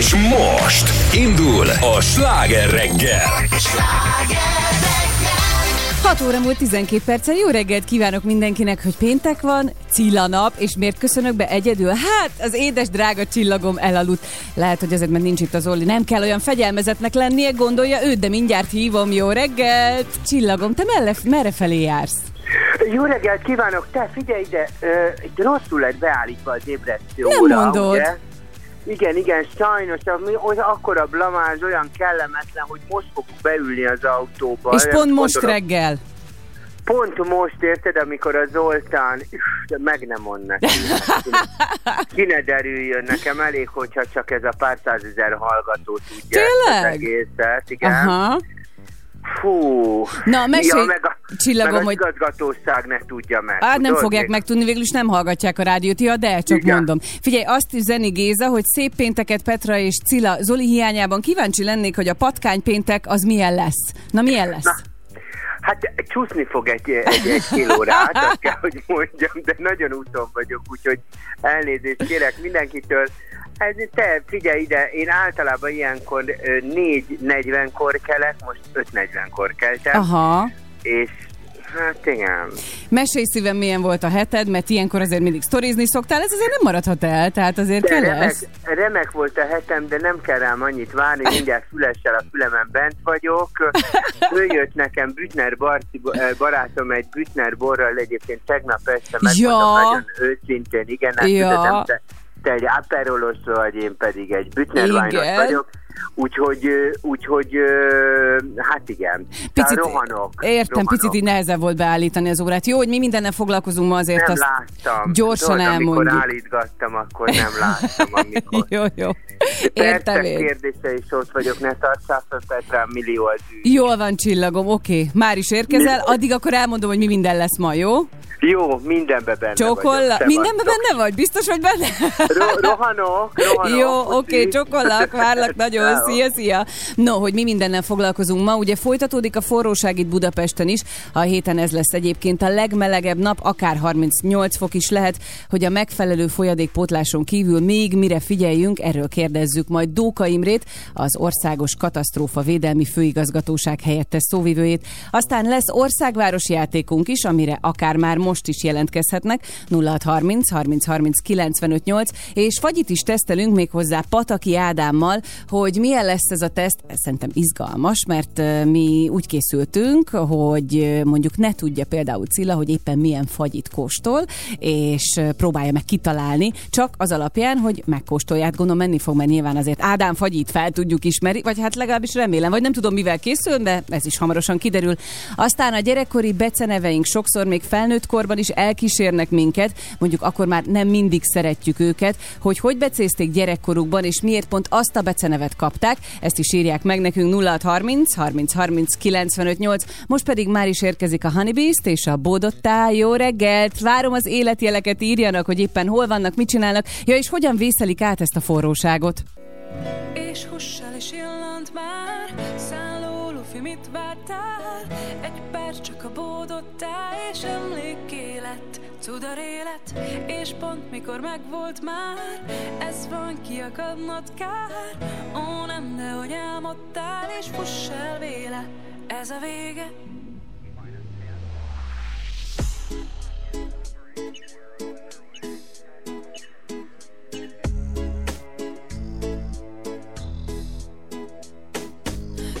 És most indul a sláger reggel. 6 óra múlt 12 perccel. Jó reggelt kívánok mindenkinek, hogy péntek van, Cilla nap, és miért köszönök be egyedül? Hát, az édes drága csillagom elaludt. Lehet, hogy ezért, mert nincs itt az Olli. Nem kell olyan fegyelmezetnek lennie, gondolja őt, de mindjárt hívom. Jó reggelt! Csillagom, te merre, merre felé jársz? Jó reggelt kívánok! Te figyelj ide, ö, rosszul lett beállítva az ébresztő Nem óra, mondod. Ugye? Igen, igen, sajnos, az akkora blamázs olyan kellemetlen, hogy most fogunk beülni az autóba. és pont most gondolom- reggel. Pont most érted, amikor a Zoltán, üff, meg nem mond neki. Ki ne derüljön nekem, elég, hogyha csak ez a pár százezer hallgató tudja ezt Tényleg? az egészet. Igen. Aha. Fú. Na, mesélj, ja, meg a, csillagom, meg az hogy- igazgatóság ne tudja meg. Hát nem tudod, fogják még- megtudni, végül is nem hallgatják a rádiót, ja, de csak Igen. mondom. Figyelj, azt üzeni Géza, hogy szép pénteket Petra és Cilla Zoli hiányában kíváncsi lennék, hogy a patkány péntek az milyen lesz. Na milyen lesz? Na, Hát csúszni fog egy, egy, egy kilórát, azt kell, hogy mondjam, de nagyon úton vagyok, úgyhogy elnézést kérek mindenkitől. Ez, te figyelj ide, én általában ilyenkor ö, 4.40-kor kelek, most 5.40-kor keltem, Aha. és hát igen. Mesélj szívem, milyen volt a heted, mert ilyenkor azért mindig sztorizni szoktál, ez azért nem maradhat el, tehát azért De kell remek, lesz. remek volt a hetem, de nem kell rám annyit várni, mindjárt fülessel a fülemen bent vagyok. Följött nekem Bütner Barci barátom egy Bütner borral egyébként tegnap este megmondom Ja. nagyon őszintén, igen, hát Ja. tudod, te, egy aperolos vagy, én pedig egy Bütner Igen. wine vagyok. Úgyhogy, úgyhogy, hát igen. Picit, Tehát rohanok. értem, rohanok. picit így nehezebb volt beállítani az órát. Jó, hogy mi mindennel foglalkozunk ma azért Nem azt láttam. gyorsan Tudod, elmondjuk. amikor állítgattam, akkor nem láttam, amikor. Jó, jó. Értem én. kérdése is ott vagyok, ne tartsál fel millió az ügy. Jól van, csillagom, oké. Már is érkezel, addig akkor elmondom, hogy mi minden lesz ma, jó? Jó, mindenbe benne Csókolla. vagyok. vagy. benne vagy? Biztos vagy benne? Ro- rohanok, rohanok. Jó, oké, csokollak, várlak nagyon, szia, szia. No, hogy mi mindennel foglalkozunk ma, ugye folytatódik a forróság itt Budapesten is, a héten ez lesz egyébként a legmelegebb nap, akár 38 fok is lehet, hogy a megfelelő folyadékpótláson kívül még mire figyeljünk, erről kérdezzük majd Dóka Imrét, az Országos Katasztrófa Védelmi Főigazgatóság helyettes szóvivőjét. Aztán lesz országváros játékunk is, amire akár már most is jelentkezhetnek, 0630 30 30 95 8, és fagyit is tesztelünk még hozzá Pataki Ádámmal, hogy milyen lesz ez a teszt. Ez szerintem izgalmas, mert mi úgy készültünk, hogy mondjuk ne tudja például Cilla, hogy éppen milyen fagyit kóstol, és próbálja meg kitalálni, csak az alapján, hogy megkóstolját, gondolom menni fog, mert nyilván azért Ádám fagyit fel tudjuk ismerni, vagy hát legalábbis remélem, vagy nem tudom mivel készül, de ez is hamarosan kiderül. Aztán a gyerekkori beceneveink sokszor még felnőtt korban is elkísérnek minket, mondjuk akkor már nem mindig szeretjük őket, hogy hogy becézték gyerekkorukban, és miért pont azt a becenevet kapták, ezt is írják meg nekünk 0630 30 30 95 8, most pedig már is érkezik a Honeybeast és a Bódottá, jó reggelt, várom az életjeleket írjanak, hogy éppen hol vannak, mit csinálnak, ja és hogyan vészelik át ezt a forróságot. És hussal is illant már Szálló lufi, mit vártál? Egy perc csak a bódottál És lett Cudar élet És pont mikor megvolt már Ez van kiakadnod kár. Ó nem, de hogy álmodtál És fuss el véle Ez a vége.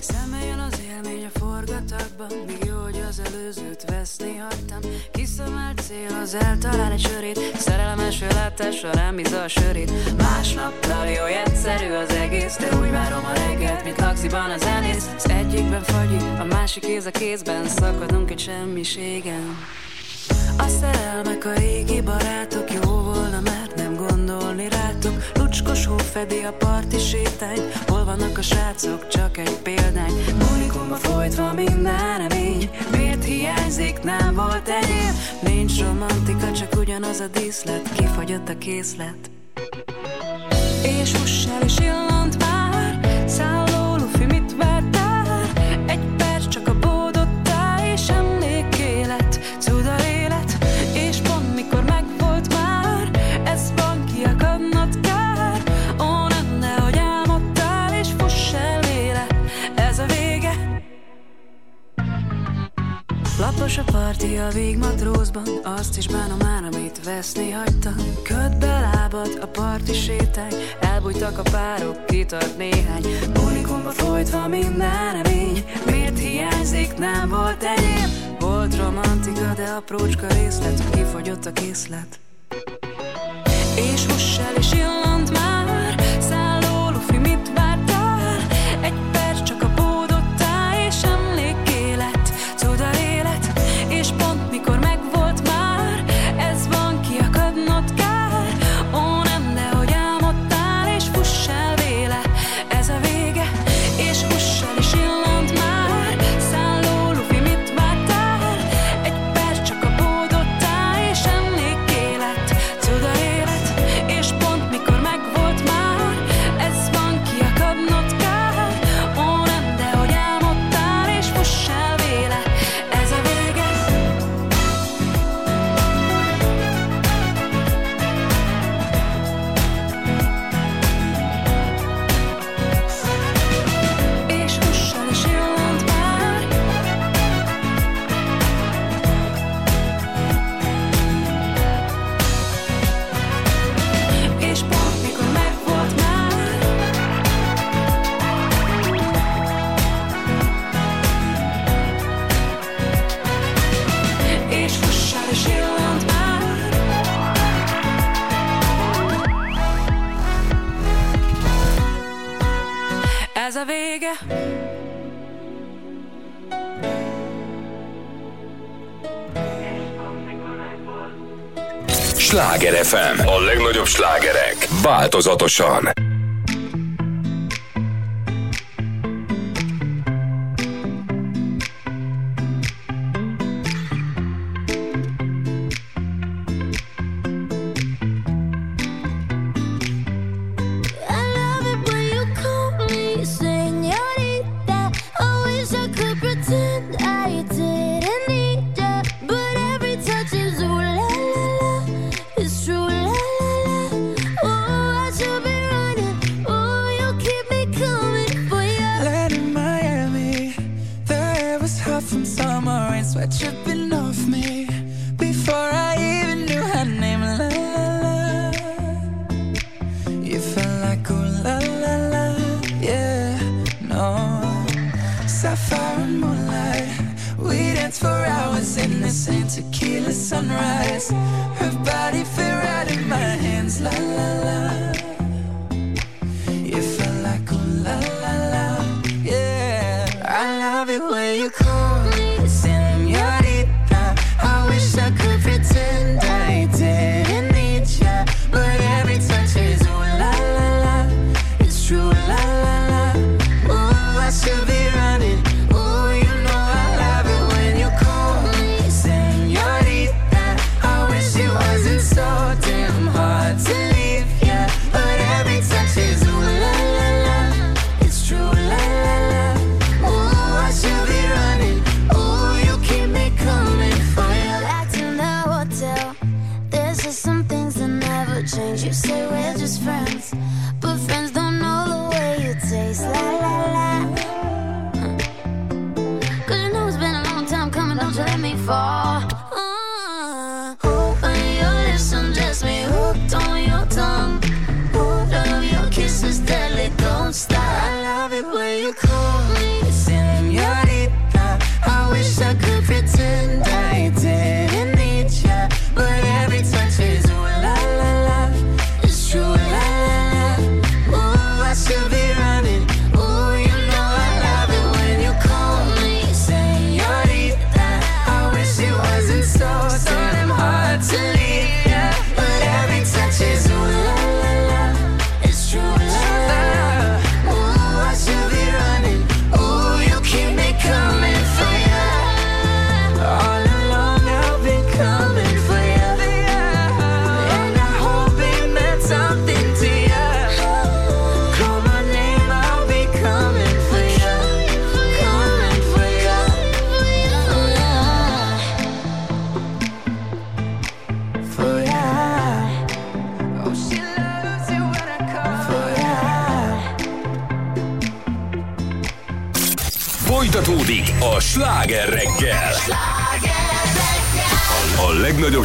Szembe jön az élmény a hogy az előzőt veszni hagytam. Kiszemelt cél, az eltalál egy sörét. Szerelem első látásra rám a sörét. Másnapra jó, egyszerű az egész De úgy várom a reggelt, mint laxiban az zenész. Az egyikben fagyik, a másik kéz a kézben. Szakadunk egy semmiségen. A szerelmek a régi barátok Jó volna nem gondolni rátok. Lucskos hó fedi a parti sétányt. Hol vannak a srácok, csak egy példány. Bulikuma folytva minden remény Miért hiányzik, nem volt enyém. Nincs romantika, csak ugyanaz a díszlet. Kifagyott a készlet. És fuss el és illant már Parti a végmatrózban, azt is bánom már, amit veszni hagytam. Köd be lábad, a parti sétány, elbújtak a párok, kitart néhány. Unikumba folytva minden remény, miért hiányzik, nem volt enyém. Volt romantika, de a prócska részlet, kifogyott a készlet. És hussal is illant már Sláger FM. A legnagyobb slágerek. Változatosan.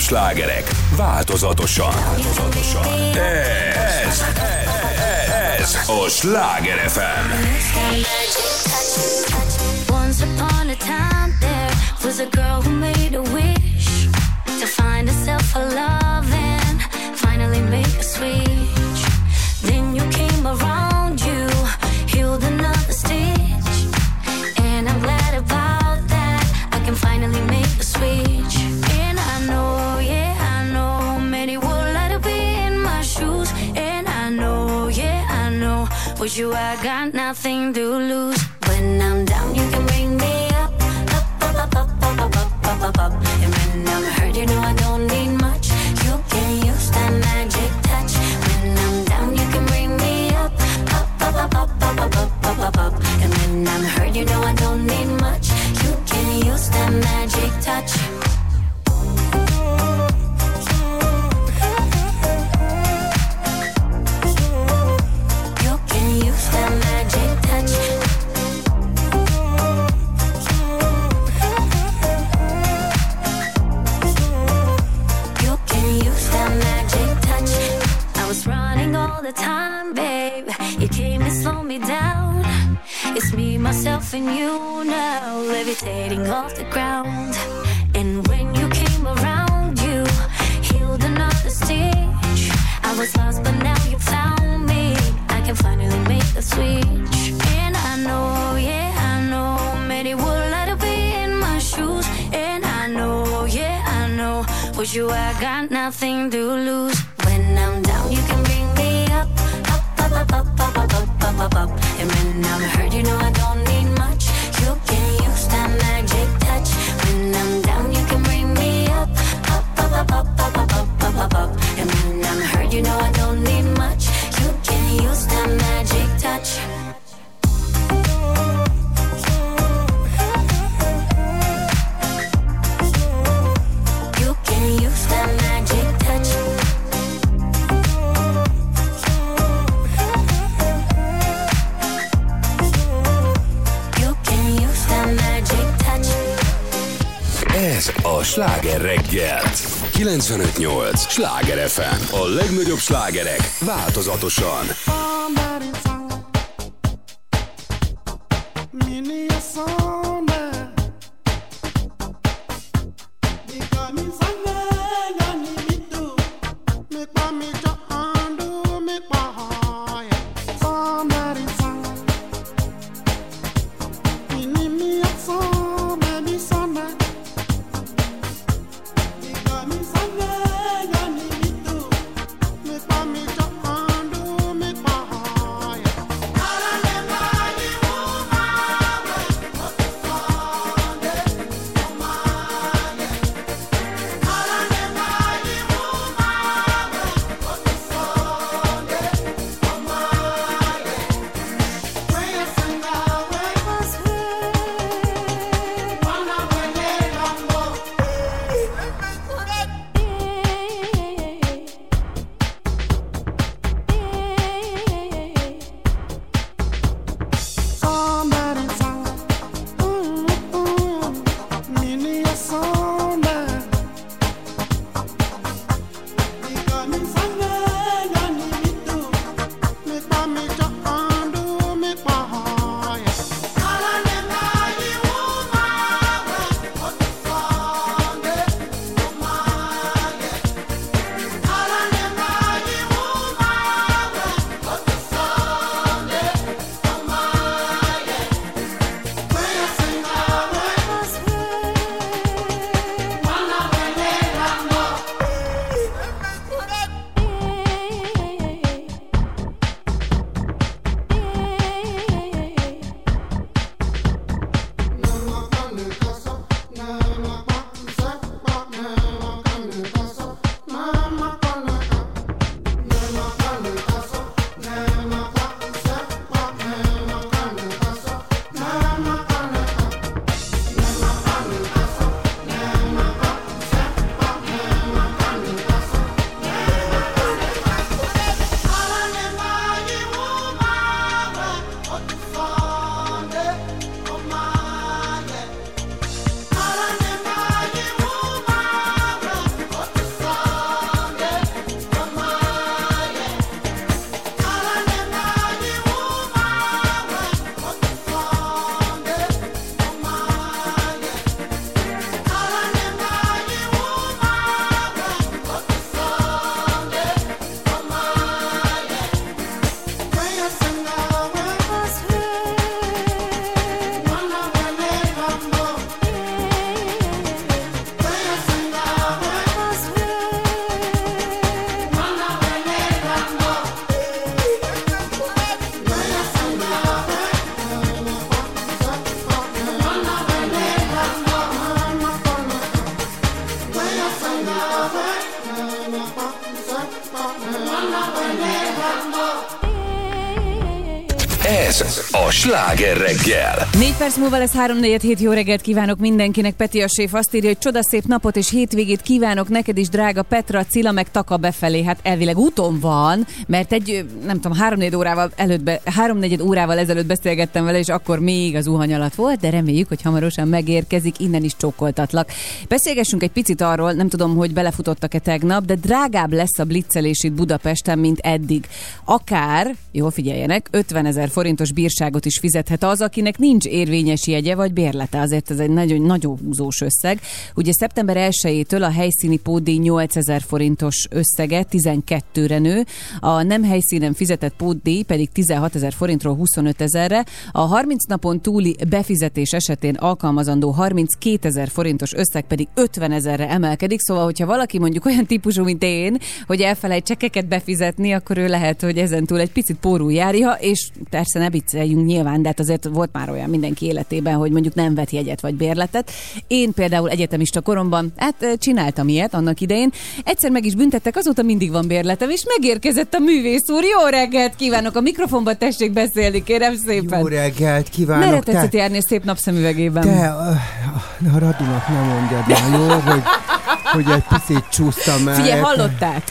Slágerek változatosan. változatosan. Ez, ez, ez a Sláger FM. Once upon a time there was a girl who made a wish to find herself a love and finally make a switch. Then you came around, you healed another stitch, and I'm glad about that. I can finally make a switch, You, I got nothing to lose. When I'm down, you can bring me up, up, up, up, up, up, up, up, up, up. And when I'm hurt, you know I don't need much. You can use that magic touch. When I'm down, you can bring me up, up, up, up, up, up, up, up, up, up, up. And when I'm hurt, you know I don't need much. You can use that magic touch. And you now, levitating off the ground. And when you came around, you healed another stitch. I was lost, but now you found me. I can finally make the switch. And I know, yeah, I know, many would like to be in my shoes. And I know, yeah, I know, with you I got nothing to lose. When I'm down, you can bring me up, up, up, up, up, up, up, up, up, up. And when I'm hurt, you know I don't need a sláger reggelt. 95.8. Sláger FM. A legnagyobb slágerek változatosan. Somebody, somebody. Many a song. Négy perc múlva lesz 3 4 hét jó reggelt kívánok mindenkinek. Peti a séf azt írja, hogy csodaszép napot és hétvégét kívánok neked is, drága Petra, Cilla meg Taka befelé. Hát elvileg úton van, mert egy, nem tudom, 3 órával előtt, be, 3 órával ezelőtt beszélgettem vele, és akkor még az uhany alatt volt, de reméljük, hogy hamarosan megérkezik, innen is csókoltatlak. Beszélgessünk egy picit arról, nem tudom, hogy belefutottak-e tegnap, de drágább lesz a blitzelés itt Budapesten, mint eddig. Akár, jól figyeljenek, 50 ezer forintos bírságot is fizethet az, akinek nincs érvényes jegye vagy bérlete. Azért ez egy nagyon, nagyon húzós összeg. Ugye szeptember 1-től a helyszíni pótdíj 8000 forintos összege 12-re nő, a nem helyszínen fizetett pótdíj pedig 16 ezer forintról 25 ezerre, a 30 napon túli befizetés esetén alkalmazandó 32 ezer forintos összeg pedig 50 ezerre emelkedik, szóval hogyha valaki mondjuk olyan típusú, mint én, hogy elfelejt csekeket befizetni, akkor ő lehet, hogy ezentúl egy picit pórul járja, és persze ne vicceljünk nyilván, de hát azért volt már olyan mindenki életében, hogy mondjuk nem vett jegyet vagy bérletet. Én például egyetemista koromban, hát csináltam ilyet annak idején. Egyszer meg is büntettek, azóta mindig van bérletem, és megérkezett a művész úr. Jó reggelt kívánok! A mikrofonba tessék beszélni, kérem szépen. Jó reggelt Merre kívánok! tetszett járni a szép napszemüvegében? te, a, a Radinak nem mondjad már, jó, hogy, hogy egy picit csúsztam el. Figyelj, hallották.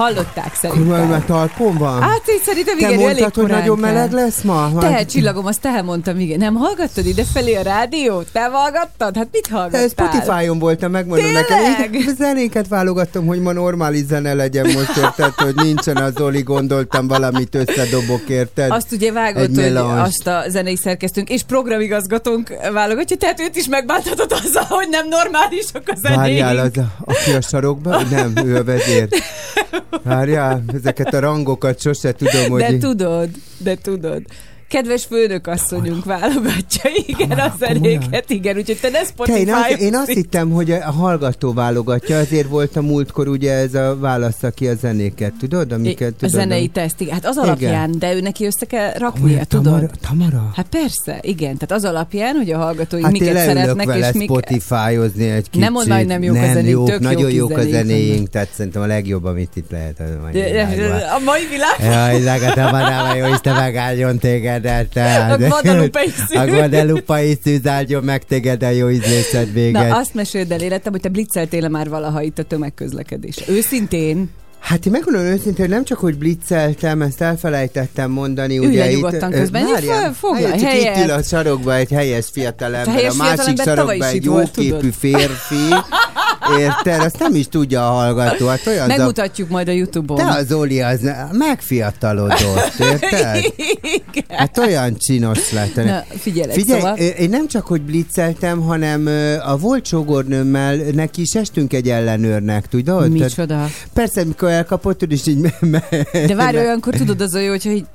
Hallották szerintem. már talpon van? Hát én szerintem te igen, elég mondtad, hogy nagyon kell. meleg lesz ma? Te, csillagom, azt te mondtam, igen. Nem hallgattad ide felé a rádiót? Te hallgattad? Hát mit hallgattál? Te Spotify-on voltam, megmondom Tényleg? neked. Igen, zenéket válogattam, hogy ma normális zene legyen most, érted, hogy nincsen az Oli, gondoltam valamit összedobok, érted? Azt ugye vágott, Egy hogy azt a zenei szerkesztőnk és programigazgatónk válogatja, tehát őt is megbánthatod azzal, hogy nem normálisok a zenéink. Várjál, az, a, aki a sarokban? Nem, ő a vezér. Várjál, ezeket a rangokat sose tudom, hogy... De tudod, de tudod. Kedves főnök asszonyunk válogatja, igen, Tamara, a zenéket, igen, úgyhogy te ne Te, Spotify én, azt, én azt hittem, hogy a hallgató válogatja, azért volt a múltkor ugye ez a válasz, aki a zenéket, tudod, amiket a tudod? zenei teszt, igen. Hát az Igen. alapján, de ő neki össze kell raknia, Komolyan, tudod? Tamara, Tamara? Hát persze, igen. Tehát az alapján, hogy a hallgatóink Hát miket szeretnek, vele és mik... Spotify-ozni egy kicsit. Nem mondd hogy nem jók a nem zenék, jók, tök nagyon jók a zenéink zenéink, tehát szerintem a legjobb, amit itt lehet. Az a de- de- A mai? Jaj, Zaga Tamara, jó Isten megáldjon téged, tehát. A Guadalupe is szűz. A Guadalupe is szűz, áldjon meg téged a jó ízlészed véget. Na, azt meséld el életem, hogy te blitzeltél már valaha itt a tömegközlekedés. Őszintén? Hát én megmondom őszintén, hogy nem csak, hogy blitzeltem, ezt elfelejtettem mondani. Ülj ugye le itt, nyugodtan ö, közben, várjál, foglalj csak helyet. Itt ül a sarokba egy helyes fiatalember, Helyes a másik sarokba egy itt jóképű férfi. Érted? Azt nem is tudja a hallgató. Hát olyan Megmutatjuk majd a Youtube-on. De az Oli az megfiatalodott, érted? Hát olyan csinos lett. Na, figyelek, Figyelj, szóval... én nem csak, hogy blitzeltem, hanem a volt sógornőmmel neki is estünk egy ellenőrnek, tudod? Tehát- Micsoda? Persze, mikor elkapott, tudod, és így me- me- De várj, olyankor tudod az a jó, hogyha így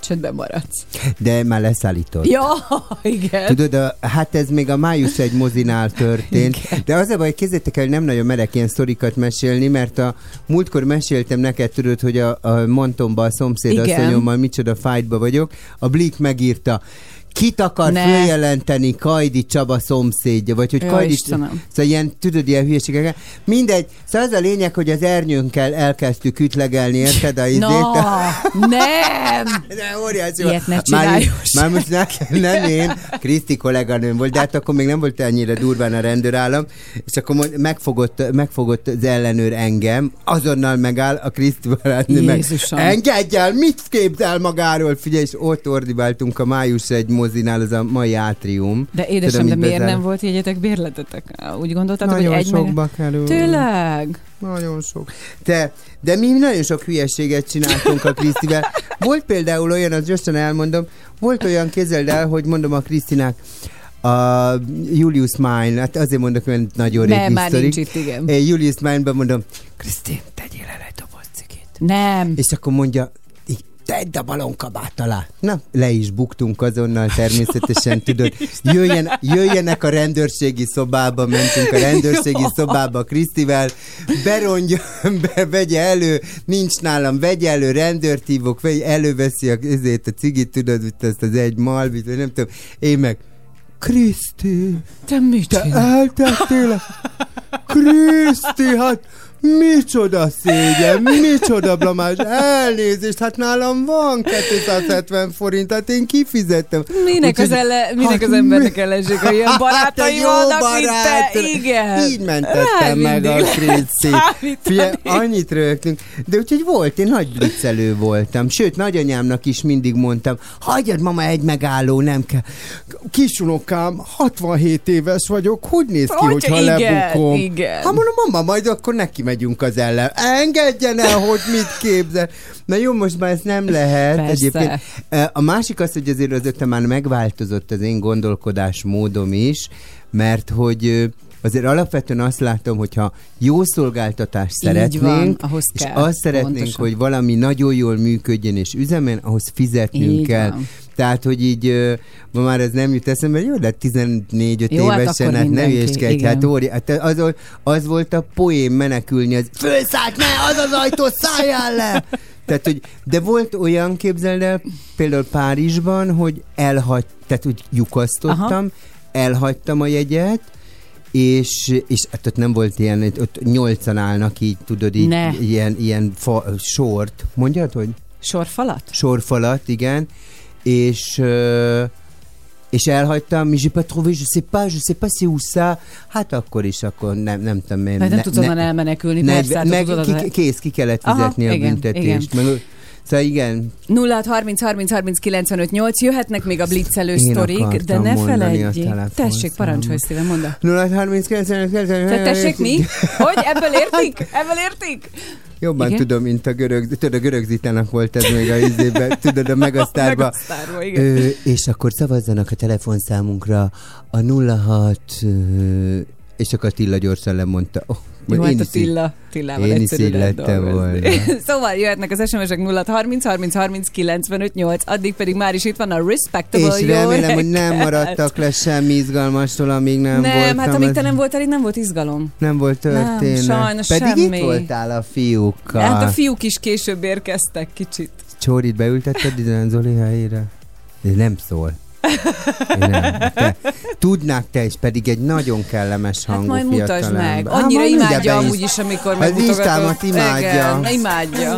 csöndben maradsz. De már leszállított. Ja, igen. Tudod, a, hát ez még a május egy mozinál történt, de az a baj, kézzétek el, nem nagyon merek ilyen sztorikat mesélni, mert a múltkor meséltem neked, tudod, hogy a, a Montomba a szomszéd Igen. asszonyommal micsoda fájtba vagyok, a Blik megírta, Kit akar Ne. följelenteni Kajdi Csaba szomszédja, vagy hogy Jó, Kajdi... Istenem. Szóval ilyen, tudod, ilyen hülyeségek. Mindegy. Szóval az a lényeg, hogy az ernyőnkkel elkezdtük ütlegelni, érted a izét? Na, nem! De óriási. Ilyet ne már, már most ne, nem én, Kriszti kolléganőm volt, de hát akkor még nem volt ennyire durván a rendőrállam, és akkor megfogott, megfogott az ellenőr engem, azonnal megáll a Kriszti barátnő meg. Engedj el, mit képzel magáról? Figyelj, és ott ordibáltunk a május egy mozinál, az a mai átrium. De édesem, Tudom, de miért bezel- nem volt jegyetek bérletetek? Úgy gondoltátok, Nagyon hogy egy meg... sokba kerül. Tényleg? Nagyon sok. De, de mi nagyon sok hülyeséget csináltunk a Krisztivel. Volt például olyan, az gyorsan elmondom, volt olyan, kézeld el, hogy mondom a Krisztinak, a Julius Mine, hát azért mondok, hogy nagyon régi Nem, már nincs itt, igen. Julius Mine-ben mondom, Kriszti, tegyél el egy doboz cigit. Nem. És akkor mondja, tedd a balonkabát alá. Na, le is buktunk azonnal természetesen, tudod. Jöjjen, jöjjenek a rendőrségi szobába, mentünk a rendőrségi szobába Krisztivel, berongja, be, vegye elő, nincs nálam, vegye elő, rendőrt hívok, vegy, előveszi a, ezért a cigit, tudod, ezt az egy malvit, vagy nem tudom, én meg, Kriszti, Te mit te eltettél? Kriszti, hát Micsoda szégyen, micsoda blamás, elnézést, hát nálam van 270 forint, hát én kifizettem. Minek, Úgyhogy- az, elle, minek hát az embernek mi- ellenség, hogy ilyen barátai Hát, jó vannak, barát. te. Igen. Így mentettem meg a. Figyelj, annyit rögtünk. De úgyhogy volt, én nagy blitzelő voltam. Sőt, nagyanyámnak is mindig mondtam, hagyjad mama egy megálló, nem kell. Kisunokám, 67 éves vagyok, hogy néz ki, Hogy hogyha igen, lebukom? igen. Hát mondom, mama, majd akkor neki megyünk az ellen. Engedjen el, hogy mit képzel. Na jó, most már ez nem lehet. Persze. Egyébként Eh, a másik az, hogy azért azért már megváltozott az én gondolkodásmódom is, mert hogy azért alapvetően azt látom, hogyha jó szolgáltatást Így szeretnénk, van, ahhoz és kell, azt szeretnénk, pontosan. hogy valami nagyon jól működjön és üzemen, ahhoz fizetnünk Így kell. van. Tehát, hogy így ma már ez nem jut eszembe, jó, de 14-5 Jó, hát évesen, hát ne mindenki, hülyeskedj, igen. hát óri, hát az, az volt a poém menekülni, az fölszállt, ne, az az ajtó, szálljál le! Tehát, hogy, de volt olyan, képzeld el, például Párizsban, hogy elhagy, tehát úgy lyukasztottam, Aha. elhagytam a jegyet, és, és hát ott nem volt ilyen, ott nyolcan állnak így, tudod, így, Ne. ilyen, ilyen fa, sort, mondjad, hogy? Sorfalat? sorfalat, igen, és és elhagytam, mais j'ai pas trouvé, je sais pas, je sais pas c'est où ça. Hát akkor is, akkor nem, nem tudom én. Hát nem ne- tudsz onnan ne- elmenekülni, ne- persze. hát meg tudod, ki, kész, ki kellett Aha, fizetni a igen, büntetést. Meg, szóval igen, 0 30 30 30 95 8 jöhetnek még a blitzelő Én sztorik, de ne telefonszámot. Tessék, parancsolj Szíven, mondd. 0 30 90 Te tessék mi? Hogy? Ebből értik? Ebből értik? Jobban Igen? tudom, mint a görög, tudod, a görög zitának volt ez még a izébe, tudod, a megasztárba. Megasztárba, igen. Ö, és akkor szavazzanak a telefonszámunkra a 06 ö, és akkor Attila gyorsan lemondta. Oh, Jó, hát a Tilla, Tillával Én is így lettem volna. szóval jöhetnek az SMS-ek 0 30 30 30 95 8, addig pedig már is itt van a Respectable És remélem, hogy nem maradtak le semmi izgalmastól, amíg nem, Nem, voltam. hát amíg te nem voltál, itt nem volt izgalom. nem volt történet. sajnos Pedig semmi. itt voltál a fiúkkal. Hát a fiúk is később érkeztek kicsit. Csórit beültetted a Zoli helyére? Ez nem szól. Nem. Te, tudnák te is, pedig egy nagyon kellemes Hát hangú majd mutasd meg. Annyira mindjárt imádja amúgy is, amikor Az megmutogatom. Instámat imádja. Igen, imádja.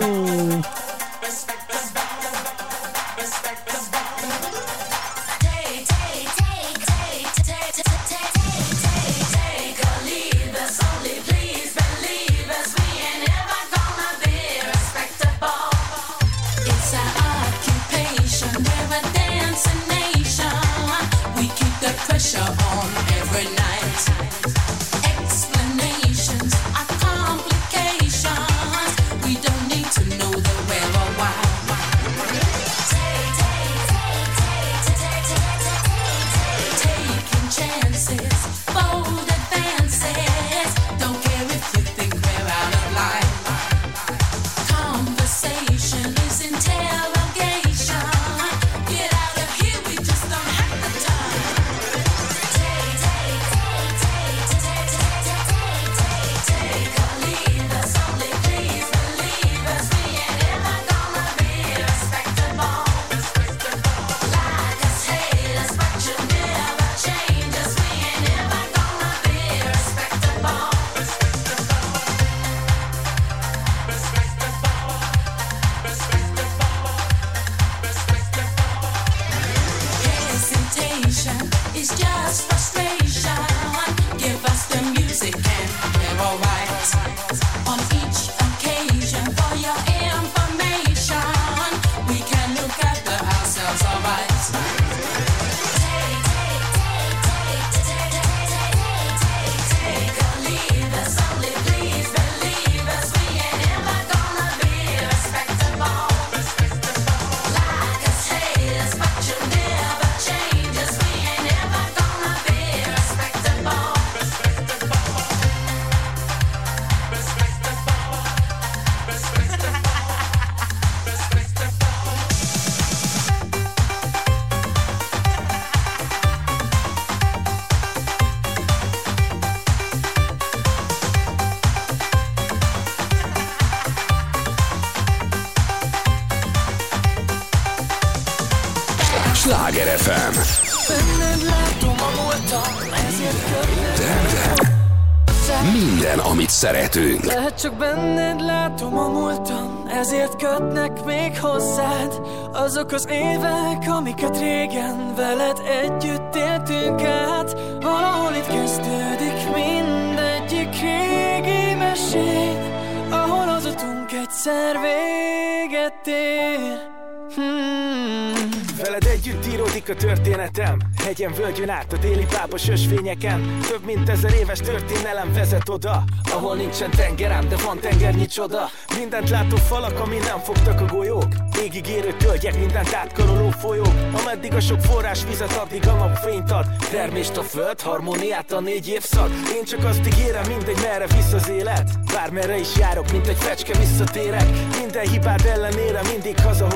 FM. Minden, amit szeretünk. Lehet csak benned látom a múltam Ezért kötnek még hozzád Azok az évek, amiket régen Veled együtt éltünk át Valahol itt kezdődik mindegyik régi mesét Ahol az utunk egyszer véget ér hmm. Veled együtt íródik a történetem Hegyen, völgyön át a déli pápos ösvényeken. Több mint ezer éves történelem vezet oda Ahol nincsen tengerem, de van tengernyi csoda. Mindent látó falak, ami nem fogtak a golyók. Égig érő tölgyek, mindent átkaroló folyók. Ameddig a sok forrás vizet, addig a nap fényt ad. Termést a föld, harmóniát a négy évszak. Én csak azt ígérem, mindegy merre visz az élet. Bármerre is járok, mint egy fecske visszatérek. Minden hibád ellenére mindig haza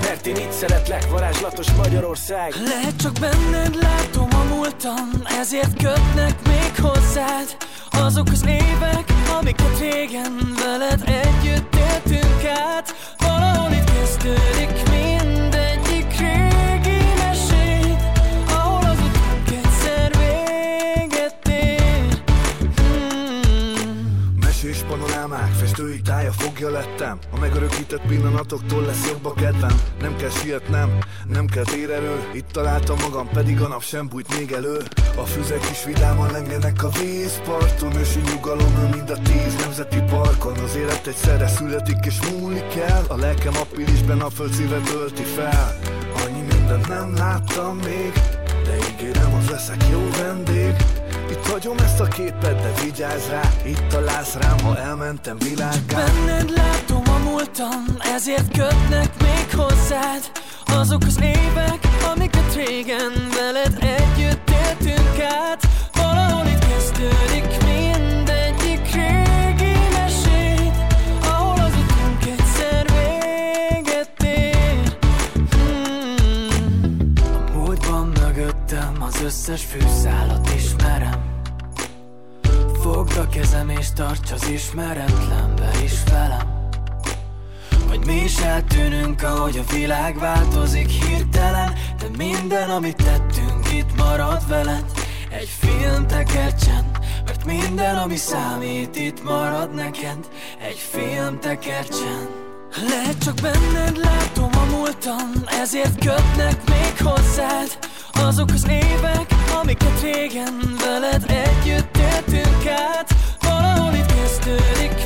Mert én itt szeretlek, varázslatos Magyarország. Lehet csak benned látom a múltam Ezért kötnek még hozzád Azok az évek, amiket régen Veled együtt éltünk át. Valahol itt kezdődik mindegyik Mesés panorámák, festői tája fogja lettem. A megörökített pillanatoktól lesz jobb a kedvem. Nem kell sietnem, nem kell térerő Itt találtam magam, pedig a nap sem bújt még elő. A füzek is vidáman lengenek a vízparton. Ősi nyugalom mind a tíz nemzeti parkon. Az élet egyszerre születik és múlik el. A lelkem appilisben a föld szíve tölti fel. Annyi mindent nem láttam még De ígérem, az leszek jó vendég itt hagyom ezt a képet, de vigyázz rá Itt találsz rám, ha elmentem világgá Benned látom a múltam, ezért kötnek még hozzád. Azok az évek, amiket régen veled együtt éltünk át Valahol itt kezdődik az összes fűszálat ismerem. Fogd a kezem és tarts az ismeretlenbe is velem. Hogy mi is eltűnünk, ahogy a világ változik hirtelen De minden, amit tettünk, itt marad veled. Egy film tekercsen, mert minden, ami számít, itt marad neked. Egy film tekercsen. Lehet csak benned látom a múltam Ezért kötnek még hozzád Azok az évek, amiket régen Veled együtt éltünk át Valahol itt kezdődik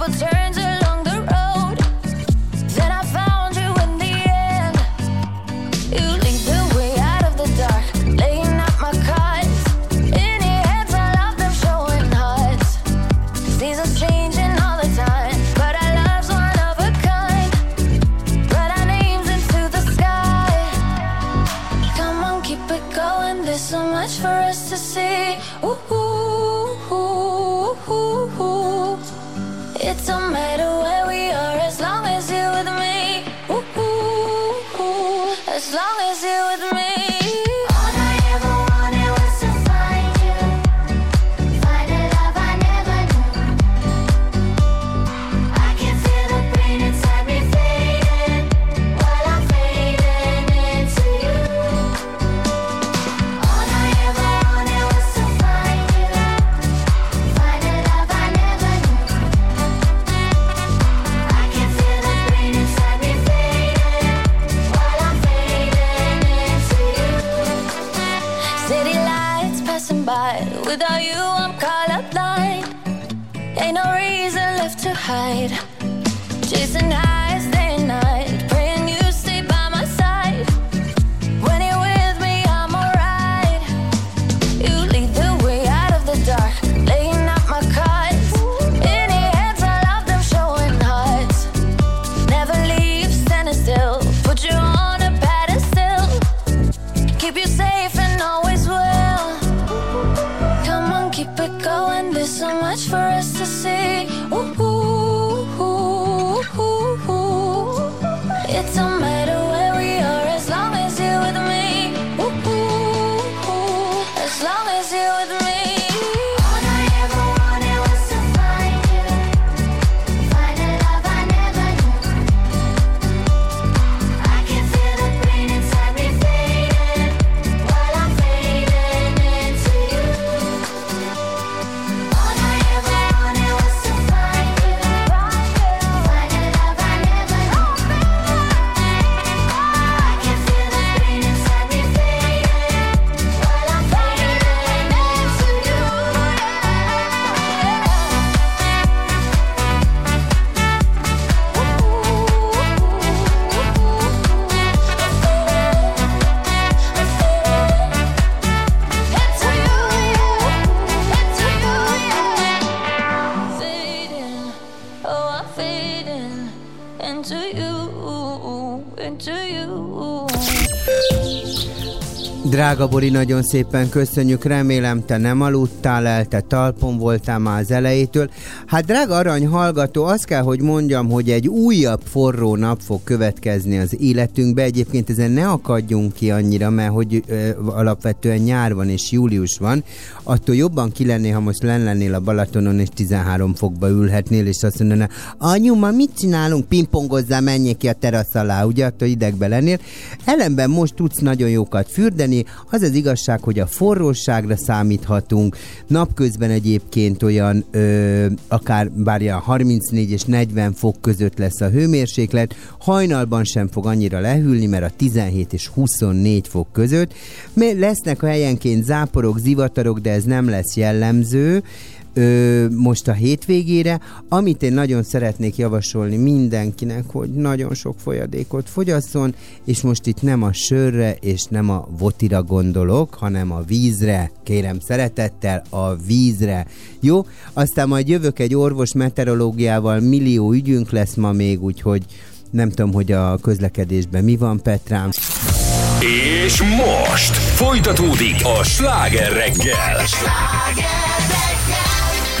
never turn. Drága Bori, nagyon szépen köszönjük, remélem te nem aludtál el, te talpon voltál már az elejétől. Hát drága arany hallgató, azt kell, hogy mondjam, hogy egy újabb forró nap fog következni az életünkbe. Egyébként ezen ne akadjunk ki annyira, mert hogy ö, alapvetően nyár van és július van, attól jobban ki lennél, ha most len lennél a Balatonon és 13 fokba ülhetnél, és azt mondaná, anyu, ma mit csinálunk? Pingpongozzál, menjél ki a terasz alá, ugye, attól idegbe lennél. Ellenben most tudsz nagyon jókat fürdeni, az az igazság, hogy a forróságra számíthatunk, napközben egyébként olyan ö, akár bár ilyen 34 és 40 fok között lesz a hőmérséklet, hajnalban sem fog annyira lehűlni, mert a 17 és 24 fok között. Mert Lesznek a helyenként záporok, zivatarok, de ez nem lesz jellemző, ö, most a hétvégére, amit én nagyon szeretnék javasolni mindenkinek, hogy nagyon sok folyadékot fogyasszon, és most itt nem a sörre és nem a votira gondolok, hanem a vízre, kérem szeretettel, a vízre. Jó? Aztán majd jövök egy orvos meteorológiával, millió ügyünk lesz ma még, úgyhogy nem tudom, hogy a közlekedésben mi van, Petrám. És most folytatódik a sláger reggel.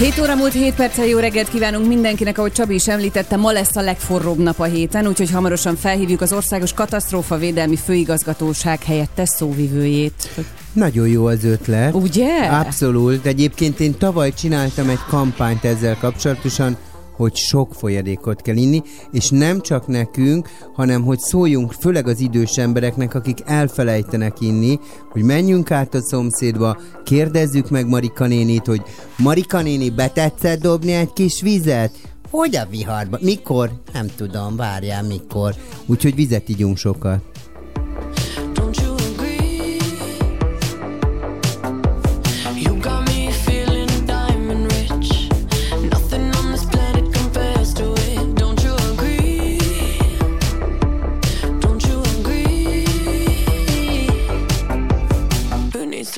7 óra múlt 7 perccel jó reggelt kívánunk mindenkinek, ahogy Csabi is említette, ma lesz a legforróbb nap a héten, úgyhogy hamarosan felhívjuk az Országos Katasztrófa Védelmi Főigazgatóság helyettes szóvivőjét. Nagyon jó az ötlet. Ugye? Abszolút. Egyébként én tavaly csináltam egy kampányt ezzel kapcsolatosan, hogy sok folyadékot kell inni, és nem csak nekünk, hanem hogy szóljunk főleg az idős embereknek, akik elfelejtenek inni, hogy menjünk át a szomszédba, kérdezzük meg Marika nénit, hogy Marika néni, betetszett dobni egy kis vizet? Hogy a viharba? Mikor? Nem tudom, várjál mikor. Úgyhogy vizet ígyunk sokat.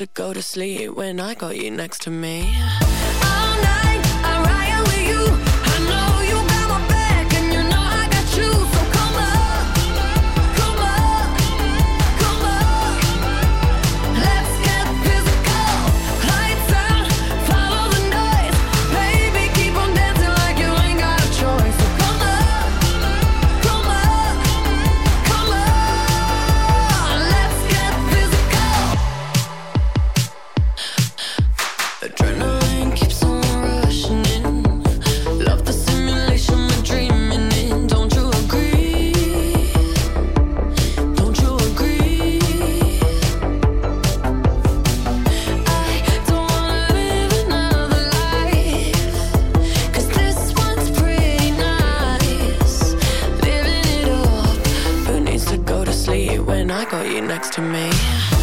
To go to sleep when I got you next to me? All night I ride with you. When I got you next to me?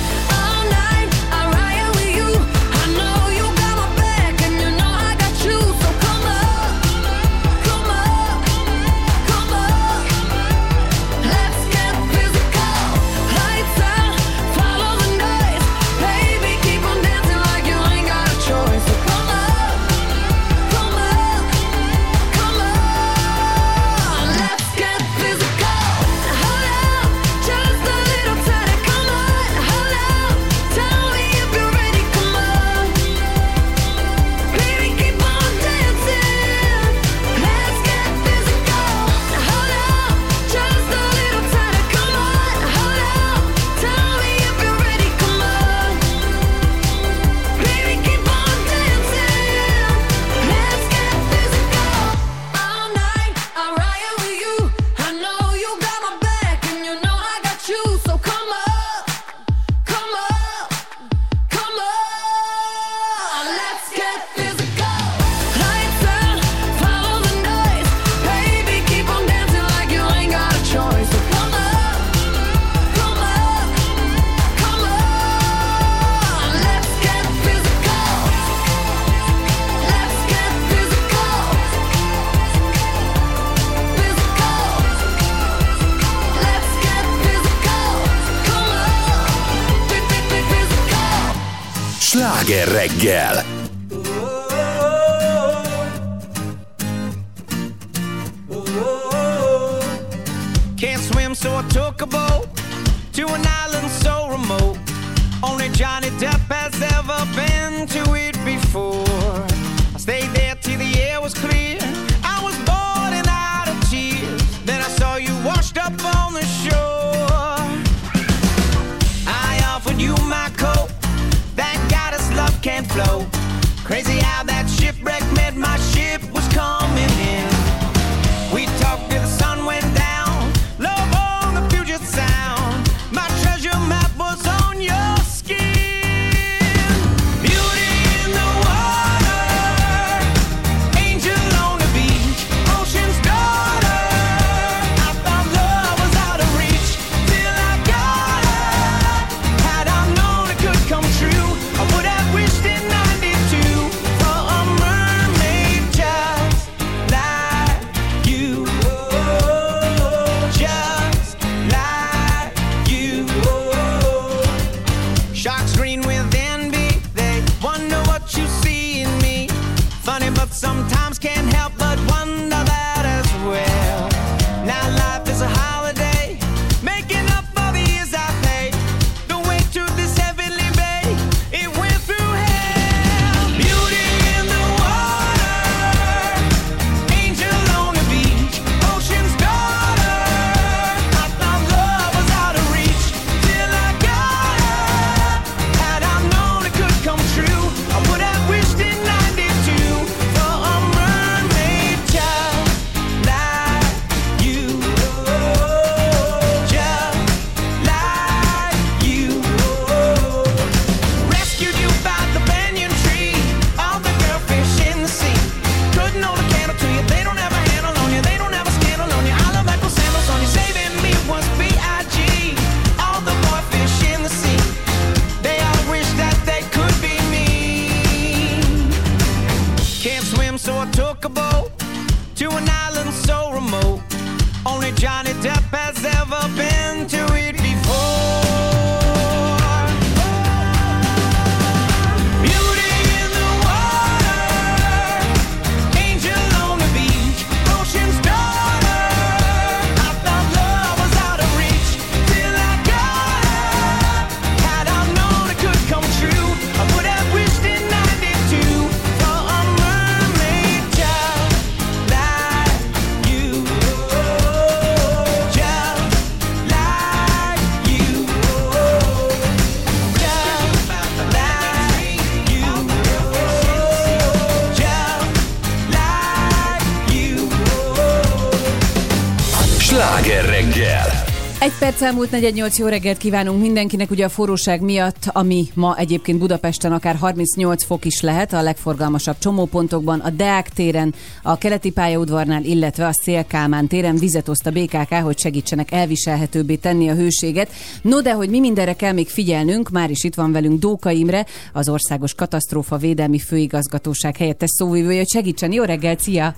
Perc elmúlt 48 jó reggelt kívánunk mindenkinek, ugye a forróság miatt, ami ma egyébként Budapesten akár 38 fok is lehet, a legforgalmasabb csomópontokban, a Deák téren, a keleti pályaudvarnál, illetve a Szélkálmán téren vizet oszt a BKK, hogy segítsenek elviselhetőbbé tenni a hőséget. No, de hogy mi mindenre kell még figyelnünk, már is itt van velünk Dóka Imre, az Országos Katasztrófa Védelmi Főigazgatóság helyettes szóvivője, hogy segítsen. Jó reggelt, szia!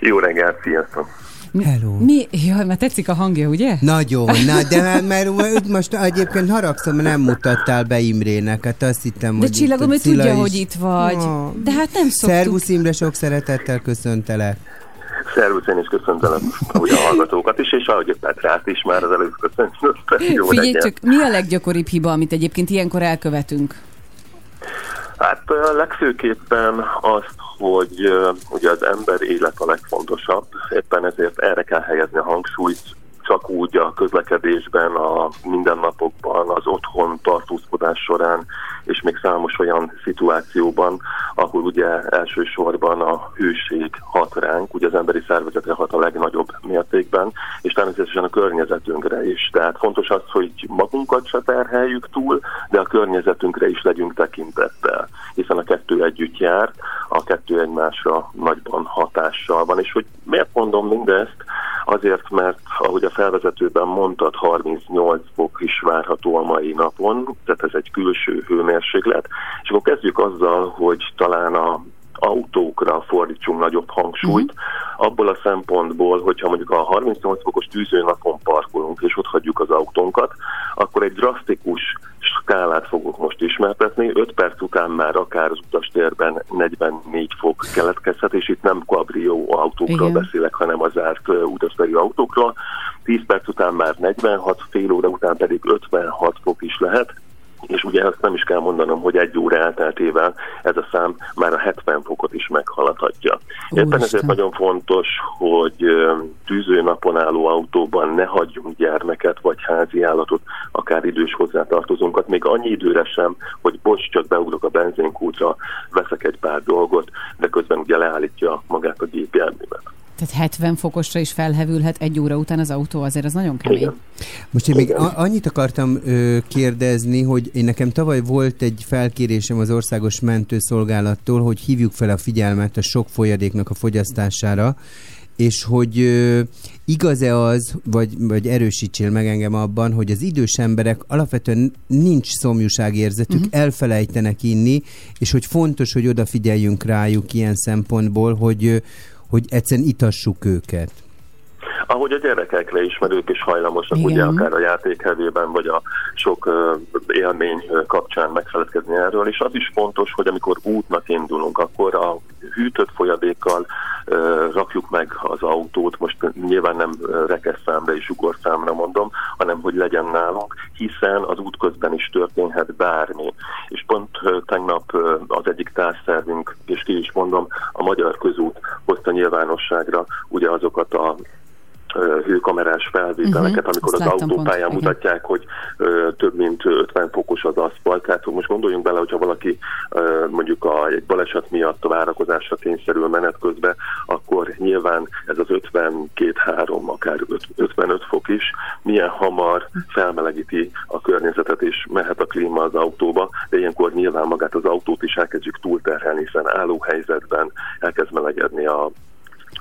Jó reggelt, sziasztok! Hello. Mi? Jaj, már tetszik a hangja, ugye? Nagyon, na, de hát, mert most egyébként haragszom, nem mutattál be Imrének, hát azt hittem, De hogy csillagom, ő tudja, is. hogy itt vagy. Ah. De hát nem szoktuk. Szervusz Imre, sok szeretettel köszöntelek. Szervusz, én is köszöntelek ugye a hallgatókat is, és ahogy Petrát is már az előbb köszöntöm. Jó Figyelj reggelt. csak, mi a leggyakoribb hiba, amit egyébként ilyenkor elkövetünk? Hát legfőképpen azt, hogy ugye az ember élet a legfontosabb, éppen ezért erre kell helyezni a hangsúlyt, csak úgy a közlekedésben, a mindennapokban, az otthon tartózkodás során, és még számos olyan szituációban, ahol ugye elsősorban a hőség hat ránk, ugye az emberi szervezetre hat a legnagyobb mértékben, és természetesen a környezetünkre is. Tehát fontos az, hogy magunkat se terheljük túl, de a környezetünkre is legyünk tekintettel, hiszen a kettő együtt jár, a kettő egymásra nagyban hatással van. És hogy miért mondom mindezt? Azért, mert ahogy a felvezetőben mondtad, 38 fok is várható a mai napon, tehát ez egy külső hőmérséklet. És akkor kezdjük azzal, hogy talán a autókra fordítsunk nagyobb hangsúlyt, abból a szempontból, hogyha mondjuk a 38 fokos tűzőnapon parkolunk, és ott hagyjuk az autónkat, akkor egy drasztikus skálát fogunk most ismertetni. 5 perc után már akár az utastérben 44 fok keletkezhet, és itt nem kabrió autókról Igen. beszélek, hanem az zárt utasbeli autókról. 10 perc után már 46, fél óra után pedig 56 fok is lehet. És ugye azt nem is kell mondanom, hogy egy óra elteltével ez a szám már a 70 fokot is meghaladhatja. Éppen ezért nagyon fontos, hogy ö, tűzőnapon álló autóban ne hagyjunk gyermeket vagy házi állatot, akár idős hozzátartozónkat, még annyi időre sem, hogy bocs, csak beugrok a benzinkútra, veszek egy pár dolgot, de közben ugye leállítja magát a gépjárművet. Tehát 70 fokosra is felhevülhet egy óra után az autó, azért az nagyon kemény. Igen. Most én még a- annyit akartam ö, kérdezni, hogy én nekem tavaly volt egy felkérésem az Országos Mentőszolgálattól, hogy hívjuk fel a figyelmet a sok folyadéknak a fogyasztására, és hogy ö, igaz-e az, vagy, vagy erősítsél meg engem abban, hogy az idős emberek alapvetően nincs szomjúságérzetük, uh-huh. elfelejtenek inni, és hogy fontos, hogy odafigyeljünk rájuk ilyen szempontból, hogy, ö, hogy egyszerűen itassuk őket. Ahogy a gyerekekre is, mert ők is hajlamosak, Igen. ugye akár a játékhevében, vagy a sok ö, élmény kapcsán megfeledkezni erről, és az is fontos, hogy amikor útnak indulunk, akkor a hűtött folyadékkal ö, rakjuk meg az autót, most nyilván nem rekeszszámra és ugorszámra mondom, hanem hogy legyen nálunk, hiszen az út közben is történhet bármi. És pont ö, tegnap ö, az egyik társszervünk, és ki is mondom, a Magyar Közút hozta nyilvánosságra ugye azokat a hőkamerás felvételeket, Mhm, amikor az autópályán pont, igen. mutatják, hogy ö, több mint 50 fokos az aszfalt. Tehát hogy most gondoljunk bele, hogyha valaki ö, mondjuk a, egy baleset miatt a várakozásra kényszerül menet közben, akkor nyilván ez az 52-3, akár öt- 55 fok is milyen hamar felmelegíti a környezetet, és mehet a klíma az autóba, de ilyenkor nyilván magát az autót is elkezdjük túlterhelni, hiszen álló helyzetben elkezd melegedni a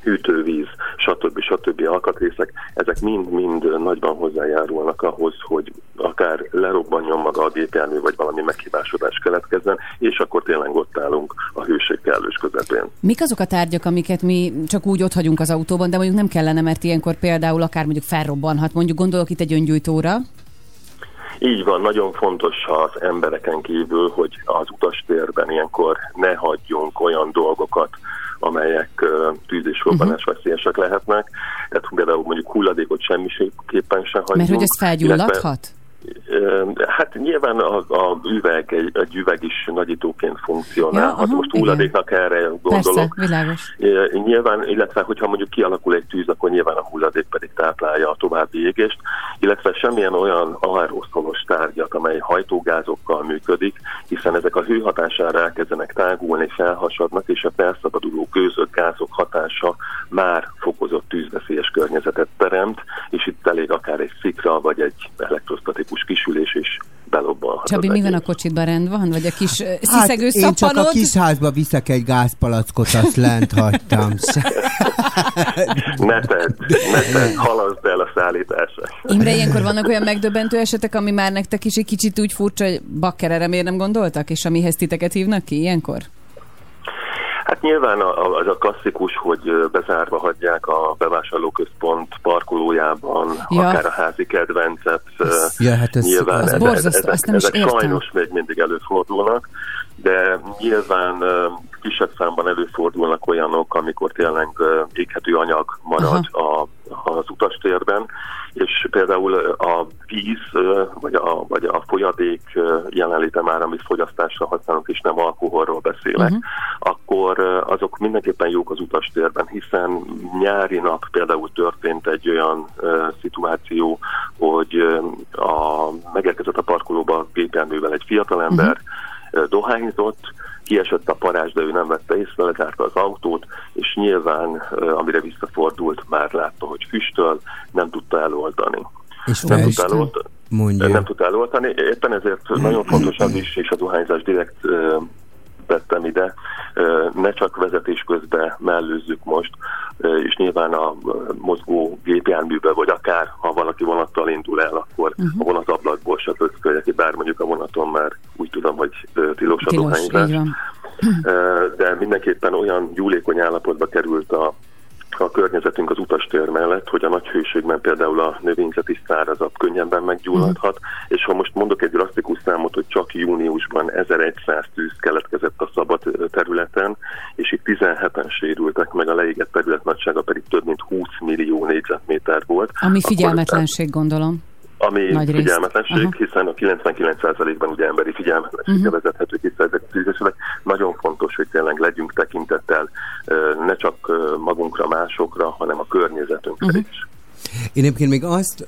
hűtővíz, stb. stb. alkatrészek, ezek mind-mind nagyban hozzájárulnak ahhoz, hogy akár lerobbanjon maga a gépjármű, vagy valami meghibásodás keletkezzen, és akkor tényleg ott állunk a hőség kellős közepén. Mik azok a tárgyak, amiket mi csak úgy ott hagyunk az autóban, de mondjuk nem kellene, mert ilyenkor például akár mondjuk felrobbanhat. Mondjuk gondolok itt egy öngyújtóra. Így van, nagyon fontos az embereken kívül, hogy az utastérben ilyenkor ne hagyjunk olyan dolgokat, amelyek tűz és robbanás Mhm. veszélyesek lehetnek. Tehát például mondjuk hulladékot semmiképpen sem hagyjunk. Mert hogy ez felgyulladhat? Hát nyilván a, a üveg, egy, egy üveg is nagyítóként funkcionálhat. Ja, aha, Most igen. hulladéknak erre Persze, gondolok. világos. É, Nyilván, illetve hogyha mondjuk kialakul egy tűz, akkor nyilván a hulladék pedig táplálja a további égést, illetve semmilyen olyan aeroszolos tárgyat, amely hajtógázokkal működik, hiszen ezek a hő hatására elkezdenek tágulni, felhasadnak, és a felszabaduló gőzök, gázok hatása már fokozott tűzveszélyes környezetet teremt, és itt elég akár egy szikra, vagy egy elektrostatikus kisülés is belobbanhat. Csabi, mi van a kocsidban? Rend van? Vagy a kis hát, Hát sziszegő én csak a kis házba viszek egy gázpalackot, azt lent hagytam. Ne tedd, ne tedd, halaszd el a szállítását. Imre, ilyenkor vannak olyan megdöbbentő esetek, ami már nektek is egy kicsit úgy furcsa, hogy bakker erre miért nem gondoltak, és amihez titeket hívnak ki ilyenkor? Hát nyilván az a klasszikus, hogy bezárva hagyják a bevásárlóközpont parkolójában, Ja. akár a házi kedvencet. Ja, hát ez- nyilván az ezek, borzasztó, ezek, nem is ezek értem. sajnos még mindig előfordulnak, de nyilván kisebb számban előfordulnak olyanok, amikor tényleg éghető anyag marad a, az utastérben, és például a víz, vagy a, vagy a folyadék jelenléte már, amit fogyasztásra használunk, és nem alkoholról beszélek, Mhm. akkor azok mindenképpen jók az utastérben, hiszen nyári nap például történt egy olyan ö, szituáció, hogy ö, a, megérkezett a parkolóba gépjárművel egy fiatalember, uh-huh. dohányzott, kiesett a parázs, de ő nem vette észre, lezárta az autót, és nyilván, amire visszafordult, már látta, hogy füstöl, nem tudta eloltani. És nem tudta eloltani. Mondja. Nem tudta eloltani. Éppen ezért nagyon fontos az is, és a dohányzás direkt ö, vettem ide, ne csak vezetés közben mellőzzük most, és nyilván a mozgó gépjárműbe, vagy akár ha valaki vonattal indul el, akkor Mhm. a vonat ablakból se pöcköljek ki, bár mondjuk a vonaton már úgy tudom, hogy tilos a Tilos, de mindenképpen olyan gyúlékony állapotba került a a környezetünk az utastér mellett, hogy a nagy hőségben például a növényzeti szárazat könnyebben meggyulladhat, és ha most mondok egy drasztikus számot, hogy csak júniusban 1100 tűz keletkezett a szabad területen, és itt 17-en sérültek meg, a leégett terület nagysága pedig több mint 20 millió négyzetméter volt. Ami akkor- figyelmetlenség, gondolom. Ami Nagy részt. figyelmetlenség, Aha. hiszen a 99%-ban ugye emberi figyelmetlensége Mhm. vezethető vissza ezek a tűzesületek. Nagyon fontos, hogy tényleg legyünk tekintettel ne csak magunkra, másokra, hanem a környezetünkre Mhm. is. Én egyébként még azt,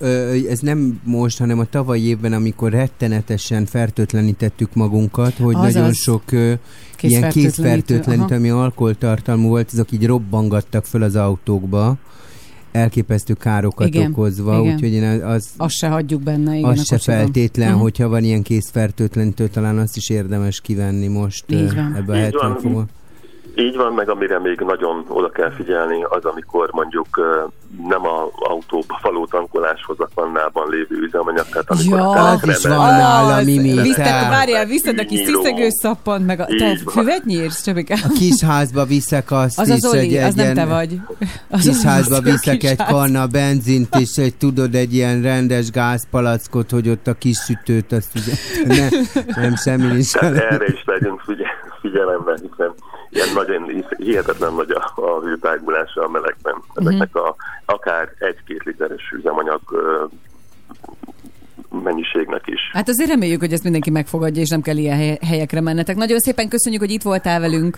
ez nem most, hanem a tavalyi évben, amikor rettenetesen fertőtlenítettük magunkat, hogy Azaz. nagyon sok ö, ilyen Kézfertőtlenítő, kézfertőtlenítő, aha. ami alkoholtartalmú volt, azok így robbangattak föl az autókba, elképesztő károkat Igen, okozva, igen. úgyhogy én az, Azt se hagyjuk benne, igen, az a se feltétlen, Mhm. hogyha van ilyen kézfertőtlenítő, talán azt is érdemes kivenni most ö, Így van. ebbe a Így 70 van. fokba. Így van, meg amire még nagyon oda kell figyelni, az amikor mondjuk nem a autóba való tankoláshoz a kannában lévő üzemanyag, tehát amikor Ja, telekre az is van nála, Az, Mimi, Visztek, te. várjál, viszed a kis Nyíló. sziszegőszappant, meg a... Te füvet nyírsz, Csabika? A kis házba viszek azt Az is, az Oli, egy, az nem te vagy. Az kis az házba az viszek kis egy kanna benzint, és egy, tudod, egy ilyen rendes gázpalackot, hogy ott a kis sütőt, azt ugye, ne, nem semmi nincs. Tehát erre is legyünk figye- figyelemben, hiszen ilyen nagyon hihetetlen nagy a, a hőtágulása a melegben. Ezeknek a akár egy-két literes üzemanyag mennyiségnek is. Hát azért reméljük, hogy ezt mindenki megfogadja, és nem kell ilyen hely- helyekre mennetek. Nagyon szépen köszönjük, hogy itt voltál velünk.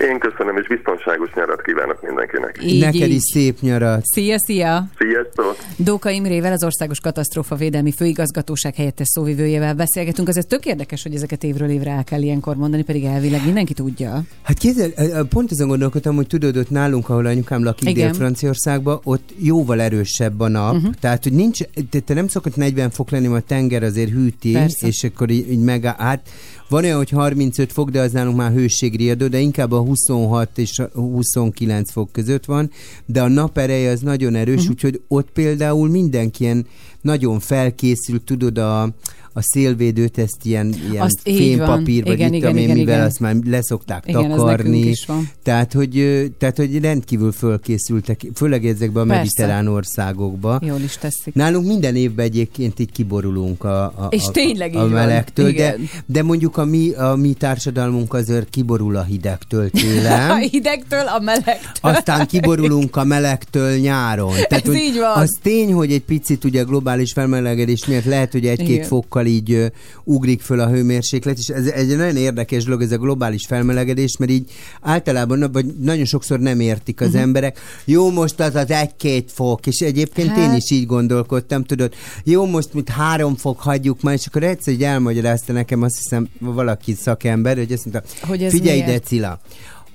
Én köszönöm, és biztonságos nyarat kívánok mindenkinek. Így, Neked így. is szép nyarat. Szia, szia! Sziasztok! Dóka Imrével, az Országos Katasztrófa Védelmi Főigazgatóság helyettes szóvivőjével beszélgetünk. Azért tök érdekes, hogy ezeket évről évre el kell ilyenkor mondani, pedig elvileg mindenki tudja. Hát kézzel, pont azon gondolkodtam, hogy tudod, ott nálunk, ahol anyukám lakik. Dél-Franciaországban, ott jóval erősebb a nap, uh-huh. tehát, hogy nincs, te, te nem szokott 40 fok lenni, mert a tenger azért hűti, Persze. és akkor így, így meg, hát van olyan, hogy 35 fok, de az nálunk már hőségriadó, de inkább a 26 és a 29 fok között van, de a nap ereje az nagyon erős, uh-huh. úgyhogy ott például mindenki ilyen nagyon felkészült, tudod, a, a szélvédőt ezt ilyen, ilyen Azt így van. fémpapír, vagy Igen, igen, igen, mivel igen. azt már leszokták Igen, takarni. Tehát hogy, tehát, hogy rendkívül fölkészültek, főleg ezekben a Persze. mediterrán országokba. Jól is teszik. Nálunk minden évben egyébként így kiborulunk a, a, És a, tényleg a melegtől, de, de mondjuk a mi, a mi társadalmunk azért kiborul a hidegtől A télen. hidegtől, a melegtől. Aztán kiborulunk a melegtől nyáron. Ez így van. Az tény, hogy egy picit ugye globális felmelegedés miatt lehet, hogy egy-két fokkal így ö, ugrik föl a hőmérséklet, és ez egy nagyon érdekes dolog, ez a globális felmelegedés, mert így általában, vagy nagyon sokszor nem értik az uh-huh. emberek. Jó, most az az egy-két fok, és egyébként hát... én is így gondolkodtam, tudod, jó, most mit három fok hagyjuk már, és akkor egyszer így elmagyarázta nekem, azt hiszem valaki szakember, hogy azt mondta, Hogy ez figyelj miért? ide, Cilla,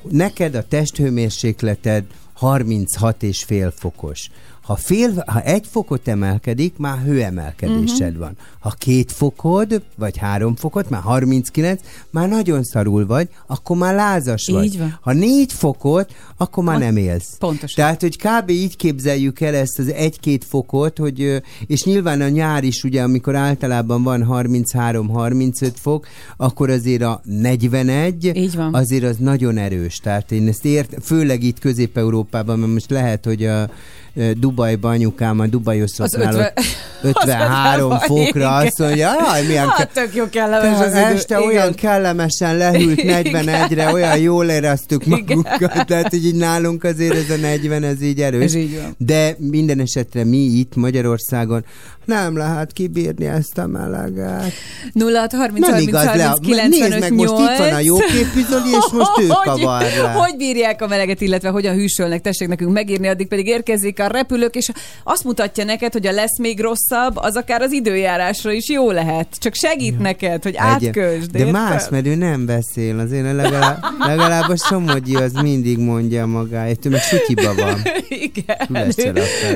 neked a testhőmérsékleted 36 és fél fokos. Ha, fél, ha egy fokot emelkedik, már hőemelkedésed Mhm. uh-huh. van. Ha két fokod, vagy három fokot, már 39, már nagyon szarul vagy, akkor már lázas vagy. Így van. Ha négy fokot, akkor már nem élsz. Pontosan. Tehát, hogy kb. így képzeljük el ezt az egy-két fokot, hogy, és nyilván a nyár is, ugye, amikor általában van 33-35 fok, akkor azért a 41, Így van. azért az nagyon erős. Tehát én ezt ért, főleg itt Közép-Európában, mert most lehet, hogy a ö, Dubajban anyukám a Dubajoszoknál Az ott 50 53 az fokra igen. azt mondja, jaj, milyen Hát tök jó kellemes az idő. este Igen. olyan kellemesen lehűlt 41-re, olyan jól éreztük magunkat, tehát hogy így nálunk azért ez a 40, ez így erős. Ez így van. De minden esetre mi itt Magyarországon nem lehet kibírni ezt a meleget. 0 30 Nem 30 igaz, le, 30 95 nézd meg, most itt van a jó képizoli, és most ő kavar le. hogy, hogy bírják a meleget, illetve hogyan hűsölnek, tessék nekünk megírni, addig pedig érkezik a repülők, és azt mutatja neked, hogy a lesz még rosszabb, az akár az időjárásra is jó lehet. Csak segít neked, hogy átkösd. De érted? más, mert ő nem beszél, azért legalább, legalább a Somogyi az mindig mondja magáét, ő meg sutyiba van. Igen.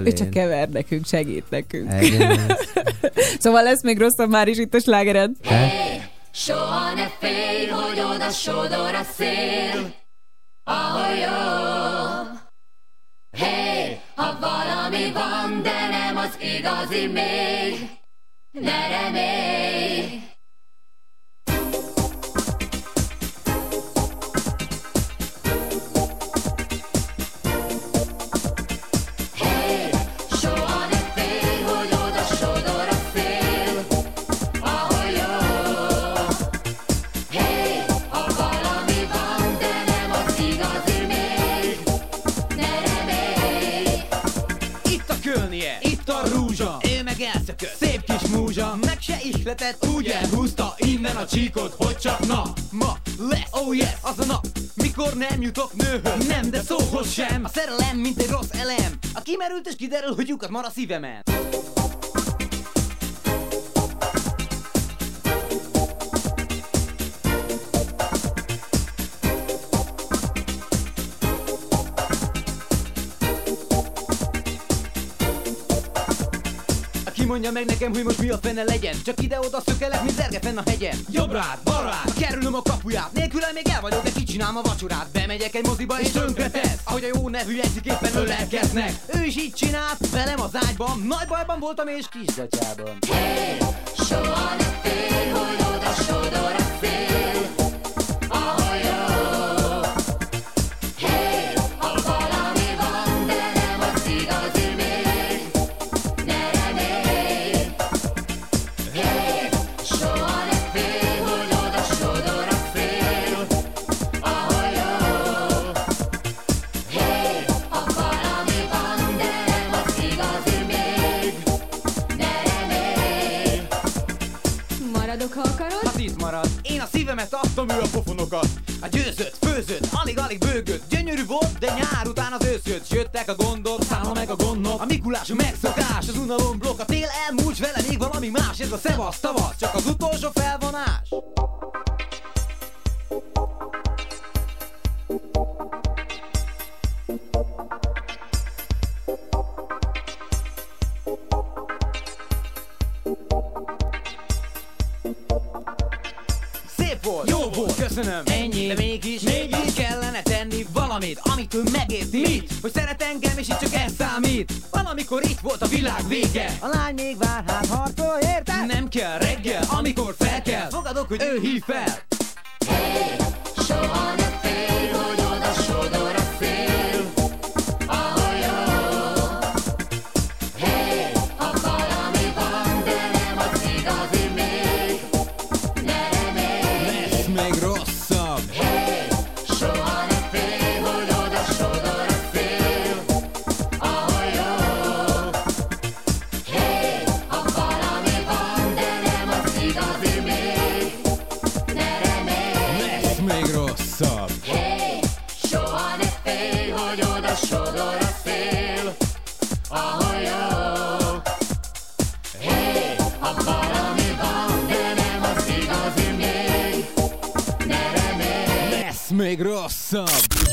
Ő, csak kever nekünk, segít nekünk. Egyenes. Szóval lesz még rosszabb már is itt a slágered. Soha ne félj, hogy oda sodor a szél, ahol jó. Hey, ha valami van, de nem az igazi még, ne remélj. Ihletet úgy elhúzta innen a csíkot, hogy csak na, ma, lesz, oh yes, az a nap, mikor nem jutok nőhöz, nem, de szóhoz sem. A szerelem, mint egy rossz elem, a kimerült és kiderül, hogy lyukat mar a szívemen. Mondja meg nekem, hogy most mi a fene legyen. Csak ide-oda szökelek, mint zerge fenn a hegyen. Jobbrád, balrád, kerülöm a kapuját. Nélküle még el vagyok, de kicsinálom a vacsorát. Bemegyek egy moziba és tönkre tesz. Ahogy a jó nevű egyik éppen ölelkeznek. Ő is így csinált, velem az ágyban. Nagy bajban voltam és kisgatyában Hey, soha ne félj, hogy oda sodor A győzött, főzött, alig-alig bőgött. Gyönyörű volt, de nyár után az ősz jött Jöttek a gondok, száma meg a gondok. A Mikulás megszokás, az unalom blokk. A tél elmúlt, vele még valami más. Ez a szevasz tavasz, csak az utolsó felvonás. Szép volt, jó volt, köszönöm de mégis, mégis kellene tenni valamit Amit ő megérti. Mit? Hogy szeret engem és itt csak ez számít. Valamikor itt volt a világ vége. A lány még vár, hát harcol, érted? Nem kell reggel, amikor fel kell. Fogadok, hogy ő hív fel. Soha ne rosszabb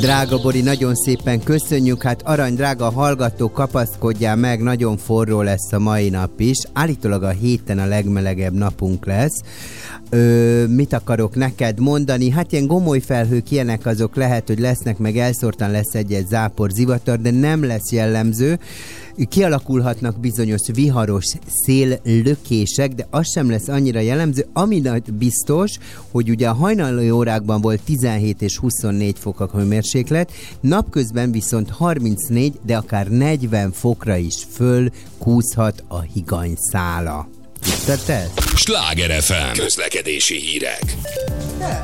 Drága Bori, nagyon szépen köszönjük, hát arany drága hallgató, kapaszkodjál meg, nagyon forró lesz a mai nap is. Állítólag a héten a legmelegebb napunk lesz. Ö, mit akarok neked mondani? Hát ilyen gomoly felhők ilyenek azok lehet, hogy lesznek, meg elszórtan lesz egy-egy zápor, zivatar, de nem lesz jellemző. Kialakulhatnak bizonyos viharos széllökések, de az sem lesz annyira jellemző. Ami nagy biztos, hogy ugye a hajnali órákban volt 17 és 24 fok a hőmérséklet, napközben viszont 34, de akár 40 fokra is föl kúszhat a higany szála. Tudtad te ezt? Sláger FM. Közlekedési hírek.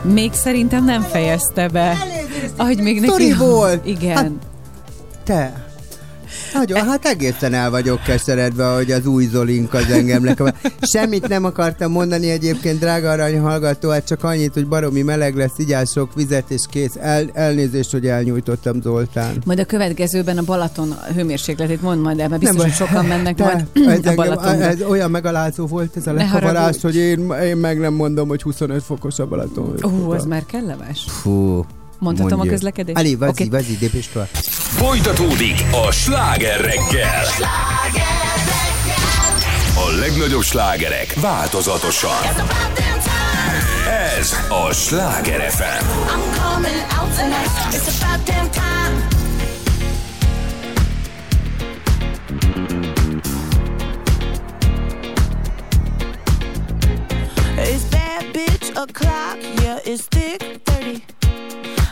Még szerintem nem fejezte be. Ahogy még neki... Volt. Igen. Hát, te. Nagyon, hát egészen el vagyok keseredve, hogy az új Zolink az engem nekem. Semmit nem akartam mondani egyébként, drága arany hallgató, hát csak annyit, hogy baromi meleg lesz, igyál sok vizet és kész. El, elnézést, hogy elnyújtottam Zoltán. Majd a következőben a Balaton hőmérsékletét mond majd el, mert biztos, Nem, hogy sokan mennek te, majd ez, a engem, Balatonba. ez olyan megalázó volt ez a lekavarás, hogy én, én meg nem mondom, hogy 25 fokos a Balaton. Ó, az már kellemes. Fú. Mondhatom a mondjuk. közlekedést? Ali, vazi, Oké. okay. vazi, dépéstől. Folytatódik a sláger reggel. A legnagyobb slágerek változatosan. Ez a Sláger FM. It's bad bitch o'clock, yeah, it's thick 30.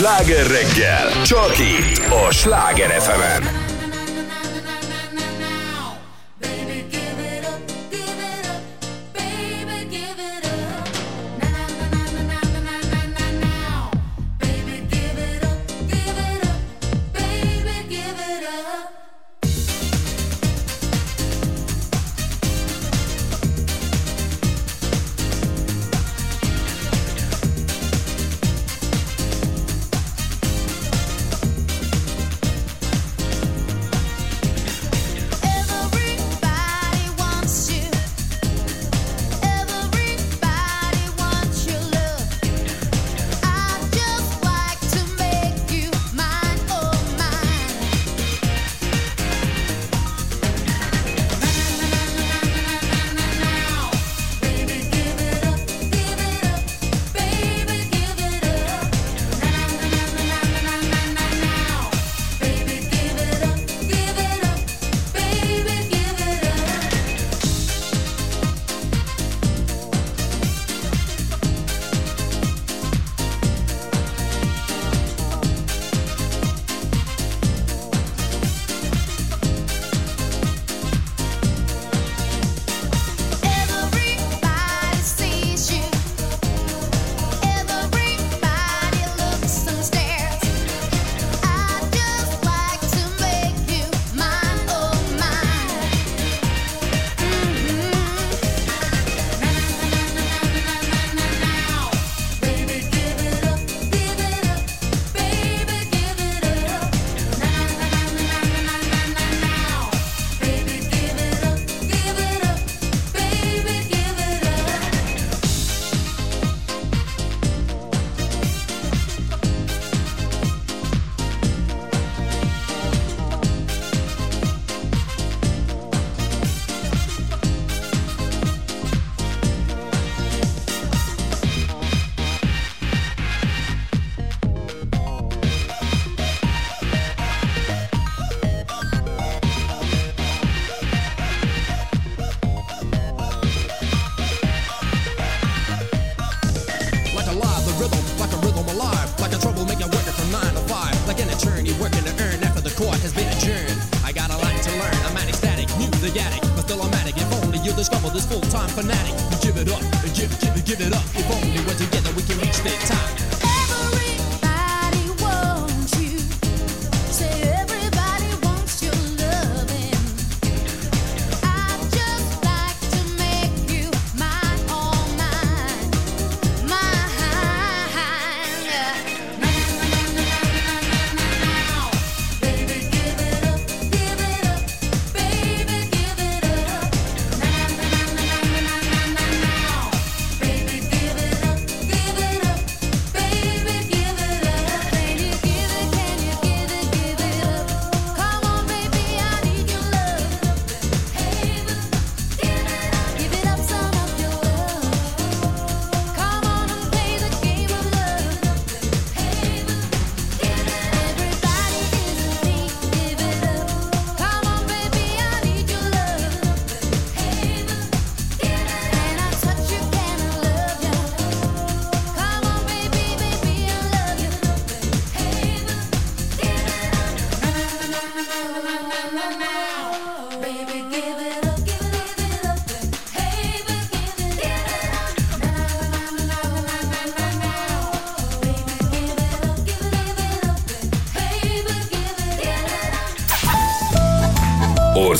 Sláger reggel, csak itt a Sláger fm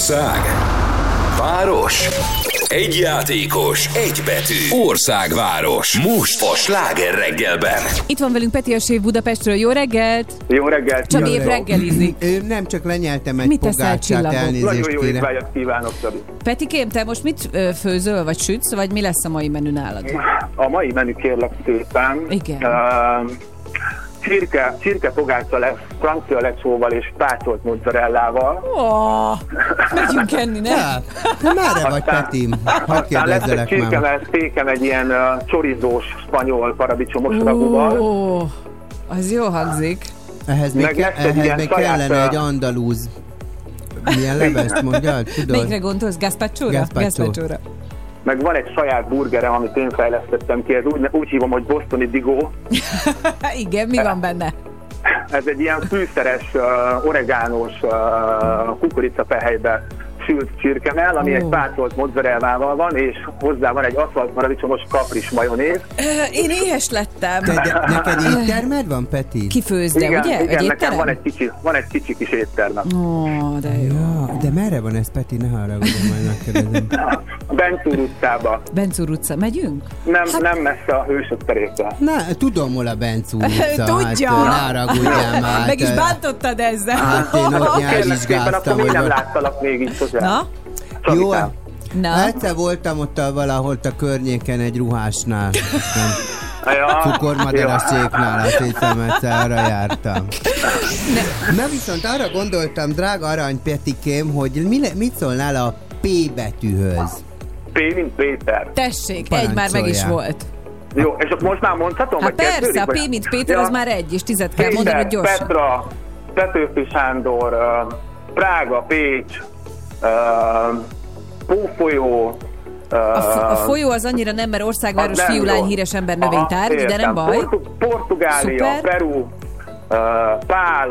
Ország. Város. Egy játékos, egy betű. Országváros. Most a sláger reggelben. Itt van velünk Peti a séf Budapestről. Jó reggelt! Jó reggelt! Csak épp reggelizik. Ő nem csak lenyeltem egy Mit teszel, pogácsát, elnézést Nagyon jó étvágyat kívánok, Szabi. Petikém, te most mit főzöl, vagy sütsz, vagy mi lesz a mai menü nálad? A mai menü kérlek szépen. Igen. Uh, csirke, csirke pogácsa lesz, francia lecsóval és pácolt mozzarellával. Ó, megyünk enni, ne? Ja, Na merre vagy, Peti? Hadd Aztán lesz egy kérdezzelek már. csirkevel székem egy ilyen uh, csorizós spanyol paradicsomos ragúval. Ó, az jó hangzik. Ehhez még, Meg ke- ehhez még kellene egy andalúz. Milyen levest mondjad? Tudod? Melyikre gondolsz? Gazpacho-ra? Gazpacho. Gazpacho-ra. Meg van egy saját burgerem, amit én fejlesztettem ki, ez úgy, úgy hívom, hogy Bostoni Digó. Igen, mi van benne? Ez egy ilyen fűszeres, uh, oregános uh, kukoricafehelybe sült csirkemell, ami Ó. egy pácolt mozzarellával van, és hozzá van egy aszfalt paradicsomos kapris majonéz. Én éhes lettem. Te, de neked éttermed van, Peti? Kifőzde, igen, ugye? igen Egy nekem étterem? van egy, kicsi, van egy kicsi kis éttermem. Ó, de jó. Ja, de merre van ez, Peti? Ne haragudjon, majd megkérdezem. A Bencúr utcába. Bencúr utca, megyünk? Nem, nem messze a hősök terétől. Na, tudom, hol a Benc utca. Tudja. Hát, ne már. Meg is bántottad ezzel. Hát én ott szépen, akkor hogy nem láttalak még így sosem. Na? Jó, Csabikám. Na? egyszer voltam ott a, valahol a környéken egy ruhásnál. Ja, Cukormadaras céknál, azt hiszem, egyszer arra jártam. Na viszont arra gondoltam, drága arany Petikém, hogy mi, mit szólnál a P betűhöz? P, mint Péter. Tessék, egy már meg is volt. Jó, és akkor most már mondhatom? Hát kezdődik, persze, a vagy- P, mint Péter, Ja. az már egy, és tizet kell Péter, mondani, hogy gyorsan. Petra, Petőfi Sándor, Prága, Pécs, Pófolyó, A, f- a folyó az annyira nem, mert országváros, az nem fiú, lány, jó. híres ember, Aha, növénytárgy, de nem baj. Portu- Portugália, Szuper. Peru, uh, Pál,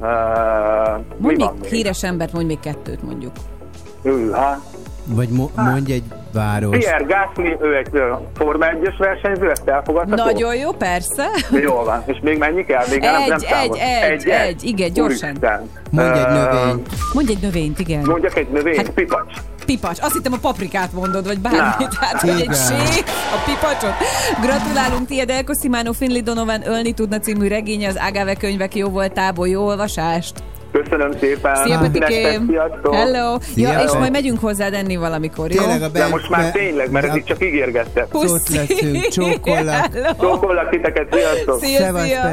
uh, Mondj még még? híres embert, mondj még kettőt mondjuk. Ő, ha? Vagy mo- mondj egy város. Pierre Gasly, ő egy Forma 1-es versenyző, ezt elfogadható? Nagyon jó, persze. Jól van. És még mennyi kell? Még nem, Egy, nem egy, számol. egy, egy, igen, gyorsan. Úristen. Mondj egy növényt. Mondj egy növényt, igen. Mondjak egy növényt, Hát- pipacs. Pipacs. Azt hittem a paprikát mondod, vagy bármit. Na, Hát, hogy egy séf, a pipacsot. Gratulálunk tiéd, Elko Simano Finley Donovan Ölni tudna című regénye, az Agave könyvek jó voltából. Jó olvasást. Köszönöm szépen. Szia, Petikém. Sziasztok. Hello. Szia, Ja, és majd megyünk hozzád enni valamikor, jó? Tényleg a De Benc... most már tényleg, mert eddig csak ígérgettek. Leszünk, csókollak. Csókollak titeket, sziasztok. Szia, szia.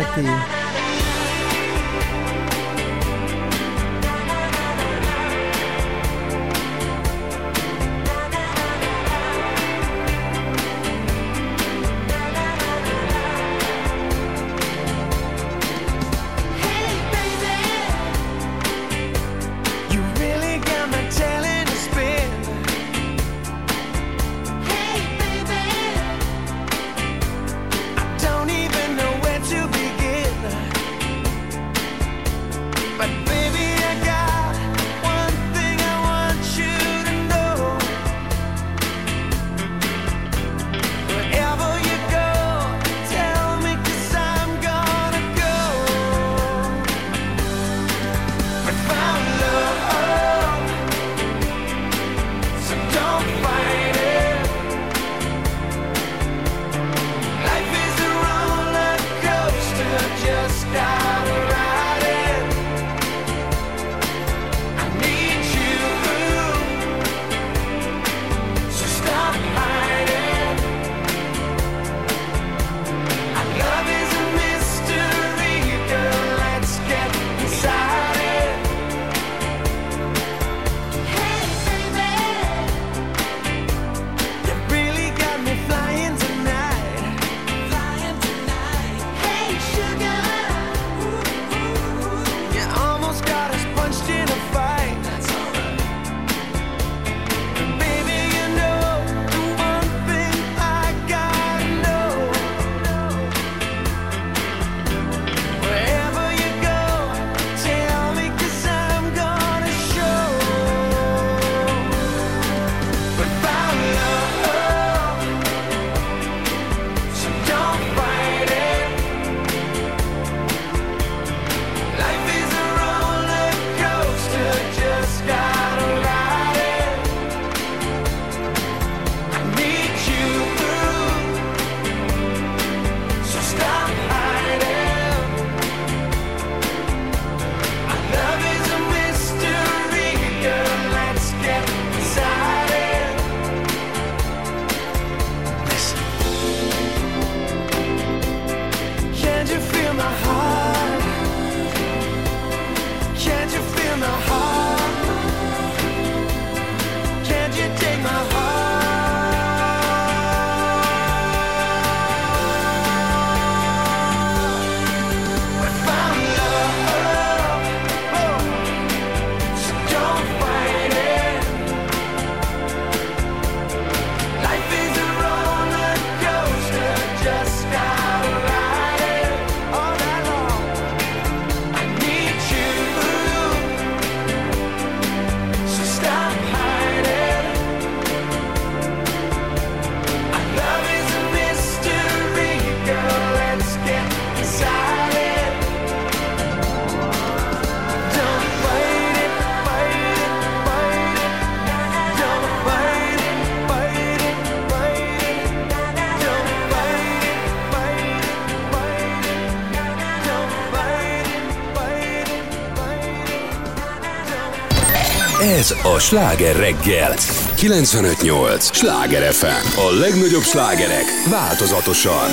Ez a Sláger reggel. 95.8. Sláger FM. A legnagyobb slágerek változatosan.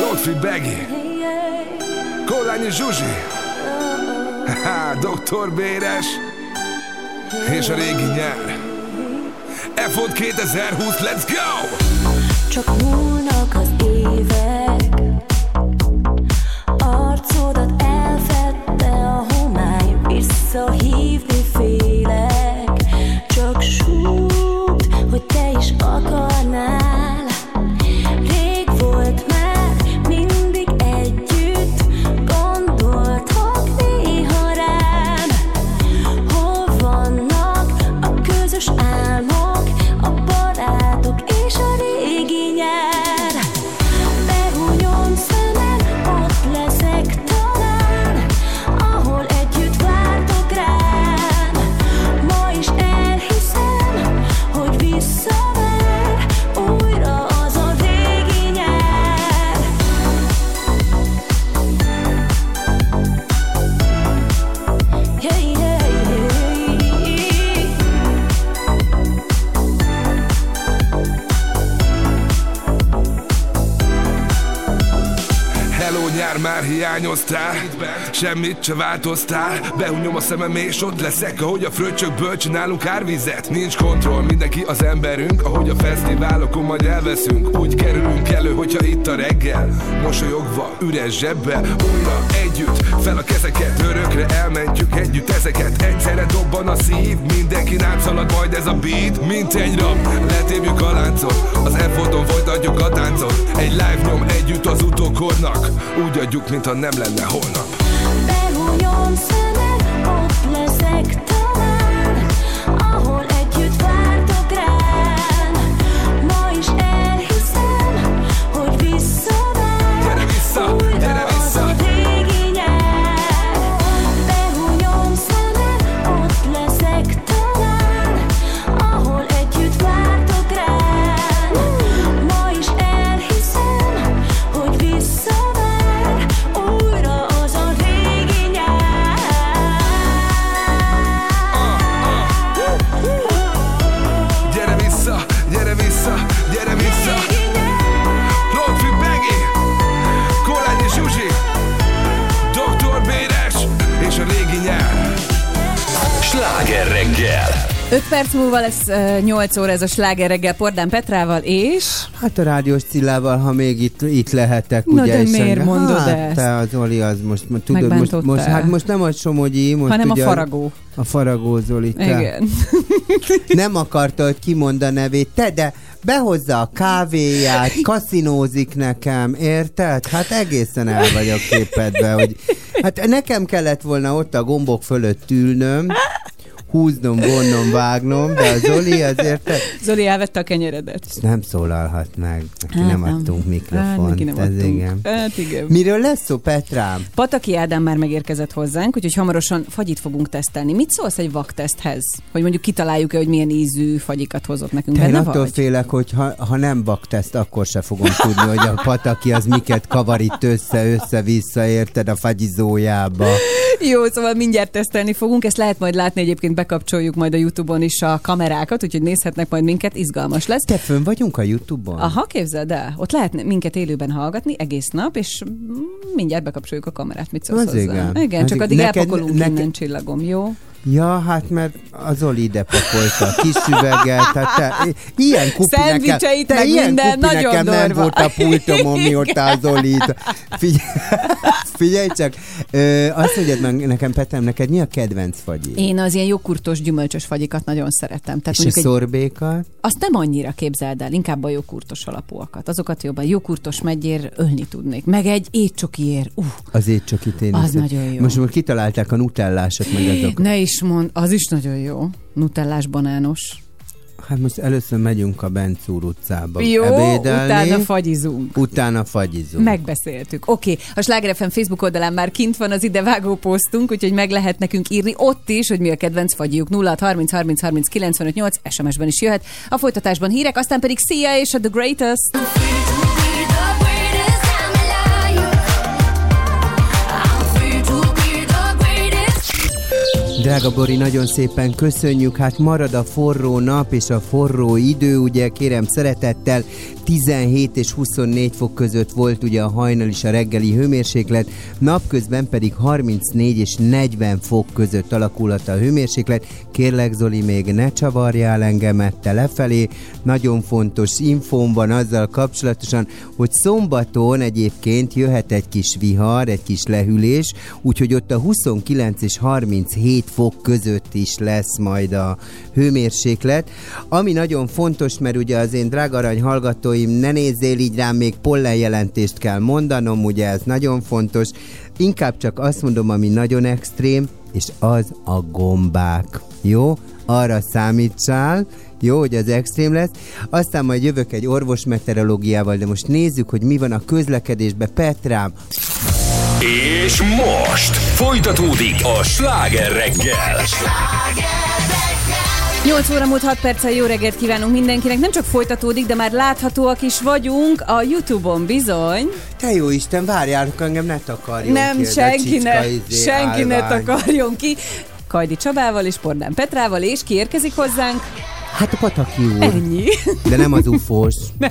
Lotfi Begi Korányi Zsuzsi Doktor Béres És a régi nyár F-ot 2020, let's go! Csak múlnak az évek hiányoztál. Semmit se változtál. Behunyom a szemem és ott leszek Ahogy a fröccsökből csinálunk árvizet. Nincs kontroll, mindenki az emberünk. Ahogy a fesztiválokon majd elveszünk Úgy kerülünk elő, hogyha itt a reggel Mosolyogva, üres zsebbel. Újra együtt, fel a kezeket Örökre elmentjük együtt ezeket. Egyszerre dobban a szív Mindenki átszalad majd ez a beat Mint egy rab, letépjük a láncot Az F-oton folytatjuk a táncot. Egy live nyom együtt az utókornak. Úgy adjuk, mintha nem lenne holnap 5 perc múlva lesz uh, 8 óra ez a sláger reggel Pordán Petrával, és... Hát a rádiós Cillával, ha még itt, itt lehetek, Na ugye. de miért engem- mondod hát, ezt? te az Oli az most, tudod, most, most, hát most nem a Somogyi, most Hanem a ugye faragó. A faragó Zoli, te. Igen. Nem akarta, hogy kimond a nevét, te, de behozza a kávéját, kaszinózik nekem, érted? Hát egészen el vagyok képedve, hogy hát nekem kellett volna ott a gombok fölött ülnöm, húznom, vonnom, vágnom, de a Zoli azért te- Zoli elvette a kenyeredet. nem szólalhat meg, neki Hát nem nem. adtunk Hát, mikrofont, neki nem ez adtunk. igen. Hát igen. Miről lesz szó, Petrám? Pataki Ádám már megérkezett hozzánk, úgyhogy hamarosan fagyit fogunk tesztelni. Mit szólsz egy vakteszthez? Hogy mondjuk kitaláljuk-e, hogy milyen ízű fagyikat hozott nekünk. Te Benne attól vagy? félek, hogy ha, ha nem bakteszt, akkor se fogom tudni, hogy a pataki az miket kavar itt össze-össze-vissza, érted a fagyizójába. Jó, szóval mindjárt tesztelni fogunk, ezt lehet majd látni, egyébként bekapcsoljuk majd a Youtube-on is a kamerákat, úgyhogy nézhetnek majd minket, izgalmas lesz. Te fönn vagyunk a Youtube-on? Aha, képzeld el, ott lehet minket élőben hallgatni egész nap, és mindjárt bekapcsoljuk a kamerát, mit szólsz hozzá? igen. igen csak addig Neked- elpakolunk neked- innen csillagom, jó? Ja, hát mert az Oli ide pakolta kis üveget, hát te, ilyen kupi nekem, Szendvicseit, te ilyen minden, kupi nagyon nekem nem durva. volt a pultomon, mióta az Olit. Figyelj, figyelj csak, ö, azt mondjad meg nekem, Petem, neked mi a kedvenc fagyi? Én az ilyen joghurtos, gyümölcsös fagyikat nagyon szeretem. Tehát És a mondjuk egy, szorbékat? azt nem annyira képzeld el, inkább a joghurtos alapúakat. Azokat jobban joghurtos megyér ölni tudnék. Meg egy étcsokiér. Uh, Az étcsokit én Az nagyon jó. Most már kitalálták a nutellásot, meg azok. ne is mond, az is nagyon jó. Nutellás banános. Hát most először megyünk a Bencúr utcába Jó, ebédelni. utána fagyizunk. Utána fagyizunk. Megbeszéltük. Oké, okay. a Sláger FM Facebook oldalán már kint van az idevágó posztunk, úgyhogy meg lehet nekünk írni ott is, hogy mi a kedvenc fagyjuk. 0 30 30 30 95 8 SMS-ben is jöhet. A folytatásban hírek, aztán pedig Sia és a The Greatest. this Drága Bori, nagyon szépen köszönjük. Hát marad a forró nap és a forró idő, ugye kérem szeretettel 17 és 24 fok között volt ugye a hajnal és a reggeli hőmérséklet, napközben pedig 34 és 40 fok között alakulhat a hőmérséklet. Kérlek Zoli, még ne csavarjál engemet te lefelé. Nagyon fontos infóm van azzal kapcsolatosan, hogy szombaton egyébként jöhet egy kis vihar, egy kis lehűlés, úgyhogy ott a 29 és 37 fok között is lesz majd a hőmérséklet. Ami nagyon fontos, mert ugye az én drága arany hallgatói hallgatóim, ne nézzél így rám, még pollenjelentést kell mondanom, ugye ez nagyon fontos. Inkább csak azt mondom, ami nagyon extrém, és az a gombák. Jó? Arra számítsál, jó, hogy az extrém lesz. Aztán majd jövök egy orvos meteorológiával, de most nézzük, hogy mi van a közlekedésbe. Petrám! És most folytatódik a sláger reggel! Sláger! 8 óra múlt 6 perccel jó reggelt kívánunk mindenkinek. Nem csak folytatódik, de már láthatóak is vagyunk a Youtube-on bizony. Te jó Isten, várjálok engem, ne takarjon Nem, ki izé senki ne, senki állvány. ne takarjon ki. Kajdi Csabával és Pordán Petrával, és ki érkezik hozzánk? Hát a Pataki úr. Ennyi. De nem az ufós.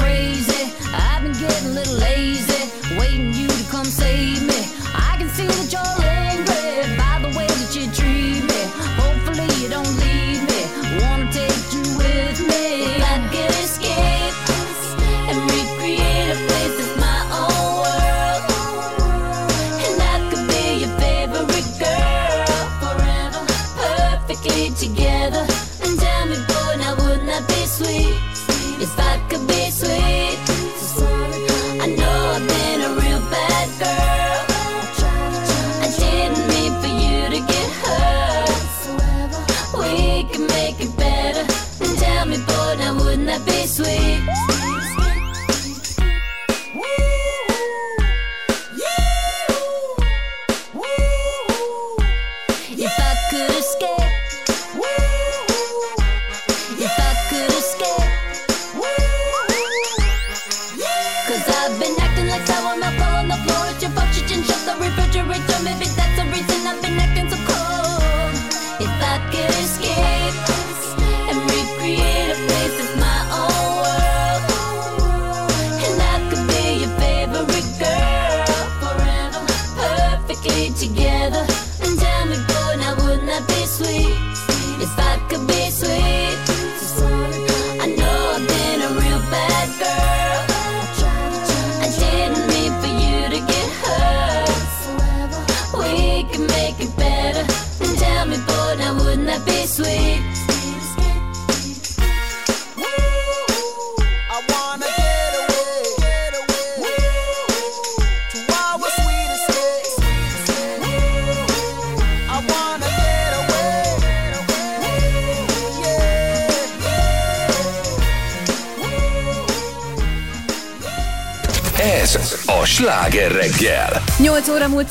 free.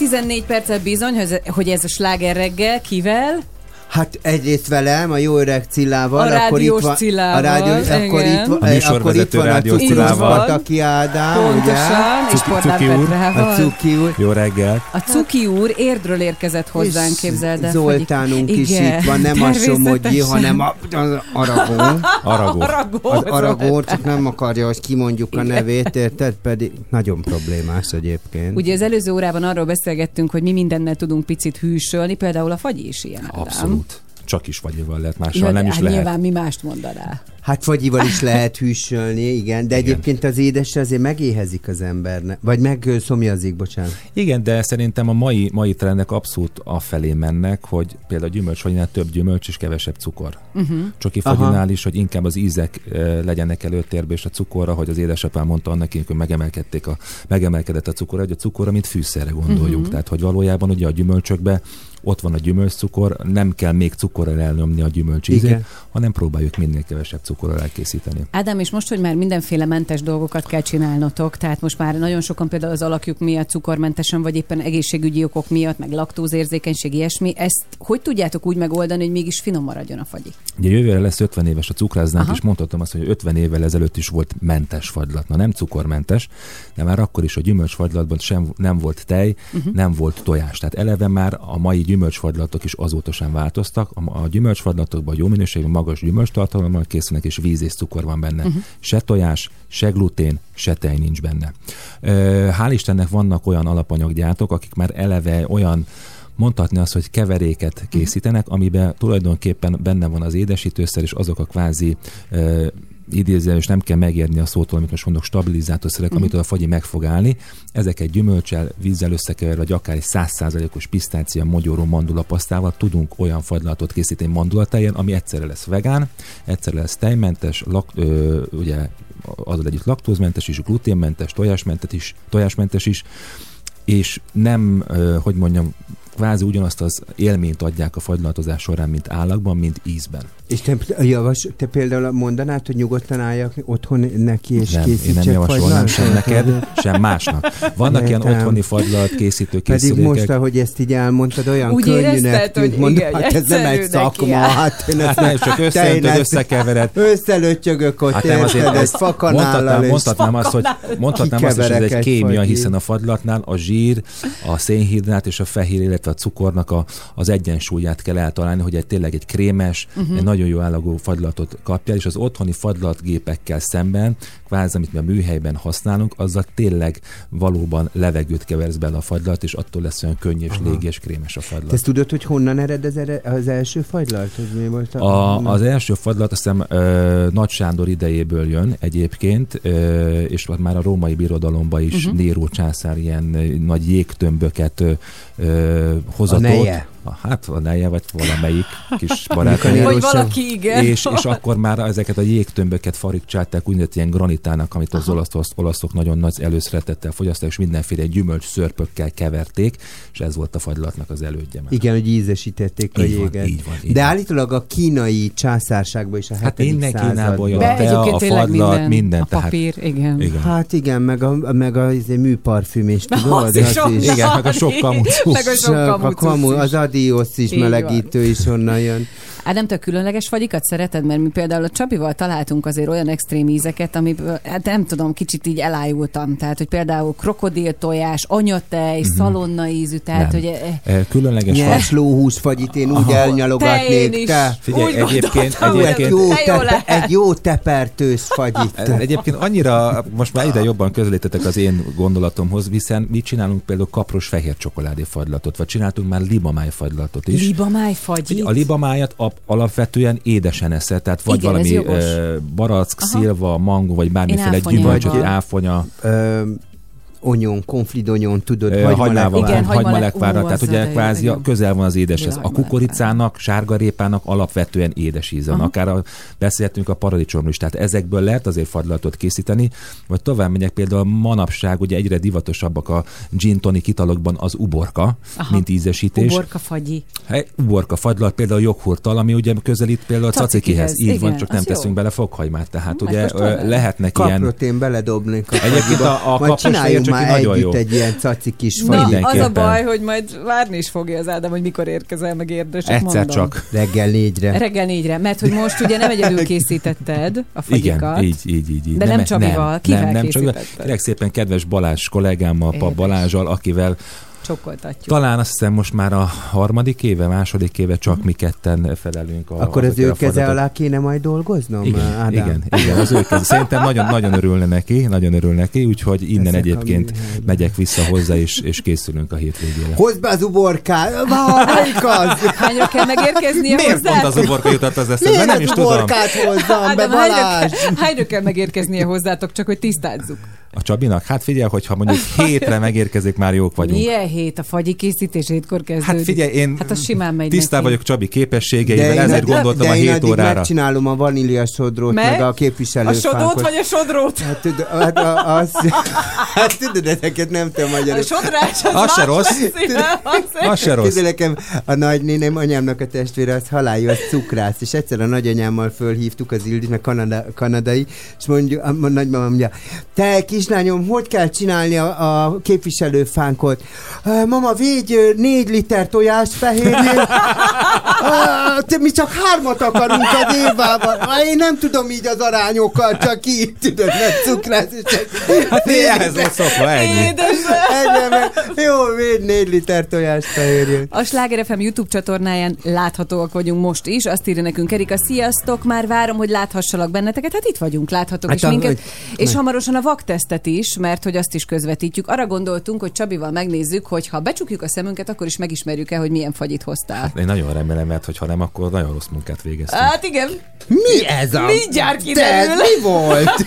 14 perccel bizony, hogy- ez a sláger reggel. Kivel? Egyrészt velem, a jó öreg Cillával. A akkor rádiós itt van, Cillával, A rádió, akkor itt, van- A eh, akkor itt van a rádiós Cukius Cillával. Pataki Ádám, Pontosan, ugye? és Cuki úr. Petrával. A Cuki úr. Jó reggel. A Cuki úr Érdről érkezett hozzánk, És képzeld el. Zoltánunk hogy- is Igen, itt van, nem a Somogyi, hanem a, az Aragón. Aragó. Aragó. Az Aragón, csak nem akarja, hogy kimondjuk a nevét, érted? Pedig nagyon problémás egyébként. Ugye az előző órában arról beszélgettünk, hogy mi mindennel tudunk picit hűsölni, például a fagy is ilyen. Abszolút. Csak is vagyival lehet, mással Ja, nem is hát lehet. Nyilván mi mást mondanál. Hát fagyival is lehet hűsölni, igen, de egyébként az édes azért megéhezik az embernek. Vagy meg szomjazik, bocsánat. Igen, de szerintem a mai, mai trendek abszolút afelé mennek, hogy például gyümölcsfagyinál több gyümölcs és kevesebb cukor. Uh-huh. Csoki fagyinál is, hogy inkább az ízek legyenek előtérbe, és a cukorra, hogy az édesapám mondta annak, hogy megemelkedték a, megemelkedett a cukor, hogy a cukorra, mint fűszerre gondoljunk. Mhm. Tehát, hogy valójában ugye a gyümölcsökbe ott van a gyümölcscukor, nem kell még cukorral elnyomni a gyümölcs ízét, Igen. hanem próbáljuk minél kevesebb cukorral elkészíteni. Ádám, és most, hogy már mindenféle mentes dolgokat kell csinálnotok, tehát most már nagyon sokan például az alakjuk miatt cukormentesen, vagy éppen egészségügyi okok miatt, meg laktózérzékenység, ilyesmi, ezt hogy tudjátok úgy megoldani, hogy mégis finom maradjon a fagyi? Ugye jövőre lesz 50 éves a cukráznánk, Aha. és mondhatom azt, hogy 50 évvel ezelőtt is volt mentes fagylat. Na nem cukormentes, de már akkor is a gyümölcsfagylatban sem nem volt tej, uh-huh. nem volt tojás. Tehát eleve már a mai gyümölcsfagylatok is azóta sem változtak. A, a jó minőségű, magas gyümölcstartalommal készülnek, és víz és cukor van benne. Mhm. Se tojás, se glutén, se tej nincs benne. Hál' Istennek vannak olyan alapanyaggyártók, akik már eleve olyan mondhatni azt, hogy keveréket készítenek, amiben tulajdonképpen benne van az édesítőszer, és azok a kvázi ö, idéző, és nem kell megérni a szótól, amit most mondok, stabilizátorszerek, Mhm. amitől a fagyi meg fog állni. Ezeket gyümölcsel, vízzel összekeverve, vagy akár egy 100%-os pisztácia, mogyoró mandulapasztával tudunk olyan fagylatot készíteni mandulatejen, ami egyszerre lesz vegán, egyszerre lesz tejmentes, lak, ö, ugye azzal együtt laktózmentes is, gluténmentes, tojásmentes is, tojásmentes is, és nem, hogy mondjam, kvázi ugyanazt az élményt adják a fagylatozás során, mint állagban, mint ízben. És te, javas, te például mondanád, hogy nyugodtan álljak otthon neki, és nem, én nem javasolnám sem neked, sem másnak. Vannak ilyen Értem. otthoni fagylalt készítő Pedig készülékek. most, ahogy ezt így elmondtad, olyan Úgy könnyűnek érezted, tűnt, hogy mondom, igen, hát ez nem egy szakma, hát én Hát ezt nem, csak összeöntöd, összekevered. Összelöttyögök ott, Hát nem azért ezt fakanállal, mondhatnám, mondhatnám azt, hogy, mondhatnám azt, hogy ez egy kémia, hiszen a fagylatnál a zsír, a szénhidrát és a fehér, illetve a cukornak a, az egyensúlyát kell eltalálni, hogy egy tényleg egy krémes, uh-huh. egy nagyon jó állagú fagylatot kapjál, és az otthoni fagylatgépekkel szemben, kvázi amit mi a műhelyben használunk, azzal tényleg valóban levegőt keversz bele a fagylat, és attól lesz olyan könnyű és légi és krémes a fagylat. Te ezt tudod, hogy honnan ered az, ere, az első fagylalt? Hogy mi volt a, A, az első fagylat azt hiszem ö, Nagy Sándor idejéből jön egyébként, ö, és már a római birodalomba is uh-huh. Néró császár ilyen nagy jégtömböket ö, ö, hozatott. neje? A, hát a neje, vagy valamelyik kis barátnője. Vagy valaki, igen. És, és akkor már ezeket a jégtömböket farigcsálták úgynevezett ilyen granitának, amit az olaszok, olaszok nagyon nagy előszeretettel fogyasztják, és mindenféle gyümölcs szörpökkel keverték, és ez volt a fagylatnak az elődje. már. Igen, hogy ízesítették a Így van, jéget. így van, így De van. állítólag a kínai császárságban is a Hát hetedik minden században. Kínából jön a tea, a fagylat, minden, minden. a tehát- papír, igen. Igen. Hát igen, meg a, meg a izé, műparfüm is, tudod? Az is. Igen, meg a sok kamucu. Meg a sok a kamucuc kamu, adios is Így van. melegítő is onnan jön. Hát nem te különleges fagyikat szereted, mert mi például a Csabival találtunk azért olyan extrém ízeket, amiből, hát nem tudom, kicsit így elájultam. Tehát, hogy például krokodil tojás, anyatej, Mhm. szalonna ízű, tehát, Nem. hogy e- Eh, Különleges Nyers lóhús fagyit én úgy Aha. Elnyalogatnék. is. Te. Figyelj, Úgy egyébként, egyébként, Egy jó, tepe, egy jó tepertős fagyit. Egyébként annyira, most már ide jobban közelítetek az én gondolatomhoz, hiszen mi csinálunk például kapros fehér csokoládé fagylatot, vagy csináltunk már libamáj fagylatot is. libamáj fagyit. a libamájat ap- alapvetően édesen eszed, tehát vagy Igen, valami barack, Aha. szilva, mango, vagy bármiféle áfonyával. gyümölcs, vagy áfonya, Ö, onyon, konflidonyon, tudod, hagymalev. hagymával, Igen, hagymale- hagymalekvárral, ú, tehát ugye kvázi igen. közel van az édeshez. A kukoricának, sárgarépának alapvetően édes íze van. Akár a, beszélhetünk a paradicsomról is, tehát ezekből lehet azért fagylatot készíteni, vagy tovább megyek például manapság ugye egyre divatosabbak a gin tonic italokban az uborka, Aha. mint ízesítés. Uborka fagyi. Hey, uborka fagylat például joghurttal, ami ugye közelít például a Cacikihez, cacikihez. Így van, igen, csak nem jó. teszünk bele fokhagymát. Tehát ugye tovább. lehetnek ilyen... Kaprot én beledobnék a Egyébként a- a kapros fehér már nagyon együtt jó. egy ilyen caci kis Na, az a baj, hogy majd várni is fogja az Ádám, hogy mikor érkezel meg érdős. Egyszer csak. Reggel négyre. Reggel négyre, mert hogy most ugye nem egyedül készítetted a fagyikat. Igen, így, így, így. így. De nem Csabival, kivel nem, nem Csabival. Kérlek szépen kedves Balázs kollégámmal, Pap. Balázsal, akivel Csokoltatjuk. talán azt hiszem most már a harmadik éve, második éve csak mi ketten felelünk. A, Akkor az azokért ő keze alá kéne majd dolgoznom, Igen, Ádám? igen, igen, az ő keze. Szerintem nagyon, nagyon örülne neki, nagyon örül neki, úgyhogy innen Ezek egyébként megyek vissza hozzá, és, és készülünk a hétvégére. Hozd be az uborkát! Melyik az? Hányra kell megérkeznie Miért hozzá? pont az uborka jutott az eszembe? Miért Nem az is tudom. uborkát hozzam be, Balázs? kell- hányra kell megérkeznie hozzátok, csak hogy tisztázzuk. A Csabinak? Hát figyelj, hogyha mondjuk hétre megérkezik, már jók vagyunk. Milyen hét? A fagyi készítés hétkor kezdődik? Hát figyelj, én Hát az simán megy tisztában neki. vagyok Csabi képességeivel, én- ezért gondoltam de a én 7 addig órára. megcsinálom a vanília sodrót, meg, Meg? a A képviselőfánkot. sodrót vagy a sodrót? Hát, tudod, hát, a, az, hát tudod, ezeket nem tudom A magyarul. sodrás az, Az se rossz. Az se rossz. Nekem a nagynéném, anyámnak a testvére, az halályos cukrász, és egyszer a nagyanyámmal fölhívtuk az Ildit, meg kanada, kanadai, és mondjuk, a, a nagymamám mondja, te kis kislányom, hogy kell csinálni a, a képviselőfánkot? Mama, ö, négy liter tojást fehérjét. Te, mi csak hármat akarunk az Évával. Ah, Én nem tudom így az arányokat, csak így tudod, mert cukrász. csak- Hát én ehhez vagy szokva, ennyi. Ennyi, mert- Jó, védj négy liter tojást fehérjét. A Sláger FM YouTube csatornáján láthatóak vagyunk most is. Azt írja nekünk Erika, sziasztok, már várom, hogy láthassalak benneteket. Hát itt vagyunk, láthatok Hát is a- minket. hogy- És hamarosan a vaktesztet is, mert hogy azt is közvetítjük. Arra gondoltunk, hogy Csabival megnézzük, hogy ha becsukjuk a szemünket, akkor is megismerjük-e, hogy milyen fagyit hoztál. Én nagyon remélem, mert ha nem, akkor nagyon rossz munkát végeztünk. Hát igen. Mi ez a... Mindjárt De kiderül. mi volt?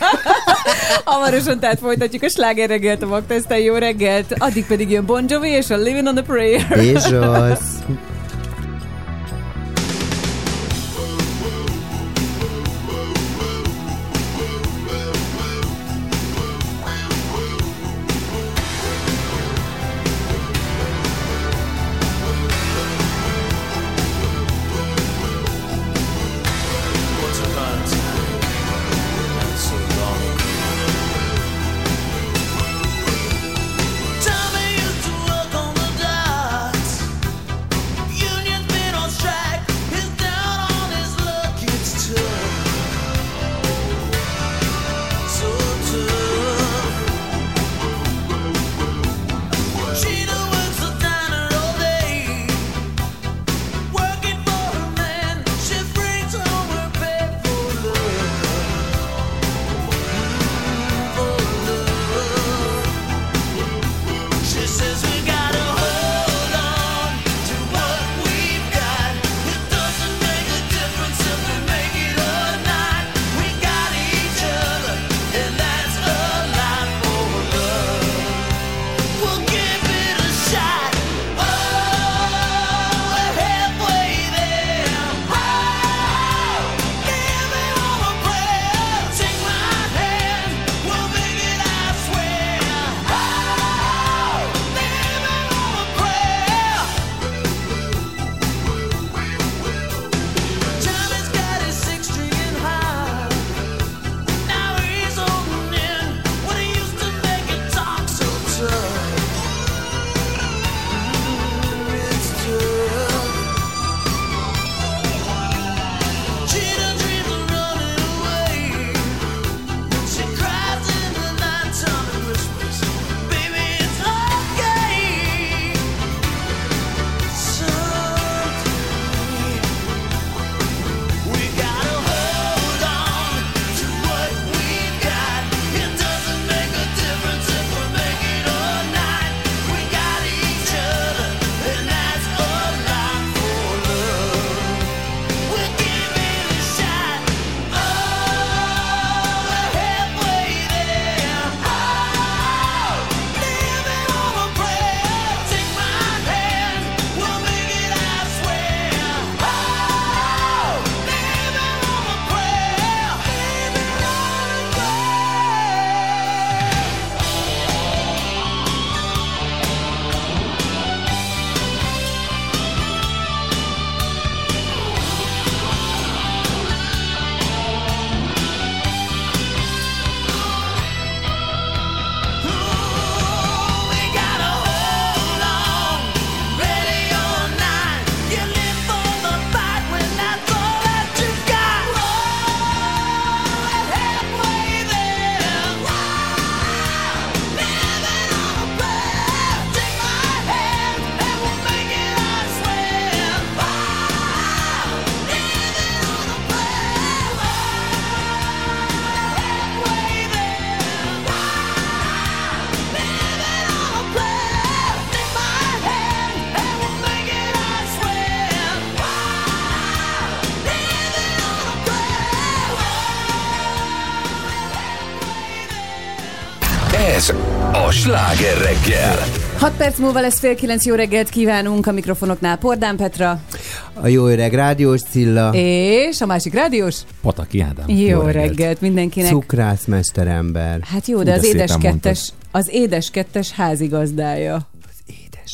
Hamarosan tehát folytatjuk a sláger reggelt a vakteszten. Jó reggelt! Addig pedig jön Bon Jovi és a Living on the Prayer. Bizsos. sláger reggel. 6 perc múlva lesz fél kilenc jó reggelt kívánunk a mikrofonoknál Pordán Petra A jó öreg rádiós Cilla. és a másik rádiós. Pataki Ádám. Jó, reggelt. mindenkinek. Cukrász mesterember. Hát jó, de Hú, az édes kettes, az édes kettes házigazdája.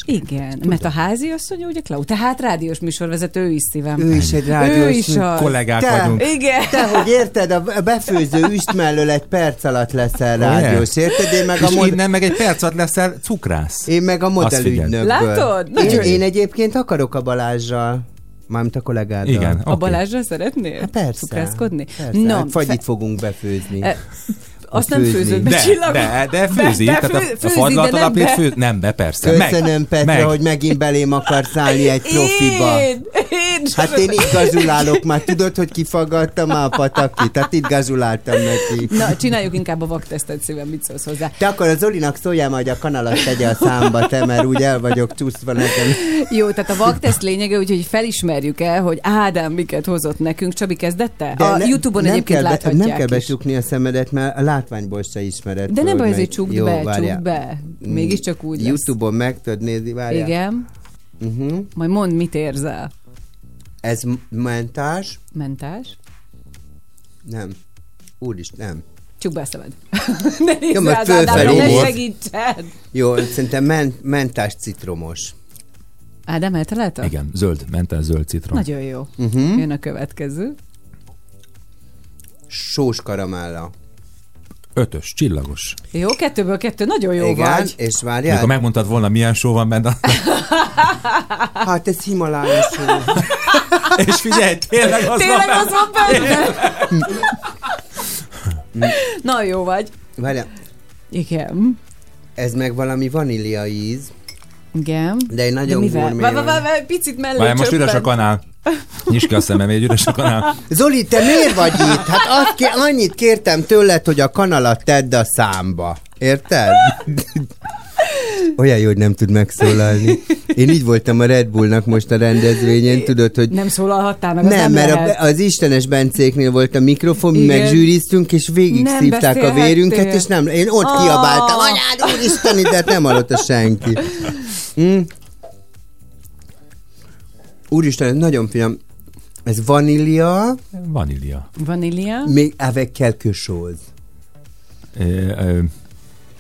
Igen, mert a házi asszony ugye Klau, tehát rádiós műsorvezető, ő is szívem. Ő is egy rádiós Ő is az. Kollégák Te- vagyunk. Igen. Te, hogy érted, a befőző üst mellől egy perc alatt leszel rádiós, érted? Én meg a mod- innen meg egy perc alatt leszel cukrász. Én meg a modellügynökből. Látod? Én, Nagyon én egyébként akarok a Balázsral. Mármint a kollégáddal. Igen, A Balázsra szeretnél? Hát persze. Cukrászkodni? Persze. No, hát fagyit fe- fogunk befőzni. Azt nem főzöd be, De, de, de főzi. Be- tehát be- a, fő- a főzi, fagylalt de nem alapjét be. fő... Nem, be persze. Köszönöm, meg, Petra, meg. hogy megint belém akarsz állni egy profiba. Én, én Hát én itt gazulálok már, tudod, hogy kifagadtam már a patakit? Hát itt gazuláltam neki. Na, csináljuk inkább a vaktesztet szívem, mit szólsz hozzá. Te akkor a Zolinak szóljál majd a kanalat tegye a számba, te, mert úgy el vagyok csúszva nekem. Jó, tehát a vakteszt lényege, úgyhogy felismerjük el, hogy Ádám miket hozott nekünk. Csabi kezdette? De a ne- Youtube-on nem egyébként kell be- láthatják Nem kell is. becsukni a szemedet, mert a látványból se ismered. De nem meg- csukd Jó, be, várjál. csukd be. Mm, Mégiscsak úgy lesz. Youtube-on meg tudod nézni, várjál. Igen. Uh-huh. Majd mondd, mit érzel. Ez mentás? Mentás? Nem. Úrist, nem. Csukd be a szemed. ne Jó, mert fölfelé ne segítsed. Jó, szerintem men- mentás citromos. Ádám, eltalálta? Igen, zöld, menten zöld citrom. Nagyon jó. Uh-huh. Jön a következő. Sós karamella. Ötös, csillagos. Jó, kettőből kettő, nagyon jó Igen, vagy. és Mikor várjál. megmondtad volna, milyen só van benne, Hát ez Himalája só. és figyelj, tényleg az Tényleg van az van benne? Na, jó vagy. Várjál, Igen. ez meg valami vanília íz, Igen. de egy nagyon gurmé picit mellé Várj, most üres a kanál. Nyisd ki a szemem, egy üres a kanál. Zoli, te miért vagy itt? Hát azt ké- annyit kértem tőled, hogy a kanalat tedd a számba. Érted? Olyan jó, hogy nem tud megszólalni. Én így voltam a Red Bullnak most a rendezvényen, tudod, hogy Nem szólalhattál meg, az nem, nem mert lehet. a, az Istenes Bencéknél volt a mikrofon, mi megzsűriztünk, és végig Nem szívták a vérünket, és nem, én ott Ah. kiabáltam, anyád, úristen, de nem hallotta senki. Hm? Úristen, nagyon finom. Ez vanília, Vanília. Vanília. még avec quelque chose. Ö, ö,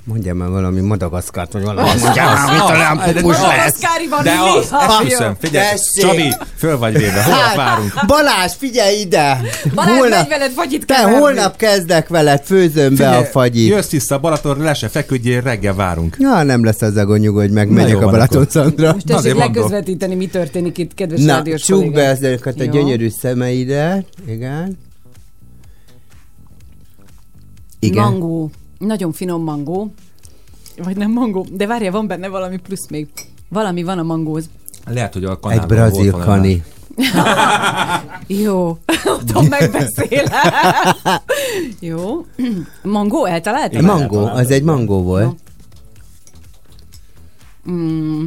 Mondjál már valami Madagaszkárt, vagy valami. Mondjál már, mit pupus az. lesz. De az, esküszöm, figyelj, Tessék. Csabi, föl vagy véve, hol Hát, várunk? Balázs, figyelj ide! Balázs, megy veled fagyit te keverni. holnap kezdek veled, főzöm be a fagyit. Jössz vissza Balatonra, le se feküdjél, reggel várunk. Ja, nem lesz az a nyugodj meg, Na megyek a Balaton akkor. Szandra. Most tessék legközvetíteni, mi történik itt, kedves Na, rádiós csukd be ezeket a gyönyörű szemeidet. Igen. Igen. Mangó. Nagyon finom mangó. Vagy nem mangó, de várja, van benne valami plusz még. Valami van a mangóz. Lehet, hogy a Egy kanálban brazil volt valami. kani. Jó, tudom, megbeszélem. Jó. Mangó, eltaláltad? Mangó, az egy mangó volt. Mm.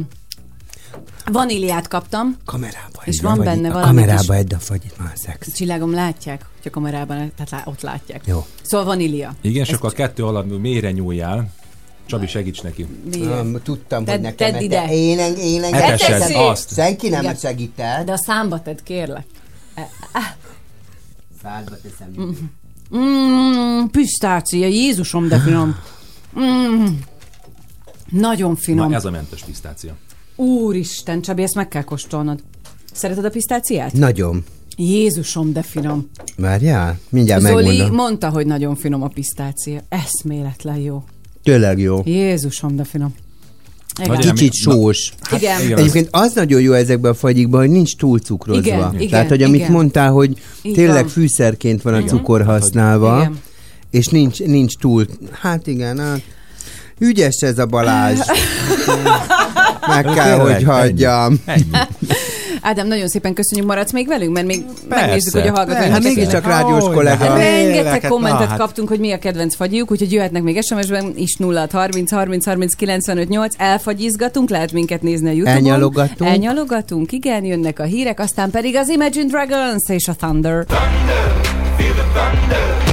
Vaníliát kaptam. Kamerába És van fagyit. benne A valami Kamerába edd a fagyit, már szex. Csillágom látják, hogy a kamerában, tehát lá- ott látják. Jó. Szóval vanília. Igen, és akkor a kettő alatt mélyre nyúljál. Csabi, segíts neki. Ah, tudtam, hogy nekem tedd ide. Én, én, én, én, Etesed azt. Senki nem Igen. segített. De a számba tedd, kérlek. Szádba teszem. Mm, pisztácia, Jézusom, de finom. Mm, nagyon finom. Na, ez a mentes pisztácia. Úristen, Csabi, ezt meg kell kóstolnod. Szereted a pisztáciát? Nagyon. Jézusom, de finom. Várjál, mindjárt Zoli megmondom. mondta, hogy nagyon finom a pisztácia. Eszméletlen jó. Tényleg jó. Jézusom, de finom. Igen. Kicsit sós. Igen. igen. Egyébként az nagyon jó ezekben a fagyikban, hogy nincs túl cukrozva. Igen, igen, Tehát, hogy amit igen. mondtál, hogy Így tényleg fűszerként van a Igen. cukor használva, Igen. és nincs, nincs túl... Hát igen, hát... Ügyes ez a Balázs. Meg kell, Tényleg, hogy hagyjam. Ennyi. Ádám, nagyon szépen köszönjük, maradsz még velünk, mert még megnézzük, hogy a hallgatóink... Hát mégiscsak rádiós Hogy kollega. Rengeteg kommentet hát. kaptunk, hogy mi a kedvenc fagyjuk, úgyhogy jöhetnek még SMS-ben is 0 30 30 30 95 8. Elfagyizgatunk, lehet minket nézni a Youtube-on. Elnyalogatunk. Elnyalogatunk, igen, jönnek a hírek, aztán pedig az Imagine Dragons és a Thunder. Feel thunder, and the thunder.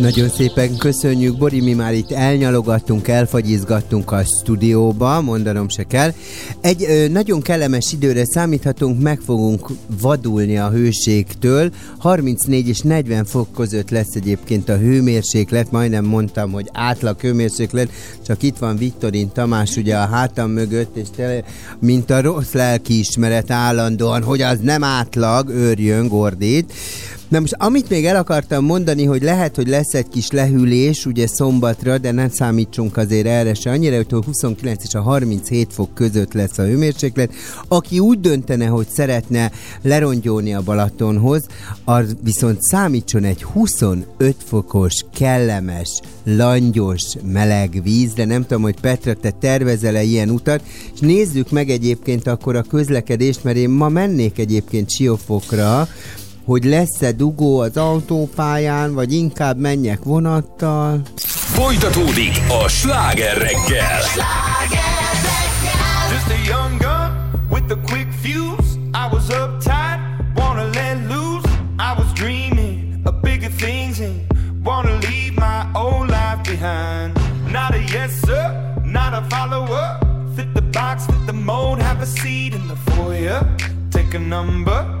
Nagyon szépen köszönjük, Bori, mi már itt elnyalogattunk, elfagyizgattunk a stúdióba, mondanom se kell. Egy ö, nagyon kellemes időre számíthatunk, meg fogunk vadulni a hőségtől. 34 és 40 fok között lesz egyébként a hőmérséklet, majdnem mondtam, hogy átlag hőmérséklet, csak itt van Viktorin Tamás ugye a hátam mögött, és tele, mint a rossz lelkiismeret állandóan, hogy az nem átlag, őrjön Gordit. Na most, amit még el akartam mondani, hogy lehet, hogy lesz egy kis lehűlés, ugye szombatra, de nem számítsunk azért erre se annyira, hogy a 29 és a 37 fok között lesz a hőmérséklet. Aki úgy döntene, hogy szeretne lerongyolni a Balatonhoz, az viszont számítson egy 25 fokos, kellemes, langyos, meleg vízre. Nem tudom, hogy Petra, te tervezel-e ilyen utat, és nézzük meg egyébként akkor a közlekedést, mert én ma mennék egyébként Siófokra, hogy lesz-e dugó az autópályán, vagy inkább menjek vonattal. Folytatódik a sláger reggel. Just a young gun with a quick fuse. I was uptight, wanna let loose. I was dreaming of bigger things and wanna leave my old life behind. Not a yes sir, not a follower. Fit the box, fit the mold, have a seat in the foyer. Take a number.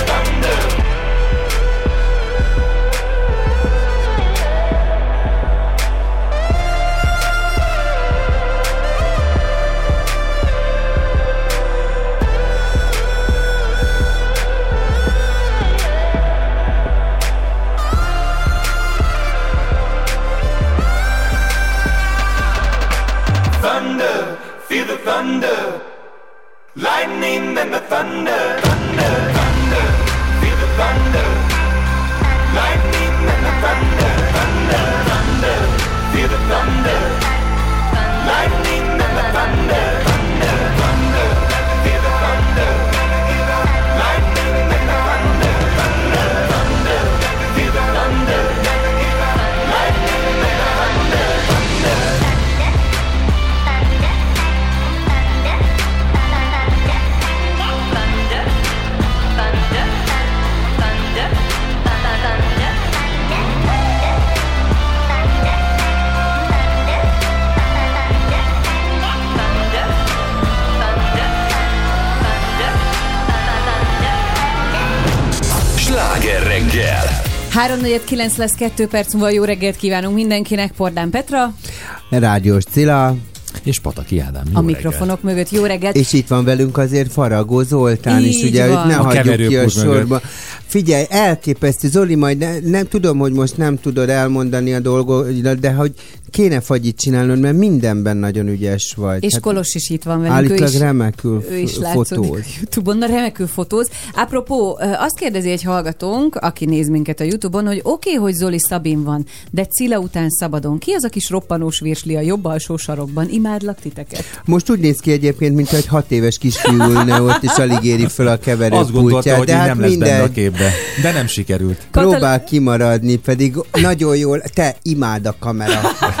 349 lesz 2 perc múlva jó reggelt kívánunk mindenkinek, Pordán Petra, Rádiós Cilla. És Pataki Ádám. a mikrofonok mögött jó reggelt. És itt van velünk azért Faragó Zoltán is, Így ugye, van. hogy ne A hagyjuk ki a keverőpult mögött. sorba. Figyelj, elképesztő, Zoli, majd ne, nem tudom, hogy most nem tudod elmondani a dolgokat, de hogy kéne fagyit csinálnod, mert mindenben nagyon ügyes vagy. És Kolos is itt van velünk. Állítólag ő is, remekül ő is fotóz. Youtube-on, na remekül fotóz. Apropó, azt kérdezi egy hallgatónk, aki néz minket a Youtube-on, hogy oké, okay, hogy Zoli Szabin van, de Cilla után szabadon. Ki az a kis roppanós virsli a jobb alsó sarokban? Imádlak titeket. Most úgy néz ki egyébként, mintha egy hat éves kisfiú ülne ott, és alig éri fel a keverőpultját. Azt gondolta, hogy de hát nem lesz minden benne a képbe. De nem sikerült. Próbál kimaradni, pedig nagyon jól, te imád a kamera.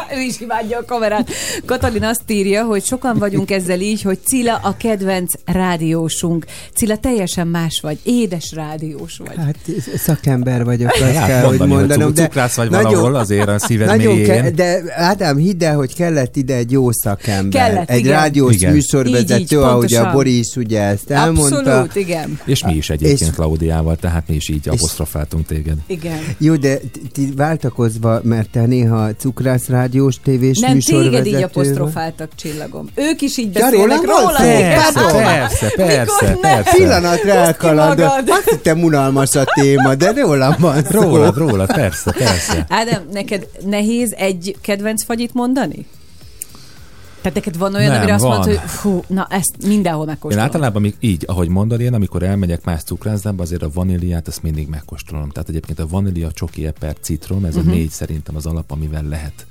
ő is imádja a kamerát. Katalin azt írja, hogy sokan vagyunk ezzel így, hogy Cilla a kedvenc rádiósunk. Cilla teljesen más vagy, édes rádiós vagy. Hát szakember vagyok, azt Hát kell, hogy mondani, hogy mondanom. De cukrász vagy valahol, azért a szíved nagyon mélyén. de Ádám, hidd el, hogy kellett ide egy jó szakember. Kellett, egy igen. rádiós Igen. műsorvezető, Így, így, ahogy a pontosan. Boris ugye ezt elmondta. Abszolút, igen. És mi is egyébként És- Klaudiával, tehát mi is így apostrofáltunk téged. Igen. Jó, de ti váltakozva, mert te néha cukrász rádiós tévés Nem, téged így apostrofáltak, csillagom. Ők is így Ja, beszélnek van? rólad. Persze, persze, persze, persze. Pillanatra magad. Azt hittem unalmas a téma, de rólam van szó. Rólad, rólad, persze, persze. Ádám, neked nehéz egy kedvenc fagyit mondani? Tehát neked van olyan, Nem, amire azt van. mondod, hogy fú, na ezt mindenhol Én megkóstolom. általában amik, így, ahogy mondod, én amikor elmegyek más cukrászdába, azért a vaníliát azt mindig megkóstolom. Tehát egyébként a vanília, csoki, eper, citrom, ez Mhm. a négy szerintem az alap, amivel lehet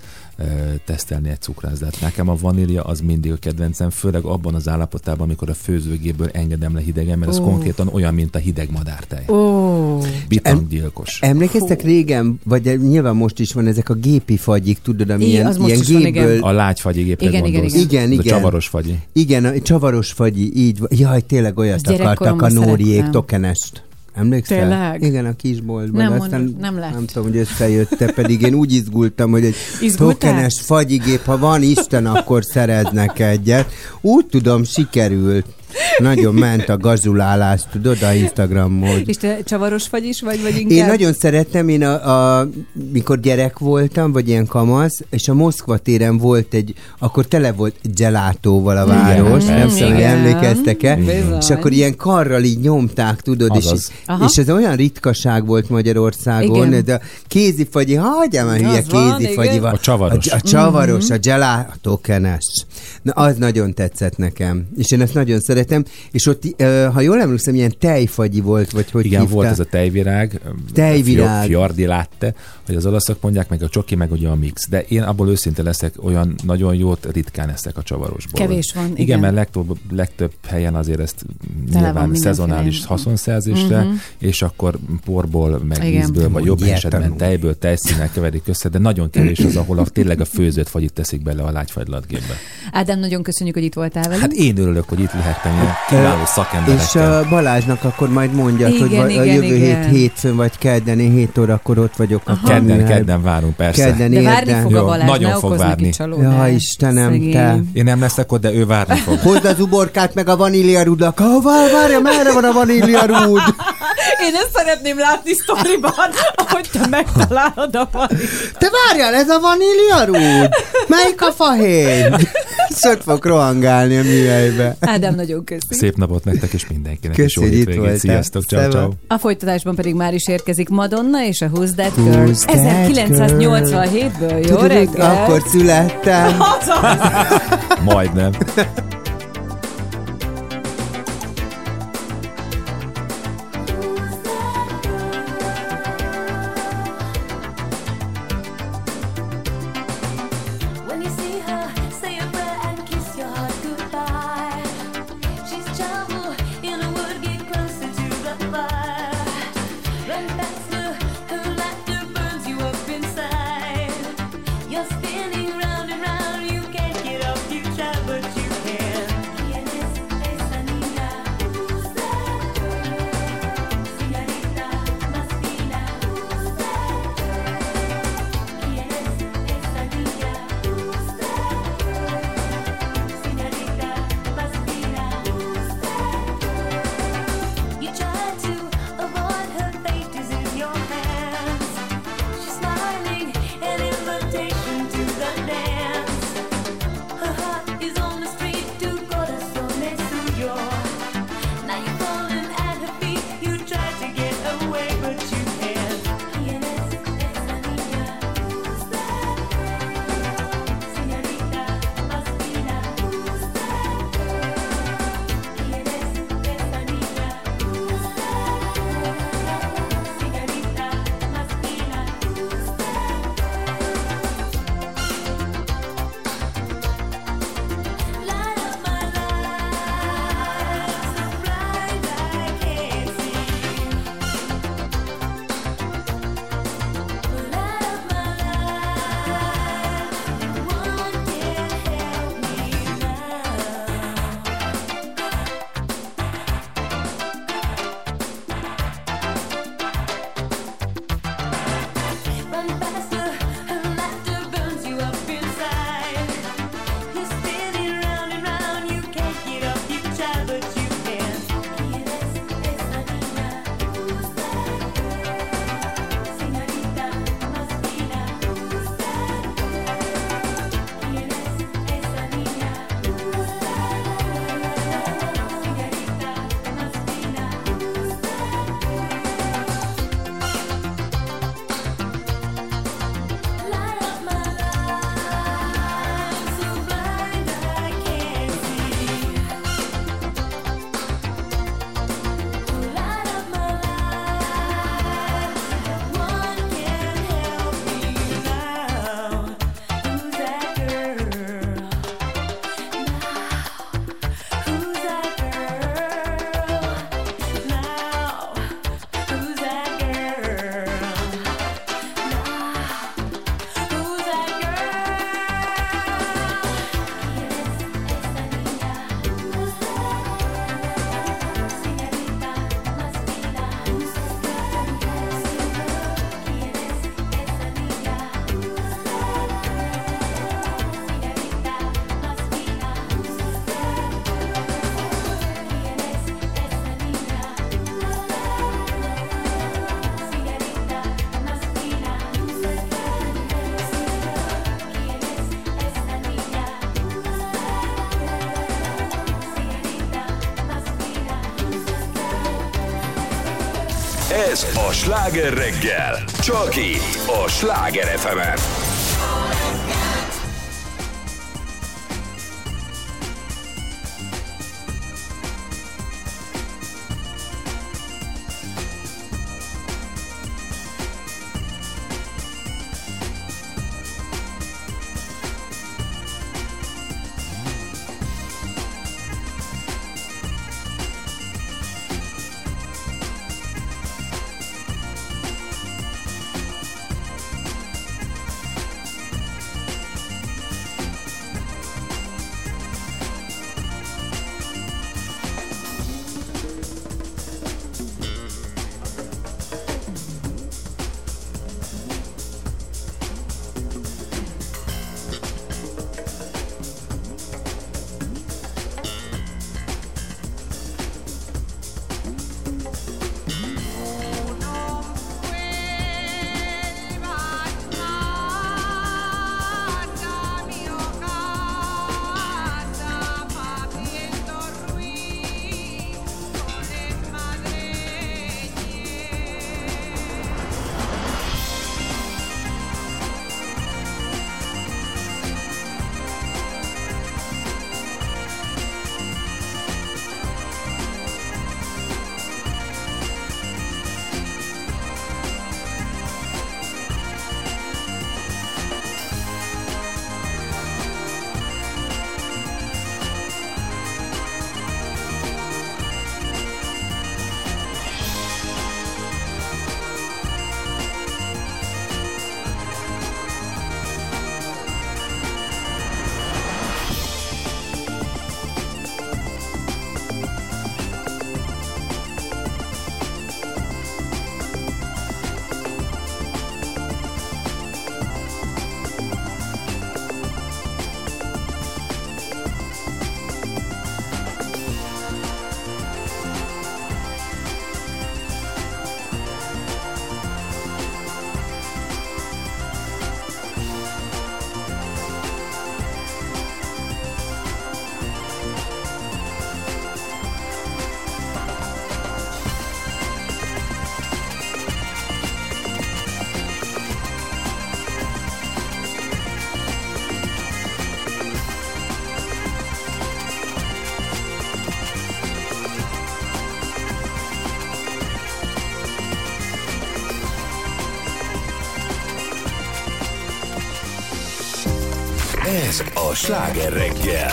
tesztelni egy cukrászdát. Nekem a vanília az mindig a kedvencem, főleg abban az állapotában, amikor a főzőgéből engedem le hidegen, mert ez Ó. konkrétan olyan, mint a hideg madártej. Ó. Bitanggyilkos. Emlékeztek régen, vagy nyilván most is van ezek a gépi fagyik, tudod, ami Igen, ilyen, az most ilyen is van, gépből... igen. A lágyfagyi gépre Igen, igen, gondolsz. igen. Ez Igen, A igen. csavaros fagyi. Igen, a csavaros fagyi, így van. Jaj, tényleg olyat Ezt akartak a Nóriék, tokenest. Emlékszel? Tényleg? Igen, a kisboltban. Nem aztán mondod, nem lett. Nem tudom, hogy összejötte, pedig én úgy izgultam, hogy egy Izgultál? tokenes fagyigép, ha van Isten, akkor szereznek egyet. Úgy tudom, sikerült. Nagyon ment a gazulálás, tudod, a Instagramon. És te csavaros vagy is, vagy, vagy inkább? Én nagyon szerettem, én a, a, mikor gyerek voltam, vagy ilyen kamasz, és a Moszkva téren volt egy, akkor tele volt gelátóval a város, Igen, nem tudom, hogy Igen. emlékeztek-e, és akkor ilyen karral így nyomták, tudod, és. Aha. és ez olyan ritkaság volt Magyarországon, Igen. de a kézifagyi, hagyjam a hülye kézifagyival. A csavaros. A, a csavaros, Mhm. a gelátókenes. Na, az nagyon tetszett nekem, és én ezt nagyon szeretem, és ott, ha jól emlékszem, ilyen tejfagyi volt, vagy hogy Igen, hívták? volt ez a tejvirág, Tejvirág. a Fiordi látte, hogy az olaszok mondják, meg a csoki, meg ugye a mix. De én abból őszinte leszek, olyan nagyon jót ritkán eszek a csavarosból. Kevés van, igen. igen. mert legtöbb, legtöbb helyen azért ezt van nyilván szezonális haszonszerzésre, Mhm. és akkor porból, meg Igen. vízből, vagy jobb esetben ilyet, tejből, tejszínnel keverik össze, de nagyon kevés az, ahol a, tényleg a főzött fagyit teszik bele a lágyfagylatgépbe. Ádám, nagyon köszönjük, hogy itt voltál velünk. Hát én örülök, hogy itt lehettem ilyen kiváló És szakemberekkel. a Balázsnak akkor majd mondjad, Igen, hogy va- a igen, jövő igen. hét hétfőn vagy kedden, én 7 órakor ott vagyok a Kedden, kedden várunk, persze. Kedden, De várni érden. fog a Jó, Balázs, nagyon fog várni. Ja, Istenem, Szegény. te. Én nem leszek ott, de ő várni fog. Hozd az uborkát meg a vaníliarúdnak. Ha vár, várja, merre van a vaníliarúd? Én ezt szeretném látni sztoriban, ahogy te megtalálod a valit. Te várjál, ez a vaníliarúd? Melyik a fahéj? Szöt fog rohangálni a műhelybe. Ádám, nagyon köszi. Szép napot nektek és mindenkinek. Hogy itt voltál. Sziasztok, ciao, ciao. A folytatásban pedig már is érkezik Madonna és a Who's That Girl. Who's that 1987-ből. Jó reggel! Akkor születtem. Majdnem. Sláger reggel, csak itt a Sláger fm a sláger reggel.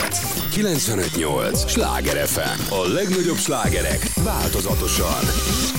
95.8. Sláger FM. A legnagyobb slágerek változatosan.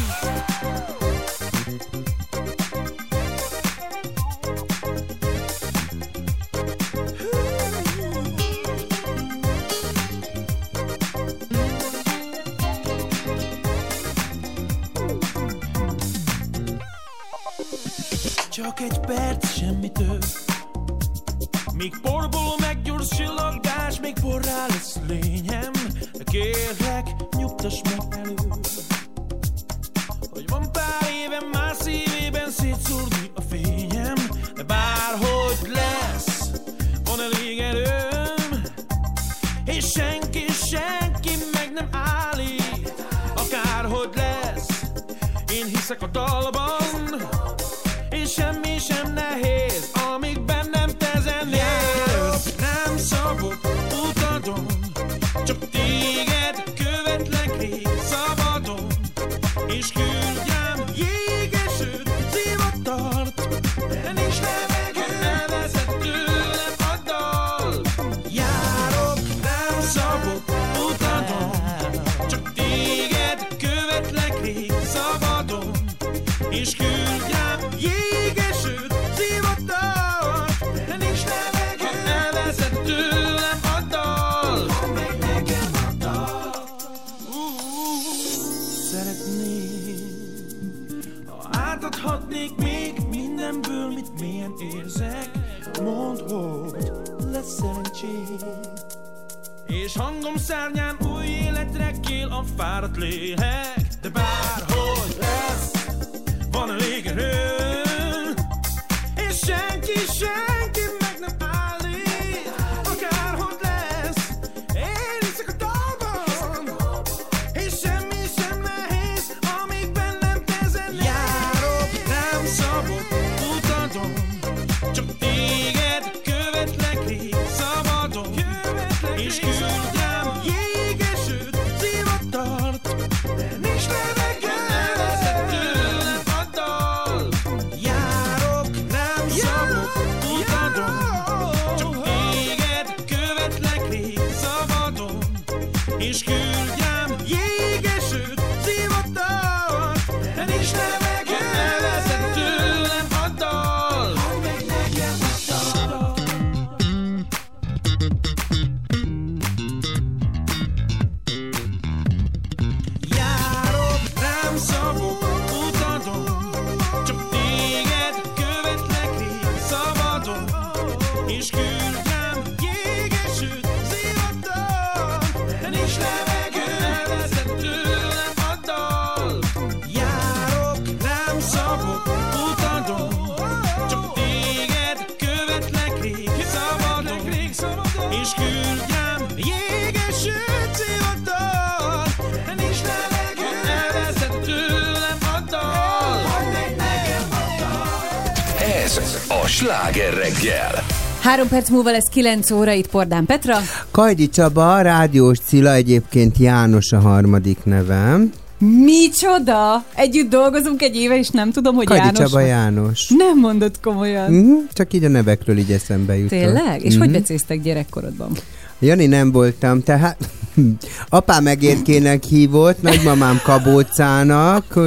Három perc múlva lesz 9 óra itt Pordán Petra. Kajdi Csaba, rádiós Cilla, egyébként János a harmadik nevem. Micsoda? Együtt dolgozunk egy éve, és nem tudom, hogy Kajdi János Csaba. János. Nem mondod komolyan. Mhm, Csak így a nevekről így eszembe jutott. Tényleg? És hogy Mhm. becéztek gyerekkorodban? Jani nem voltam, tehát apám egérkének hívott, nagymamám kabócának.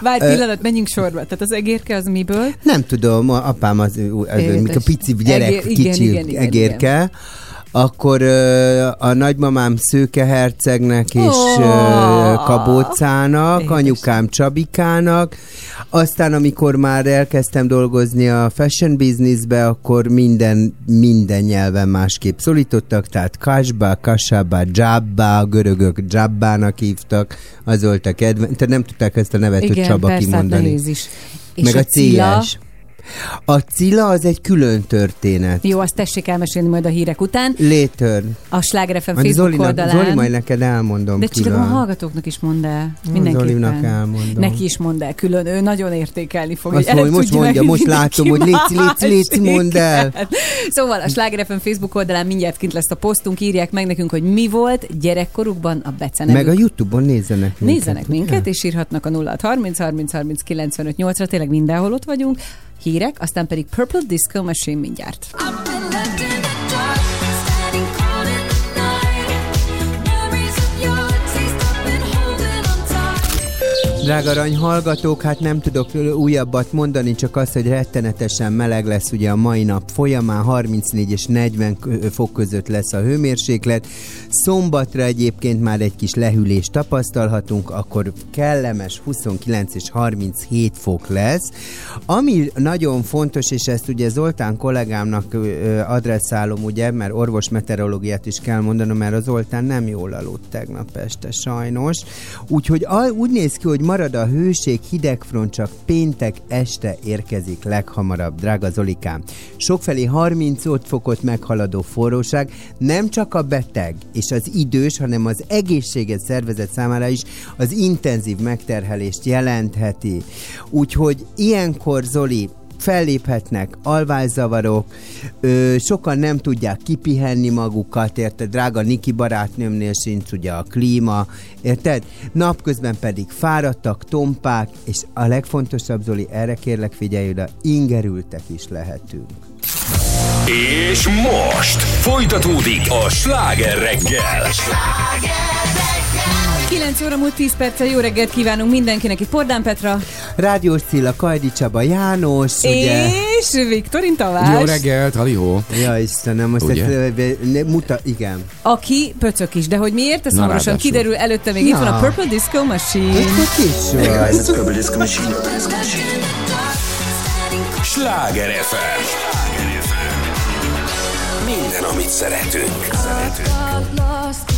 Várj pillanat, menjünk sorba. Tehát az egérke az miből? Nem tudom, apám az, az Értes. mikor pici gyerek, Egér- igen, kicsi igen, igen, egérke, akkor ö, a nagymamám Szőke hercegnek és ö, Kabócának, anyukám Csabikának, aztán amikor már elkezdtem dolgozni a fashion businessbe, akkor minden, minden nyelven másképp szólítottak, tehát Kasba, Kasaba, Jabba, a görögök Jabbának hívtak, az volt a kedvenc, tehát nem tudták ezt a nevet, hogy Igen, Csaba persze, hát kimondani. is. És Meg a a Cilla? A Cilla az egy külön történet. Jó, azt tessék elmesélni majd a hírek után. Later. A Sláger FM Facebook Zolinak, oldalán. Zoli, majd neked elmondom De csak a hallgatóknak is mondd el. Mindenképpen. Zolinak elmondom. Neki is mondd el külön. Ő nagyon értékelni fog. Azt mondja, most mondja, most látom, hogy léci, léci, léci, mondd el. Szóval a Sláger FM Facebook oldalán mindjárt kint lesz a posztunk, írják meg nekünk, hogy mi volt gyerekkorukban a becenevük. Meg a Youtube-on nézzenek minket. Nézzenek minket, és írhatnak a 0 30 30 30 95 8-ra, tényleg mindenhol ott vagyunk. Hírek, aztán pedig Purple Disco Machine mindjárt. Drága arany hallgatók, hát nem tudok újabbat mondani, csak az, hogy rettenetesen meleg lesz ugye a mai nap folyamán, 34 és 40 k- fok között lesz a hőmérséklet. Szombatra egyébként már egy kis lehűlést tapasztalhatunk, akkor kellemes 29 és 37 fok lesz. Ami nagyon fontos, és ezt ugye Zoltán kollégámnak adresszálom, ugye, mert orvos meteorológiát is kell mondanom, mert az Zoltán nem jól aludt tegnap este sajnos. Úgyhogy úgy néz ki, hogy marad a hőség, hidegfront csak péntek este érkezik leghamarabb, drága Zolikám. Sokfelé 35 fokot meghaladó forróság nem csak a beteg és az idős, hanem az egészséges szervezet számára is az intenzív megterhelést jelentheti. Úgyhogy ilyenkor, Zoli, felléphetnek alvászavarok, ö, sokan nem tudják kipihenni magukat, érted? Drága Niki barátnőmnél sincs ugye a klíma, érted? Napközben pedig fáradtak, tompák, és a legfontosabb, Zoli, erre kérlek figyelj oda, ingerültek is lehetünk. És most folytatódik a sláger reggel. 9 óra múlt 10 perccel jó reggelt kívánunk mindenkinek itt Pordán Petra. Rádiós Cilla, Kajdi Csaba, János, ugye? És Viktorin Tavás. Jó reggelt, halihó. Ja Istenem, most Ugye? ezt, ö, ne, muta, igen. Aki pöcök is, de hogy miért, ez Na, hamarosan kiderül, előtte még itt van a Na. Purple Disco Machine. Guys, it's Purple Disco Machine. Sláger FM. Minden, amit szeretünk. Szeretünk.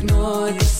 ignore the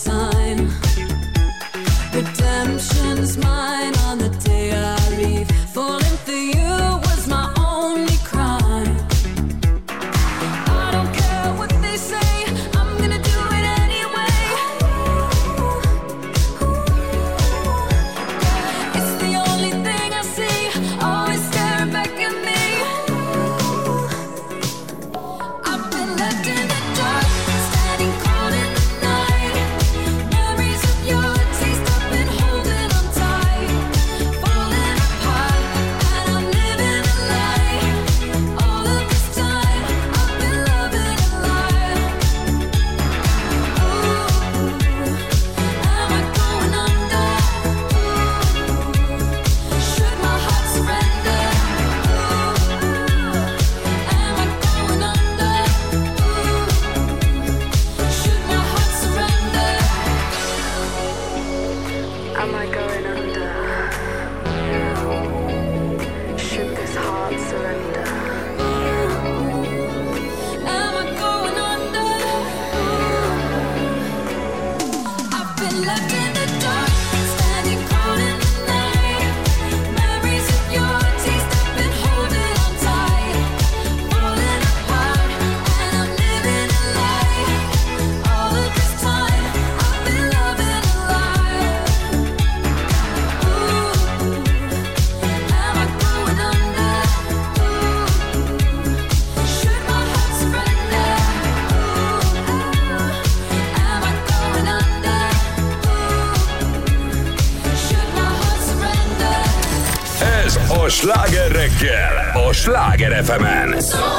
FM-en.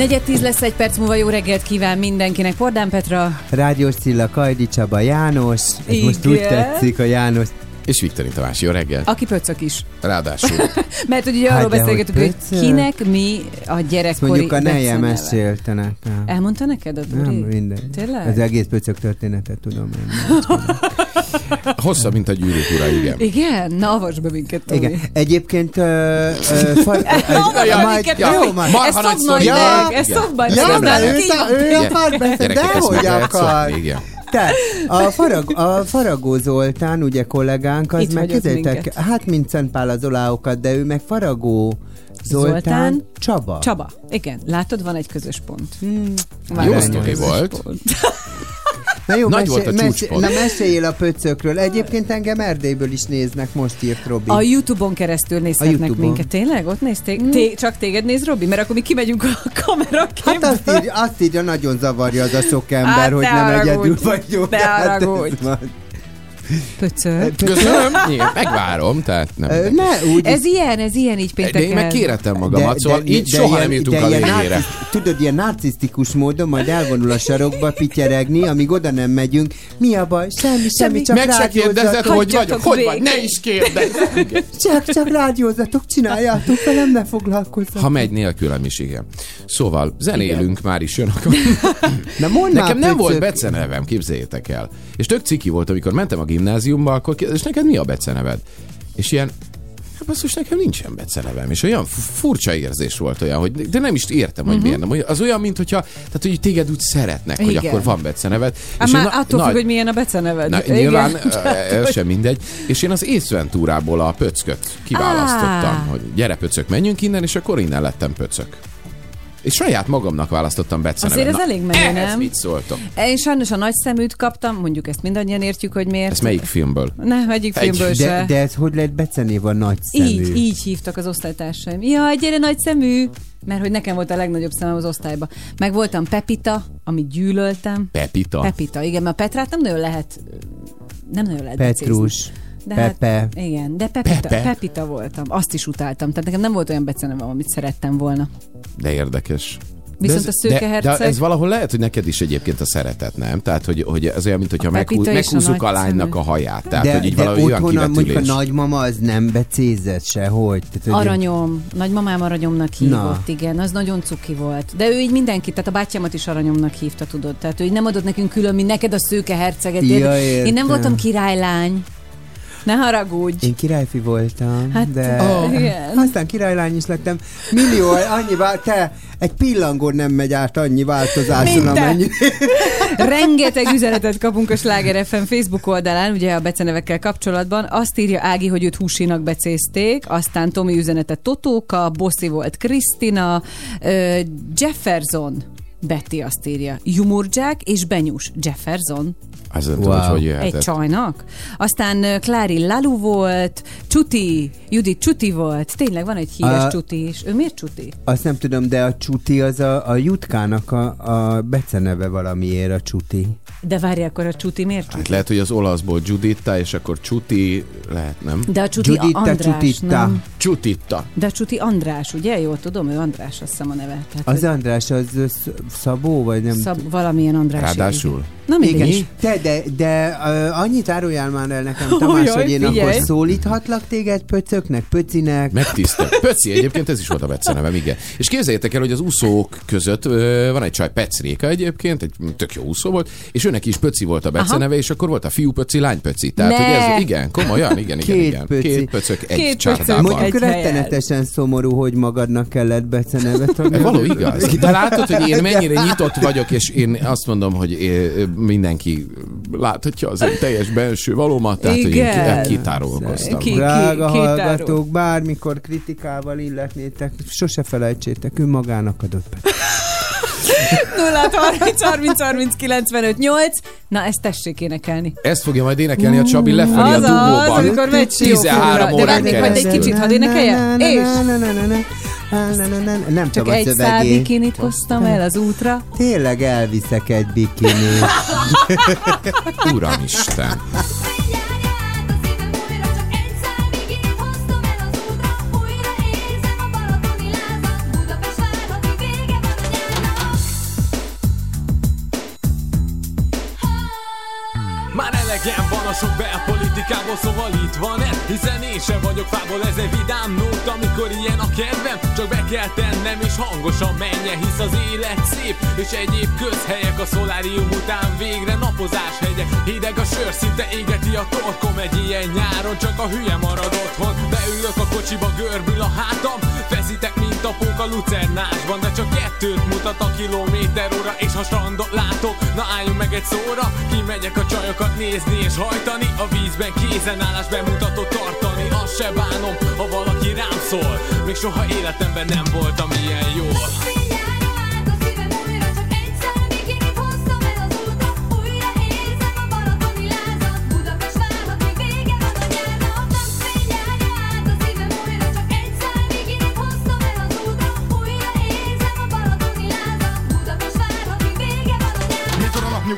Negyed tíz lesz egy perc múlva, jó reggelt kíván mindenkinek. Fordán Petra. Rádiós Cilla, Kajdi Csaba, János. Igen. most úgy tetszik a János. És Viktorin Tamás, jó reggel. Aki pöcök is. Ráadásul. Mert ugye arról hát, beszélgetünk, hogy, hogy kinek mi a gyerekkori Mondjuk a neje mesélte nekem. Elmondta neked a Duri? Nem, minden. Tényleg? Az egész pöcök történetet tudom. Én Hosszabb, mint a gyűrűk ura, igen. Igen? Na, avasd be minket, Tomi. Igen. Egyébként... Uh, uh, faj, egy, majd, ja, jó, már. Marha nagy szó. Ja, hát ezt szokban. Ja, mert ő akar beszélni, de hogy akar. Igen. Te, a, farag, a Faragó Zoltán, ugye kollégánk, az Itt meg kézzétek, hát mint Szentpál az oláokat, de ő meg Faragó Zoltán, Zoltán Csaba. Csaba, igen. Látod, van egy közös pont. Hmm. Jó sztori volt. Pont. Na jó, Nagy mesé- volt a mesé- csúcspont. Na meséljél a pöcökről. Egyébként engem Erdélyből is néznek, most írt Robi. A Youtube-on keresztül nézhetnek YouTube-on. minket. Tényleg? Ott nézték? Té- csak téged néz, Robi? Mert akkor mi kimegyünk a kameraképből. Hát azt írja, azt írja, nagyon zavarja az a sok ember, Hát, hogy ne nem egyedül vagyok. Ne Hát ez haragudj. van. Pöcöl. Köszönöm, igen, megvárom, tehát nem. Ö, Ne, úgy Ez ilyen, ez ilyen így De pénteken. én meg kéretem magamat, szóval így soha nem jutunk a ilyen végére. tudod, ilyen narcisztikus módon majd elvonul a sarokba pityeregni, amíg oda nem megyünk. Mi a baj? Semmi, semmi, csak Meg se kérdezed, hogy vagyok. Hogy vagy? Ne is kérdezz. Csak, csak rádiózatok, csináljátok velem, ne foglalkozzatok. Ha megy nélkülem is, igen. Szóval zenélünk, már is jön akkor. Na Nekem nem volt becenevem, képzeljétek el. És tök ciki volt, amikor mentem a gimnáziumba, akkor és neked mi a beceneved? És ilyen, hát basszus, nekem nincsen becenevem. És olyan fu- furcsa érzés volt olyan, hogy de nem is értem, hogy Mhm. miért nem. Az olyan, mint hogyha, tehát, hogy téged úgy szeretnek, hogy Igen. akkor van beceneved. Hát én már na- attól függ, hogy milyen a beceneved. Na, Igen. nyilván ez sem mindegy. És én az észventúrából a pöcköt kiválasztottam, Á. hogy gyere pöcök, menjünk innen, és akkor innen lettem pöcök. És saját magamnak választottam becenevet. Azért ez Na, elég menő, ehhez nem? mit szóltam? Én sajnos a nagy szeműt kaptam, mondjuk ezt mindannyian értjük, hogy miért. Ez melyik filmből? Nem, egyik filmből de, se. de ez hogy lehet becenév a nagy szemű? Így, így hívtak az osztálytársaim. Jaj, gyere nagy szemű! Mert hogy nekem volt a legnagyobb szemem az osztályba. Meg voltam Pepita, amit gyűlöltem. Pepita? Pepita, igen, mert a Petrát nem nagyon lehet nem nagyon lehet Petrus, becézni. De Pepe. Hát, igen, de Pepita, Pepe. Pepita voltam. Azt is utáltam. Tehát nekem nem volt olyan becenevem, amit szerettem volna. De érdekes. Viszont de a szőke de, de herceg- ez valahol lehet, hogy neked is egyébként a szeretet, nem? Tehát, hogy, hogy ez olyan, mint hogyha meghú, a meghúzzuk a, nagy lánynak a haját. Tehát, de, hogy így de valahogy olyan a- mondjuk a kivetülés. nagymama az nem becézett sehogy. Tehát, hogy Aranyom, nagymamám aranyomnak hívott, Na. igen, az nagyon cuki volt. De ő így mindenkit, tehát a bátyámat is aranyomnak hívta, tudod. Tehát ő így nem adott nekünk külön, mint neked a szőke herceget. Ja? Én nem voltam királylány. Ne haragudj. Én királyfi voltam, Hát, de oh. igen. aztán királylány is lettem. Millió, annyi vál, te, egy pillangó nem megy át annyi változáson, amennyi. Rengeteg üzenetet kapunk a Sláger FM Facebook oldalán, ugye a becenevekkel kapcsolatban. Azt írja Ági, hogy őt húsinak becézték, aztán Tomi üzenetet Totóka, Bossi volt Krisztina, Jefferson, Betty azt írja, Jumurdzsák és Benyus Jefferson. Az nem tudom, hogy hogy jöhetett. Egy csajnak. Aztán Klári Lalu volt, Csuti, Judit Csuti volt. Tényleg van egy híres A- Csuti is. Ő miért Csuti? Azt nem tudom, de a csuti az a, a jutkának a, a beceneve valamiért a csuti. De várj, akkor a Csuti miért Csuti? Hát lehet, hogy az olaszból Giuditta, és akkor Csuti, lehet, nem? De a Csuti a András, nem? Csutitta. De a Csuti András, ugye? Jól tudom, ő András, azt hiszem a neve. Tehát, Az hogy András az Sz- Szabó, vagy nem Szab, valamilyen András. Ráadásul. Na. Igen, te, de, de uh, annyit áruljál már el nekem, Tamás, jaj, hogy én figyelj. akkor szólíthatlak téged pöcöknek, pöcinek. Megtisztel. Pöci, egyébként ez is volt a becenevem, igen. És képzeljétek el, hogy az úszók között ö, van egy csaj, Pecréka egyébként, egy tök jó úszó volt, és őnek is Pöci volt a beceneve, és akkor volt a fiú Pöci, lány Pöci. Tehát, Ne! hogy ez, igen, komolyan, igen, igen, Két igen. pöci. Két pöcök egy Két csárdában. Mondjuk rettenetesen szomorú, hogy magadnak kellett becenevet adni. Való igaz. De látod, hogy én mennyire nyitott vagyok, és én azt mondom, hogy én, mindenki láthatja az én teljes belső valómat, tehát hogy Igen. én kitárulkoztam. Ki- Drága ki hallgatók, bármikor kritikával illetnétek, sose felejtsétek, önmagának adott be. 0 30 30 30 95 8. Na, ezt tessék énekelni. Ezt fogja majd énekelni a Csabi lefelé a Az az, dugóban. amikor megy 13 siófokra. De órán várnék majd egy kicsit, hadd énekelje? És Nem csak a egy szál bikinit hoztam el az útra. Tényleg elviszek egy bikinit. Uramisten. Elegem van a belpolitikából, szóval itt van ez Hiszen én sem vagyok fából, ez egy vidám nót Amikor ilyen a kedvem, csak be kell tennem És hangosan menjen, hisz az élet szép És egyéb közhelyek a szolárium után Végre napozás hegye Hideg a sör, szinte égeti a torkom Egy ilyen nyáron, csak a hülye marad otthon. Beülök a kocsiba, görbül a hátam Feszítek, mint a pók a lucernásban De csak kettőt mutat a kilométer óra És ha strandot látok, na álljunk meg egy szóra Kimegyek a csajokat nézni és hajtani A vízben kézenállás bemutatott tartani Azt se bánom, ha valaki rám szól. Még soha életemben nem voltam ilyen jól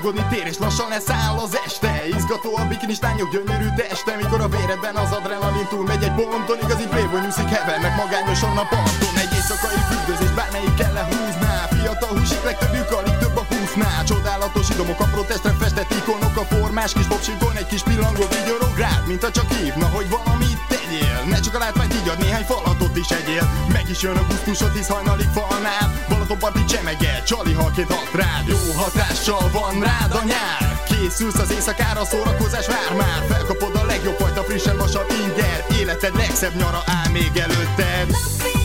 nyugodni tér és lassan leszáll az este. Izgató a bikinis lányok gyönyörű teste. Mikor a véredben az adrenalin túl megy egy ponton Igazi playboy nyúszik hevernek magányosan a parton. Egy éjszakai függőzés bármelyik kell lehúzná. Fiatal húsik legtöbbjük alig több a húsznál. Csodálatos idomok apró testre festett ikonok A formás kis popsikon egy kis pillangó vigyorog rád Mint a csak hívna, hogy valamit tegyél Ne csak a látványt így ad, néhány falatot is egyél. Meg is jön a gusztusod, hisz hajnalig falnál. Balatonparti csemege, csali halként hat rád. Jó hatással van rád a nyár. Készülsz az éjszakára, a szórakozás vár már. Felkapod a legjobb fajta frissen vasat inger. Életed legszebb nyara áll még előtted. Budapest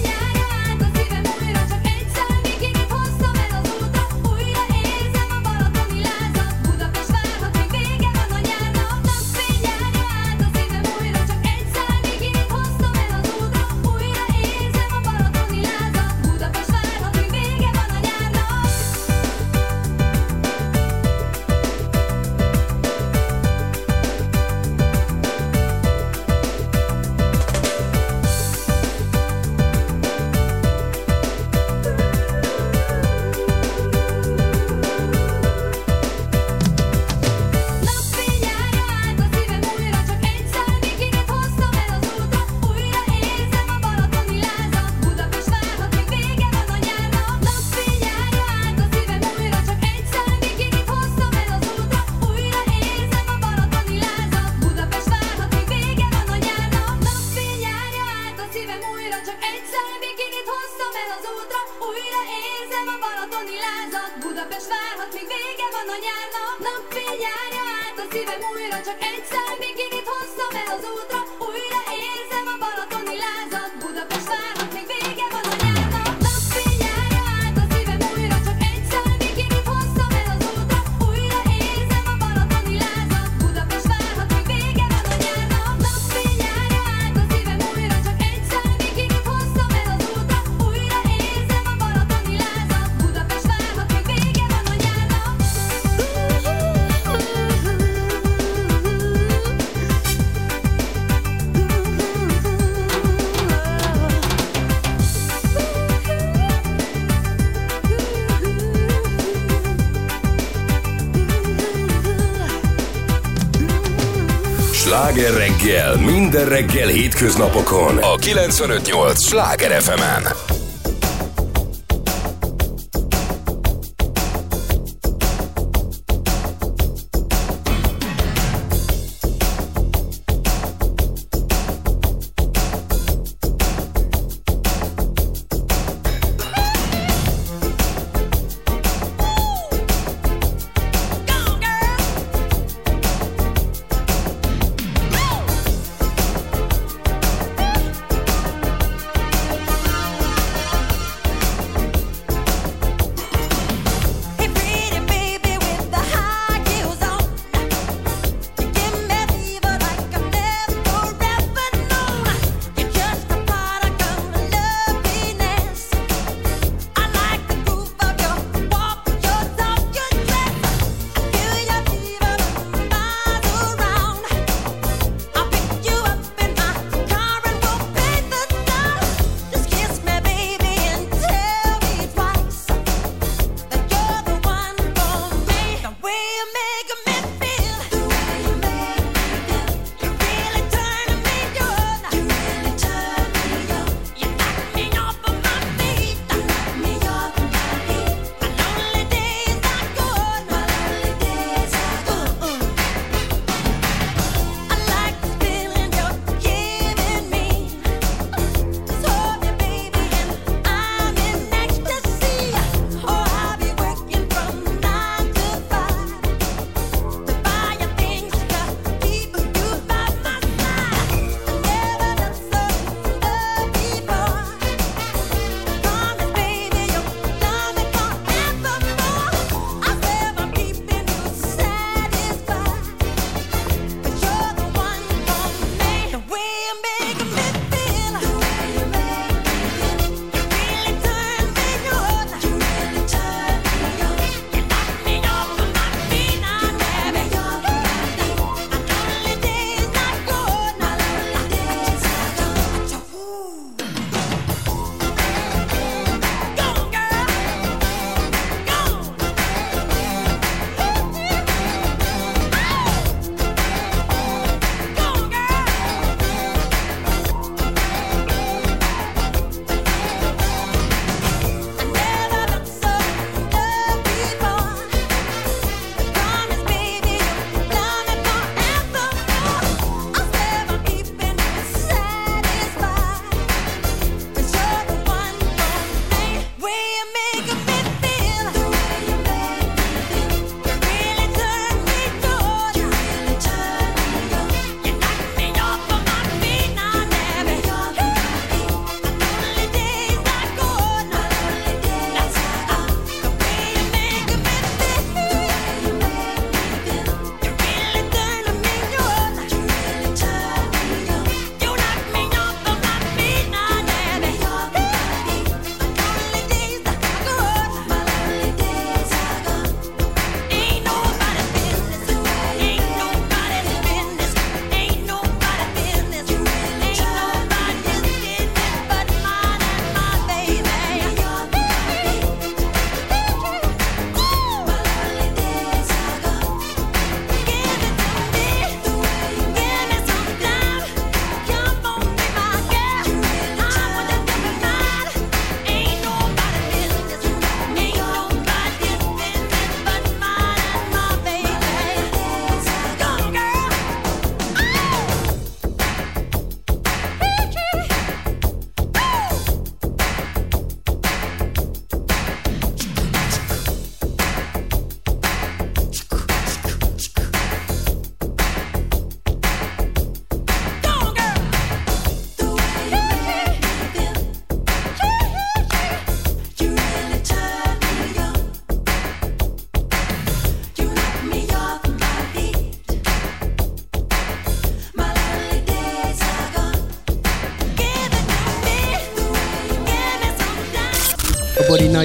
Sláger reggel, minden reggel hétköznapokon a 958 Sláger FM-en. Go,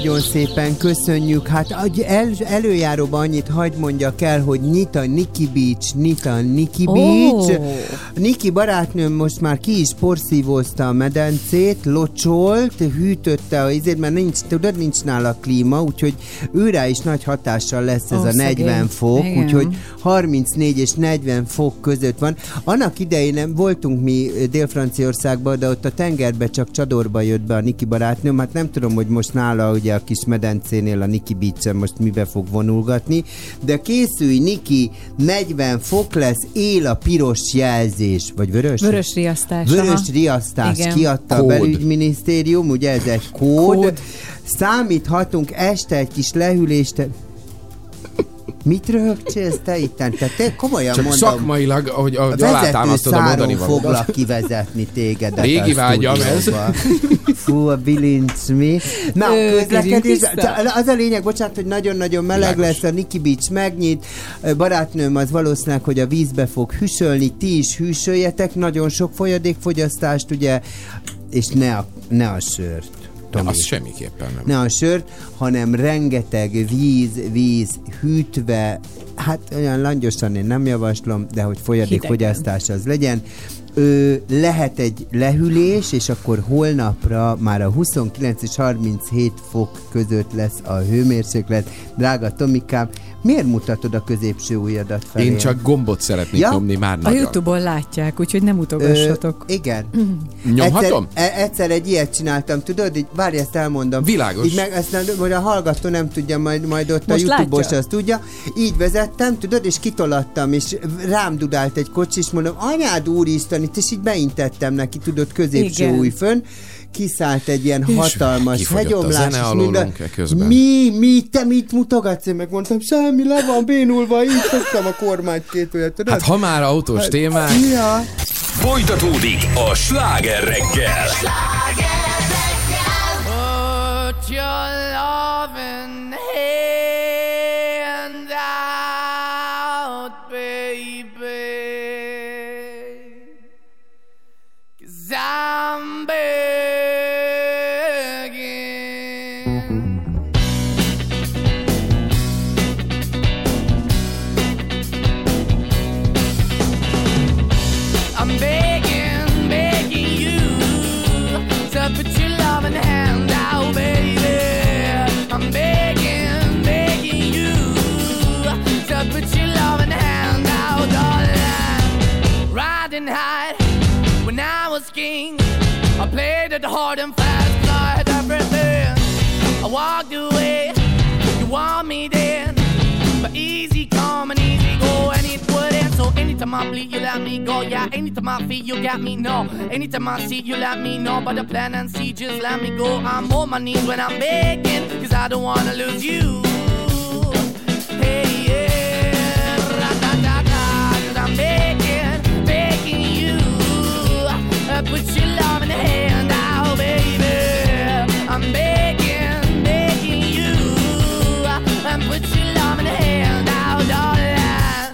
nagyon szépen köszönjük. Hát el, előjáróban annyit hagyd mondjak el, hogy nyit a Niki Beach, nyit a Niki Ó. Niki barátnőm most már ki is porszívózta a medencét, locsolt, hűtötte a izét, mert nincs, tudod, nincs nála klíma, úgyhogy őrá is nagy hatással lesz ez Ó, a 40 szegény. fok, Igen. úgyhogy 34 és 40 fok között van. Annak idején nem voltunk mi Dél-Franciaországban, de ott a tengerbe csak csadorba jött be a Niki barátnőm. Hát nem tudom, hogy most nála ugye a kis medencénél a Niki beach most mibe fog vonulgatni, de készülj Niki, 40 fok lesz, él a piros jelzés, vagy vörös? Vörös riasztás. Vörös aha. riasztás Igen. kiadta a Kód. belügyminisztérium, ugye ez egy kód. Kód. Számíthatunk este egy kis lehűlést. Mit röhögcsélsz te itt? Tehát te komolyan Csak mondom. szakmailag, ahogy, ahogy a alátámasztod a mondani valódat. foglak kivezetni tégedet Régi vágyam ez. Fú, a bilinc mi. Na, Ö, közlekedés. Az a lényeg, bocsánat, hogy nagyon-nagyon meleg Világos. lesz, a Niki Beach megnyit. Barátnőm az valószínűleg, hogy a vízbe fog hűsölni, ti is hűsöljetek, nagyon sok folyadékfogyasztást, ugye, és ne a, ne a sört. Tomi. Az semmiképpen nem. Ne a sört, hanem rengeteg víz, víz hűtve, hát olyan langyosan én nem javaslom, de hogy folyadékfogyasztás az legyen. Ö, lehet egy lehűlés, és akkor holnapra már a 29 és 37 fok között lesz a hőmérséklet. Drága Tomikám, miért mutatod a középső ujjadat felé? Én csak gombot szeretnék Ja? nyomni már A nagyon. Youtube-on látják, úgyhogy nem utogassatok. Ö, igen. Nyomhatom? Egyszer, e- egyszer egy ilyet csináltam, tudod, így, várj, ezt elmondom. Világos. Így meg, ezt nem, hogy a hallgató nem tudja, majd, majd ott Most a Youtube-os azt tudja. Így vezettem, tudod, és kitolattam, és rám dudált egy kocsi, és mondom, anyád úristen, itt, és így beintettem neki, tudod, középső Igen. új fönn. Kiszállt egy ilyen És hatalmas hegyomlás, zene és minden. eközben. Mi, mi, te mit mutogatsz? Én megmondtam, semmi, le van bénulva, így fogtam a kormányt két olyat, tudod? Hát ha már autós témák, Ja. Folytatódik a sláger reggel. Put walked away, you want me then, but easy come and easy go, and it wouldn't. So anytime I bleed, you let me go. Yeah, anytime I feel, you got me. No, anytime I see, you let me know. But the plan and see, just let me go. I'm on my knees when I'm begging, cause I don't wanna lose you. Hey, yeah, cause I'm begging, begging you. Uh, put your love in the hand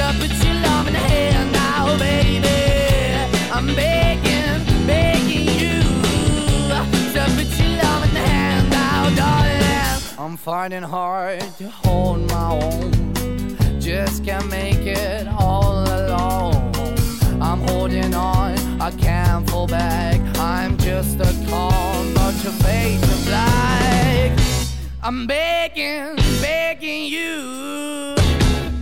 your love in the now, baby. I'm begging, begging you put your love in the hand now, darling. I'm finding hard to hold my own, just can't make it all alone. I'm holding on, I can't fall back. I'm just a call, but your face is. I'm begging, begging you.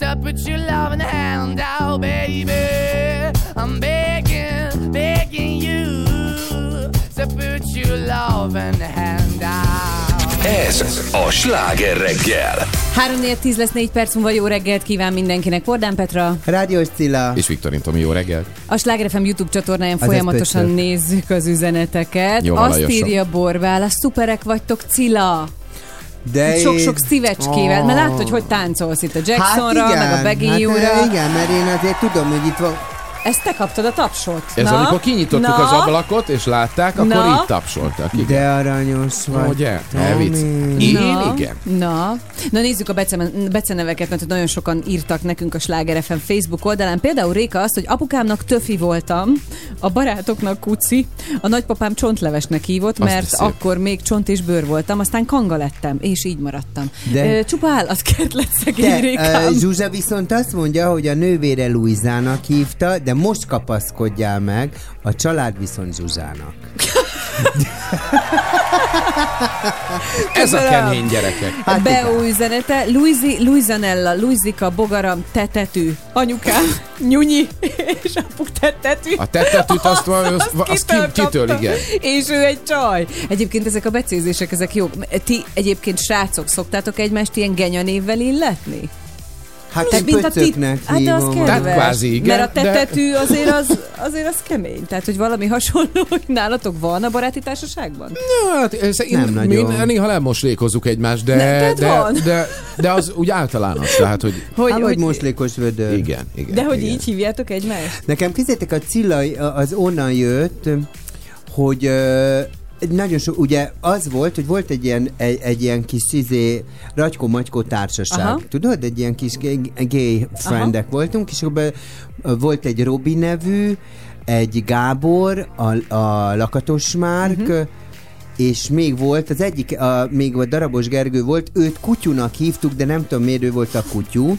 to put your loving hand out, baby. I'm begging, begging you to put your loving hand out. Ez a sláger reggel. 3 10 lesz 4 perc múlva jó reggelt kíván mindenkinek. Bordán Petra. Rádiós Cilla. És Viktorin Tomi, jó reggelt. A Sláger FM YouTube csatornáján Az folyamatosan nézzük az üzeneteket. Jó, Azt írja Borbál, a szuperek vagytok, Cilla. De Sok-sok én- szívecskével, mert látod, hogy hogy táncolsz itt a Jacksonra, hát igen, meg a Beggy-úra. Hát, igen, mert én azért tudom, hogy itt van... Ezt te kaptad a tapsot. Ez Na? amikor kinyitottuk Na? az ablakot, és látták, akkor Na? így tapsoltak. Igen. De aranyos vagy. Ugye? Elvic. Én Na, igen. Na, na nézzük a bece- beceneveket, mert nagyon sokan írtak nekünk a Sláger FM Facebook oldalán. Például Réka azt, hogy apukámnak töfi voltam, a barátoknak kuci, a nagypapám csontlevesnek hívott, Azt mert akkor még csont és bőr voltam, aztán kanga lettem, és így maradtam. De-. Csupa állatkert lett szegény uh, Zsuzsa viszont azt mondja, hogy a nővére Luizának hívta, de most kapaszkodjál meg, a család viszont Zsuzsának. Ez a kemény gyerekek. Hát Beó üzenete, Luizi, Luizanella, Luizika, Bogaram, tetetű, anyukám, nyunyi, és apuk tetetű. A tettetűt azt, azt, azt, azt ki, kitől kitől, kapta. igen. És ő egy csaj. Egyébként ezek a becézések, ezek jók. Ti egyébként srácok, szoktátok egymást ilyen genyanévvel illetni? Hát Tehát mint a tit- pöcöknek Hát de az kedves. Tehát kvázi igen, Mert a de- tetetű azért az, azért az kemény. Tehát, hogy valami hasonló, hogy nálatok van a baráti társaságban? Ja, hát ez, én, Nem mi nagyon. néha lemoslékozzuk egymást, de, Ne, de, van. de, de, az úgy általános, tehát, hogy Hogy, Hát, hogy, hogy moslékos vödör. igen, igen. de hogy igen. így hívjátok egymást? Nekem kizétek a Cilla az onnan jött, hogy nagyon sok, ugye az volt, hogy volt egy ilyen, egy, egy ilyen kis izé, Ratykó-Magykó társaság, Aha. tudod? Egy ilyen kis gay, gay friendek voltunk, és akkor volt egy Robi nevű, egy Gábor, a, a Lakatos Márk, uh-huh. és még volt, az egyik, a, még a Darabos Gergő volt, őt kutyunak hívtuk, de nem tudom miért ő volt a kutyú,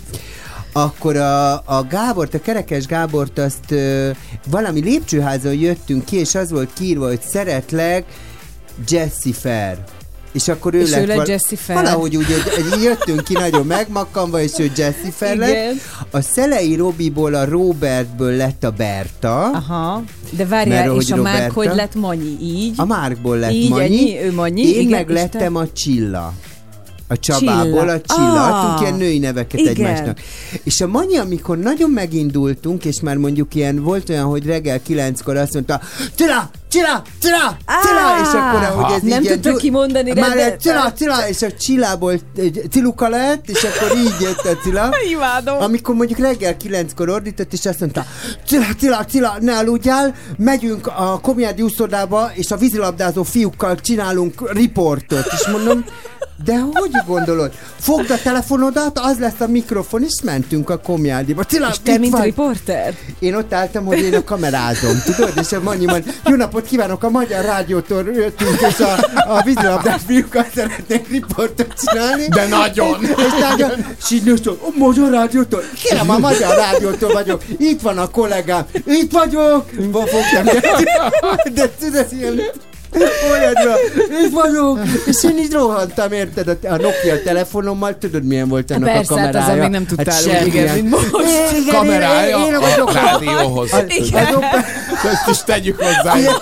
akkor a, a Gábort, a kerekes Gábort azt ö, valami lépcsőházon jöttünk ki, és az volt kiírva, hogy szeretlek Jessifer. És akkor ő És ő lett, lett val- Jessifer. Valahogy úgy, hogy hogy jöttünk ki nagyon megmakkanva, és ő Jessifer lett. Igen. A Szelei Robiból, a Robertből lett a Berta. Aha, de várjál, Mert és a Márk Roberta- hogy lett Manyi? Így? A Márkból lett Így, Manyi. ennyi? Ő Manyi, Én igen, meg és te? lettem a Csilla. A Csabából Csilla. a Csilla. Ah, Adtunk ilyen női neveket igen. egymásnak. És a Manyi, amikor nagyon megindultunk, és már mondjuk ilyen, volt olyan, hogy reggel kilenckor azt mondta, Csilla, Csilla, Csilla, Csilla, és akkor ahogy ez Nem tudta kimondani Már egy Csilla, Csilla, és a Csillából Ciluka lett, és akkor így jött a Cilla. Imádom. Amikor mondjuk reggel kilenckor ordított, és azt mondta, Cilla, Cilla, Cilla, ne aludjál, megyünk a komjádi úszodába, és a vízilabdázó fiúkkal csinálunk riportot. És mondom, de hogy gondolod? Fogd a telefonodat, az lesz a mikrofon, és mentünk a komjádiba. Cilla, És te, mint vagy. riporter? Én ott álltam, hogy én a kamerázom, tudod? És a Manyi mond, jó napot kívánok, a Magyar Rádiótól jöttünk, és a, a vízilabdás fiúkkal szeretnék riportot csinálni. De nagyon! És nagyon, és így nőstől, a Magyar Rádiótól? Kérem, a Magyar Rádiótól vagyok. Itt van a kollégám. Itt vagyok. Fogtam. De tudod, ilyen Olyanra, itt vagyok, és én így rohantam, érted, a, a Nokia telefonommal, tudod milyen volt annak Persze, a hát kamerája? azzal még nem tudtál úgy, semmilyen. igen, mint most. Igen, igen, Kamerája én, én, én a vagyok rádióhoz. Igen. Ezt is tegyük hozzá. Igen.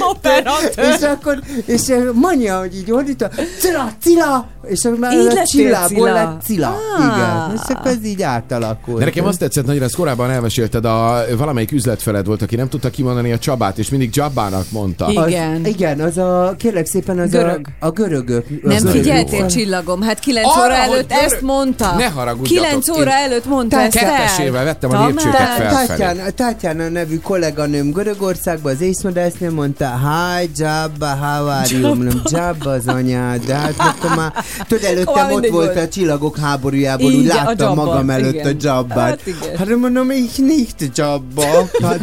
Operatőr. és akkor, és Manya, hogy így ordítva, Cilla, Cilla, és akkor már Így a Csillából lett Cilla. Ah. Igen, és akkor ez így átalakult. De nekem azt tetszett nagyon, ezt korábban elmesélted, a, valamelyik üzletfeled volt, aki nem tudta kimondani a Csabát, és mindig Csabának mondta. Igen. Az, igen, az a, kérlek szépen, az Görög. a, a görögök. Nem az figyeltél, csillagom? Hát 9 Arra, óra előtt görög- ezt mondta. Ne haragudjatok, 9 én- óra előtt mondta ezt el. Kettesével vettem a lépcsőket fel. felfelé. Tátyána nevű kolléganőm Görögországban az észmodásznál mondta, hi Jabba, how are you? Mondom, Jabba az anyád, de hát akkor már, tudod, előttem ott volt a csillagok háborújából, úgy láttam magam előtt a Jabbát. Hát. Hát mondom, ich nicht Jabba. Hát,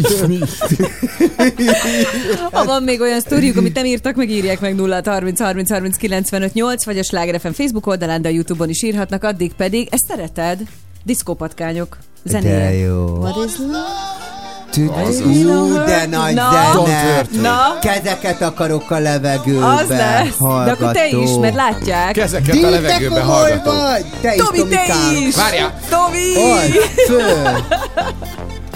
Ha van még olyan sztoriuk, amit nem írtak, meg írják meg 0 30 30 30 95 8, vagy a Sláger FM Facebook oldalán, de a Youtube-on is írhatnak, addig pedig, ezt szereted? Diszkópatkányok. Zenéje. De jó. What is az. ú, de nagy Na. zene. Na. Kezeket akarok a levegőbe. Az lesz. De akkor te is, hallgató. mert látják. Kezeket a Dinte, levegőbe hol hallgató. vagy? Te is, Tomi, te is! Várjál. Tomi! Föl!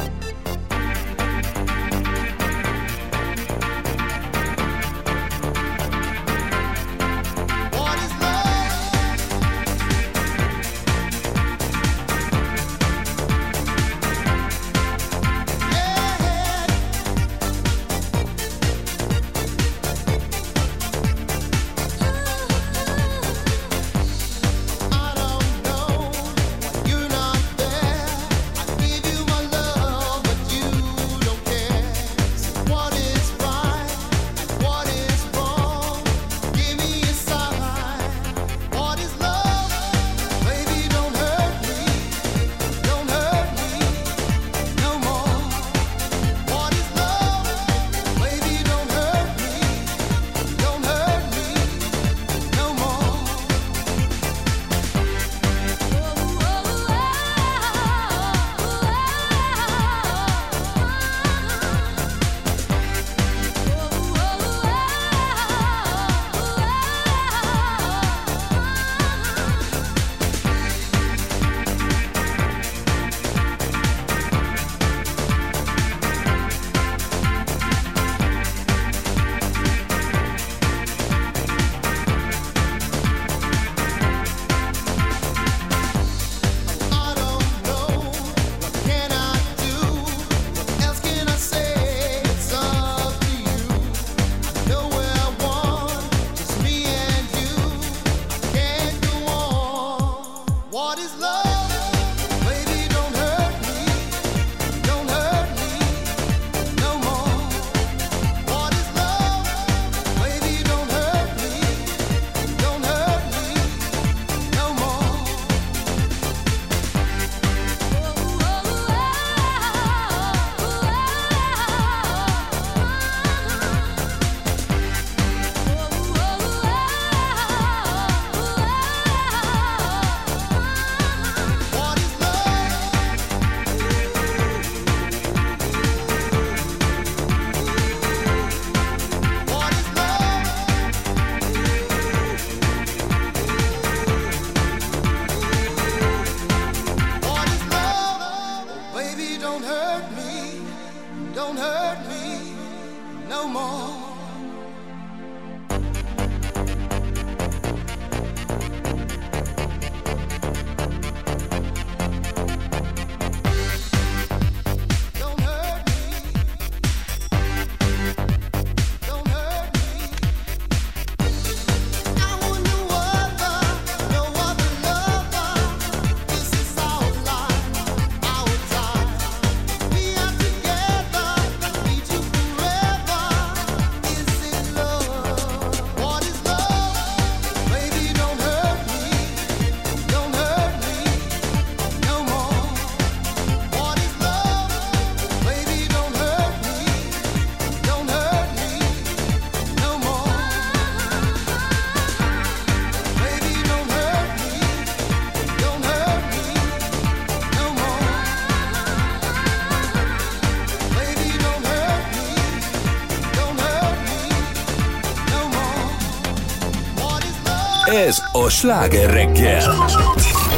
Sláger reggel.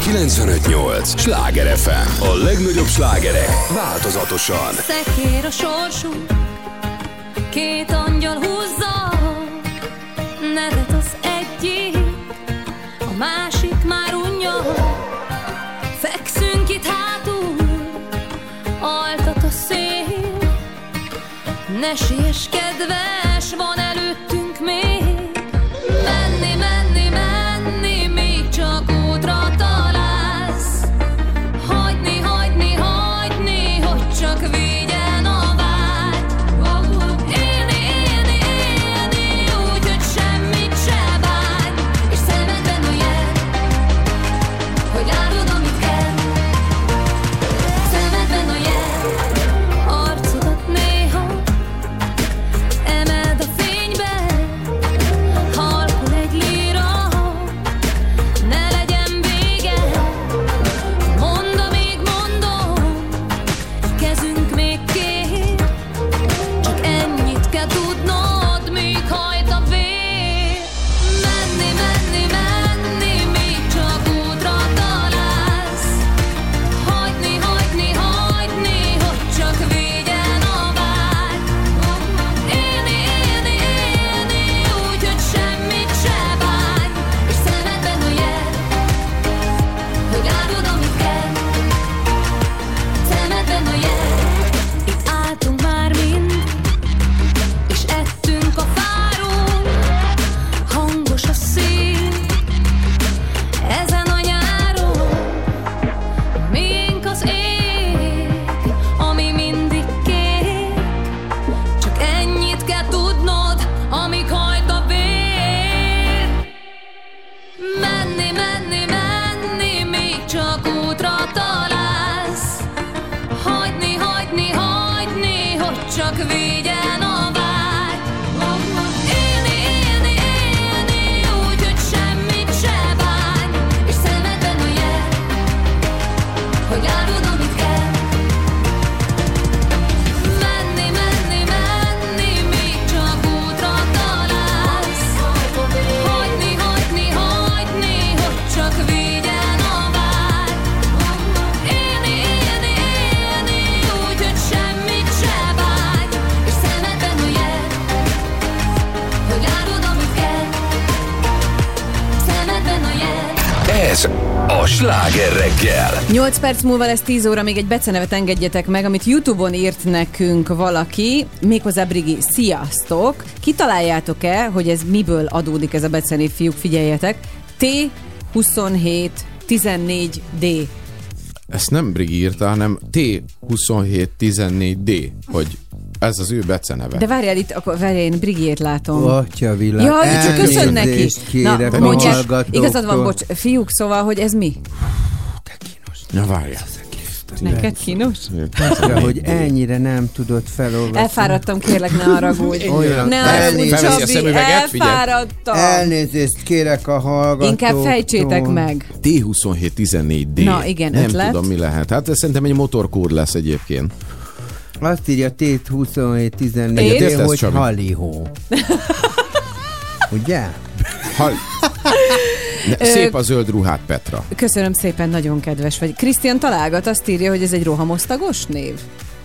958! Sláger FM. A legnagyobb slágerek változatosan. Szekér a sorsunk, két angyal húzza nevet az egyik, a másik már unja. Fekszünk itt hátul, altat a szél, ne siess kedves, perc múlva lesz 10 óra, még egy becenevet engedjetek meg, amit Youtube-on írt nekünk valaki, méghozzá Brigi, sziasztok! Kitaláljátok-e, hogy ez miből adódik ez a becenév, fiúk, figyeljetek? T27 14D. Ezt nem Brigi írta, hanem T2714D, hogy ez az ő beceneve. De várjál itt, akkor várjál, én Brigiét látom. Atya világ. Ja, csak köszön neki. Na, hallgatóktól. igazad van, bocs, fiúk, szóval, hogy ez mi? Na várjál. Neked kínos? Petra, hogy ennyire nem tudod felolvasni. Elfáradtam, kérlek, ne haragudj. Olyan. Ne haragudj, Csabi, elfáradtam. Elnézést kérek a hallgatóktól. Inkább fejtsétek meg. T2714D. Na, igen, Nem ötlet. tudom, mi lehet. Hát ez szerintem egy motorkód lesz egyébként. Azt írja Tét 2714 Egyet értesz, hogy Csabi? halihó. Ugye? Hal... Ne, szép a zöld ruhát, Petra. Köszönöm szépen, nagyon kedves vagy. Krisztián találgat, azt írja, hogy ez egy rohamosztagos név.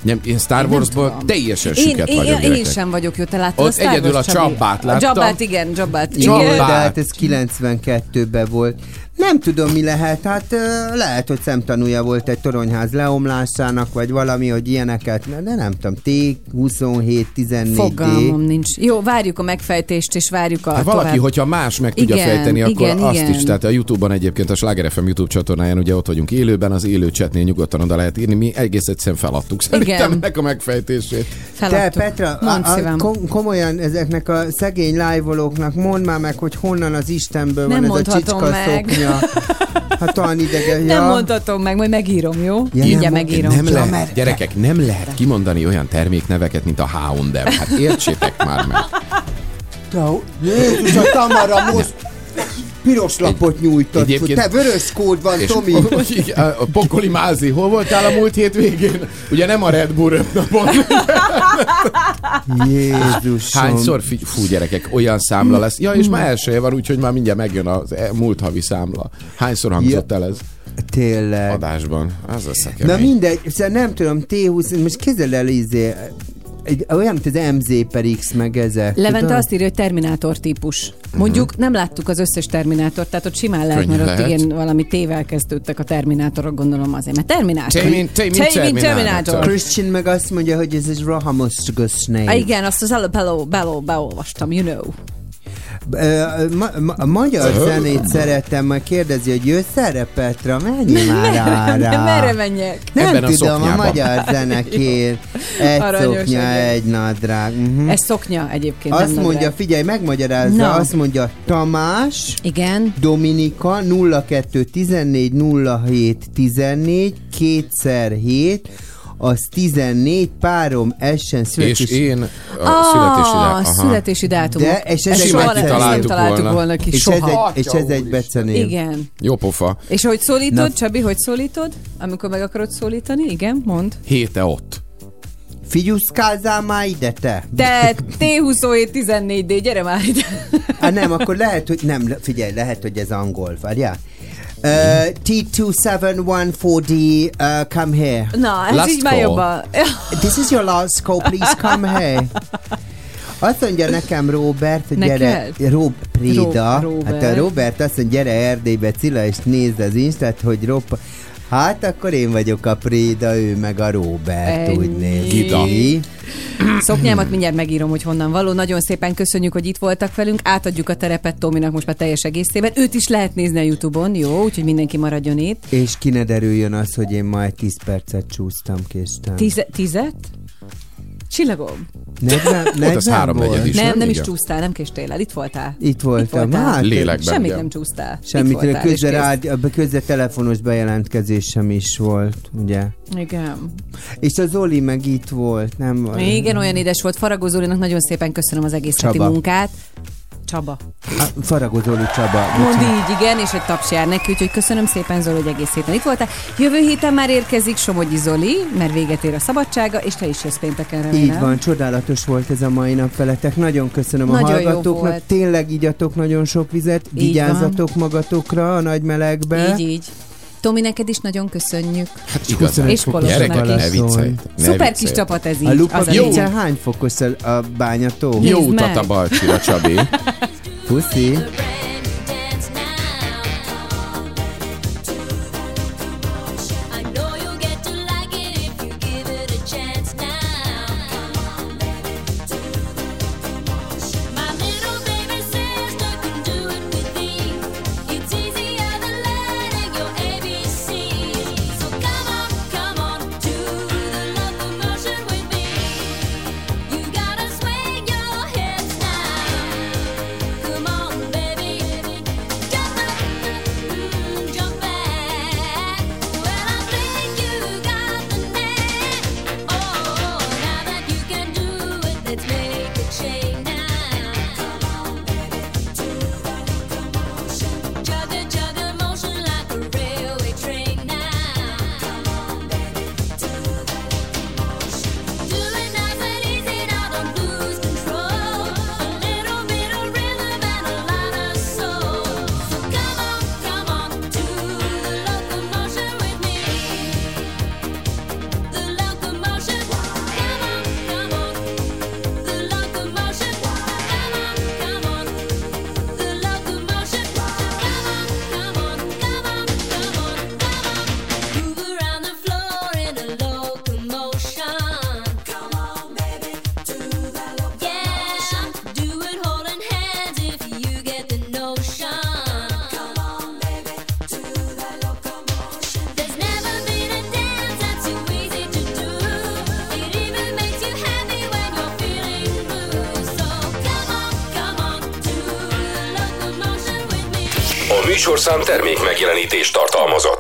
Nem, én Star nem Warsból teljesen Én, süket én, vagyok, én, én sem vagyok jó, te láttad Ott a Star egyedül Wars, a? Csabbát A láttam. Csabbát, igen, Csabbát. Igen. de hát ez 92-ben volt. Nem tudom, mi lehet. Hát lehet, hogy szemtanúja volt egy toronyház leomlásának, vagy valami, hogy ilyeneket, de nem tudom, T2714D. Fogalmam nincs. Jó, várjuk a megfejtést, és várjuk a Hát valaki, tovább. hogyha más meg tudja Igen, fejteni, akkor igen, azt igen. is. Tehát a Youtube-on egyébként a Sláger FM YouTube csatornáján ugye ott vagyunk élőben, az élő chatnél nyugodtan oda lehet írni. Mi egész egyszerűen feladtuk szerintem Igen. ennek a megfejtését. Te, Petra, Mondd a, a, kom- komolyan ezeknek a szegény live-olóknak mondd már meg, hogy honnan az Istenből Nem van ez a mondhatom csicska meg. szoknya. Hát talán idegen. Nem ja. mondhatom meg, majd megírom, jó? Ja, nem megírom. Nem lehet, gyerekek, nem lehet kimondani olyan termékneveket, mint a H&M. Hát értsétek már meg. Jézus, a Tamara most piros lapot nyújtott. Egyébként- Te vörös kód van, Tomi. Igen, a Pokoli Mázi, hol voltál a múlt hétvégén? Ugye nem a Red Bull napon. Jézusom. Hányszor? Figy- Fú, gyerekek, olyan számla lesz. Ja, és már elsője van, úgyhogy már mindjárt megjön az e- múlt havi számla. Hányszor hangzott el ez Tényleg. adásban? Az a Na kemény. mindegy, szóval nem tudom, T20, most kézzel el izé, egy, olyan, mint az MZ per X, meg ezek. Levente tudod? azt írja, hogy Terminátor típus. Mondjuk nem láttuk az összes Terminátort, tehát ott simán lehet, Könnyű mert ott lehet. igen, valami tével kezdődtek a Terminátorok, gondolom azért, mert Terminátor. Té, Terminátor. Christian meg azt mondja, hogy ez egy rohamosztagos név. Ah, igen, azt az előbb beolvastam, you know. Ma, ma, a magyar zenét szeretem, majd kérdezi, hogy jössz erre, Petra? Menj már arra. Merre menjek? Nem Ebben a tudom, a, szoknyában. magyar zenekér. Egy Aranyos szoknya, vagy. egy nadrág. Uh-huh. Ez szoknya egyébként, Azt nem mondja, nadrág. figyelj, megmagyarázza, Na. azt mondja Tamás, Igen. Dominika 02 14 07 14 kétszer 7 az 14 párom essen És születés. én a Ah, születési születési dátum. De, és ez egy soha nem Találtuk volna, volna. ki, és, ez soha. egy, és ez egy becenév. Igen. Jó pofa. És hogy szólítod, Na. Csabi, hogy szólítod? Amikor meg akarod szólítani? Igen, mond. Héte ott. Figyuszkázzál már ide, te! Te T2714D, gyere már ide. Ah, nem, akkor lehet, hogy nem, figyelj, lehet, hogy ez angol, várjál. Uh, T2714D, uh, come here. Na, ez Last így már call. jobban. This is your last call, please come here. Azt mondja nekem Robert, hogy Neked? gyere, Rob Préda, Ro- hát a Robert. Robert azt mondja, gyere Erdélybe, Cilla, és nézd az Instát, hogy Rob... Hát akkor én vagyok a Préda, ő meg a Robert, Ennyi. úgy néz Gida. Szoknyámat mindjárt megírom, hogy honnan való. Nagyon szépen köszönjük, hogy itt voltak velünk. Átadjuk a terepet Tominak most már teljes egészében. Őt is lehet nézni a Youtube-on, jó? Úgyhogy mindenki maradjon itt. És ki ne derüljön az, hogy én majd 10 percet csúsztam, késtem. Tize, tizet? Csillagom. 40, 40 az háromnegyed volt? is. nem, nem? nem is csúsztál, nem késtél el. Itt voltál. Itt voltam. voltál. Hát, Lélekben. Semmit nem csúsztál. Semmit, Itt és közben, rád, közben telefonos bejelentkezésem is volt, ugye? Igen. És a Zoli meg itt volt, nem? Igen, olyan édes volt. Faragó Zolinak nagyon szépen köszönöm az egész heti munkát. Csaba. Hát, Faragó Zoli Csaba. Mondd így, igen, és egy taps jár neki, úgyhogy köszönöm szépen Zoli, hogy egész héten itt voltál. Jövő héten már érkezik Somogyi Zoli, mert véget ér a szabadsága, és te is jössz pénteken, remélem. Így van, csodálatos volt ez a mai nap veletek. Nagyon köszönöm Nagyon a hallgatóknak. Tényleg igyatok nagyon sok vizet, Így vigyázzatok magatokra a nagy melegbe. Így, így. Tomi, neked is nagyon köszönjük. Hát igazán. És Gyerekek, is. ne viccelj. Szuper kis csapat ez így. A lupa. Jó. hány fokos a bányató? Jó utat a Balcsira, Csabi. Puszi. Termék megjelenítést tartalmazott.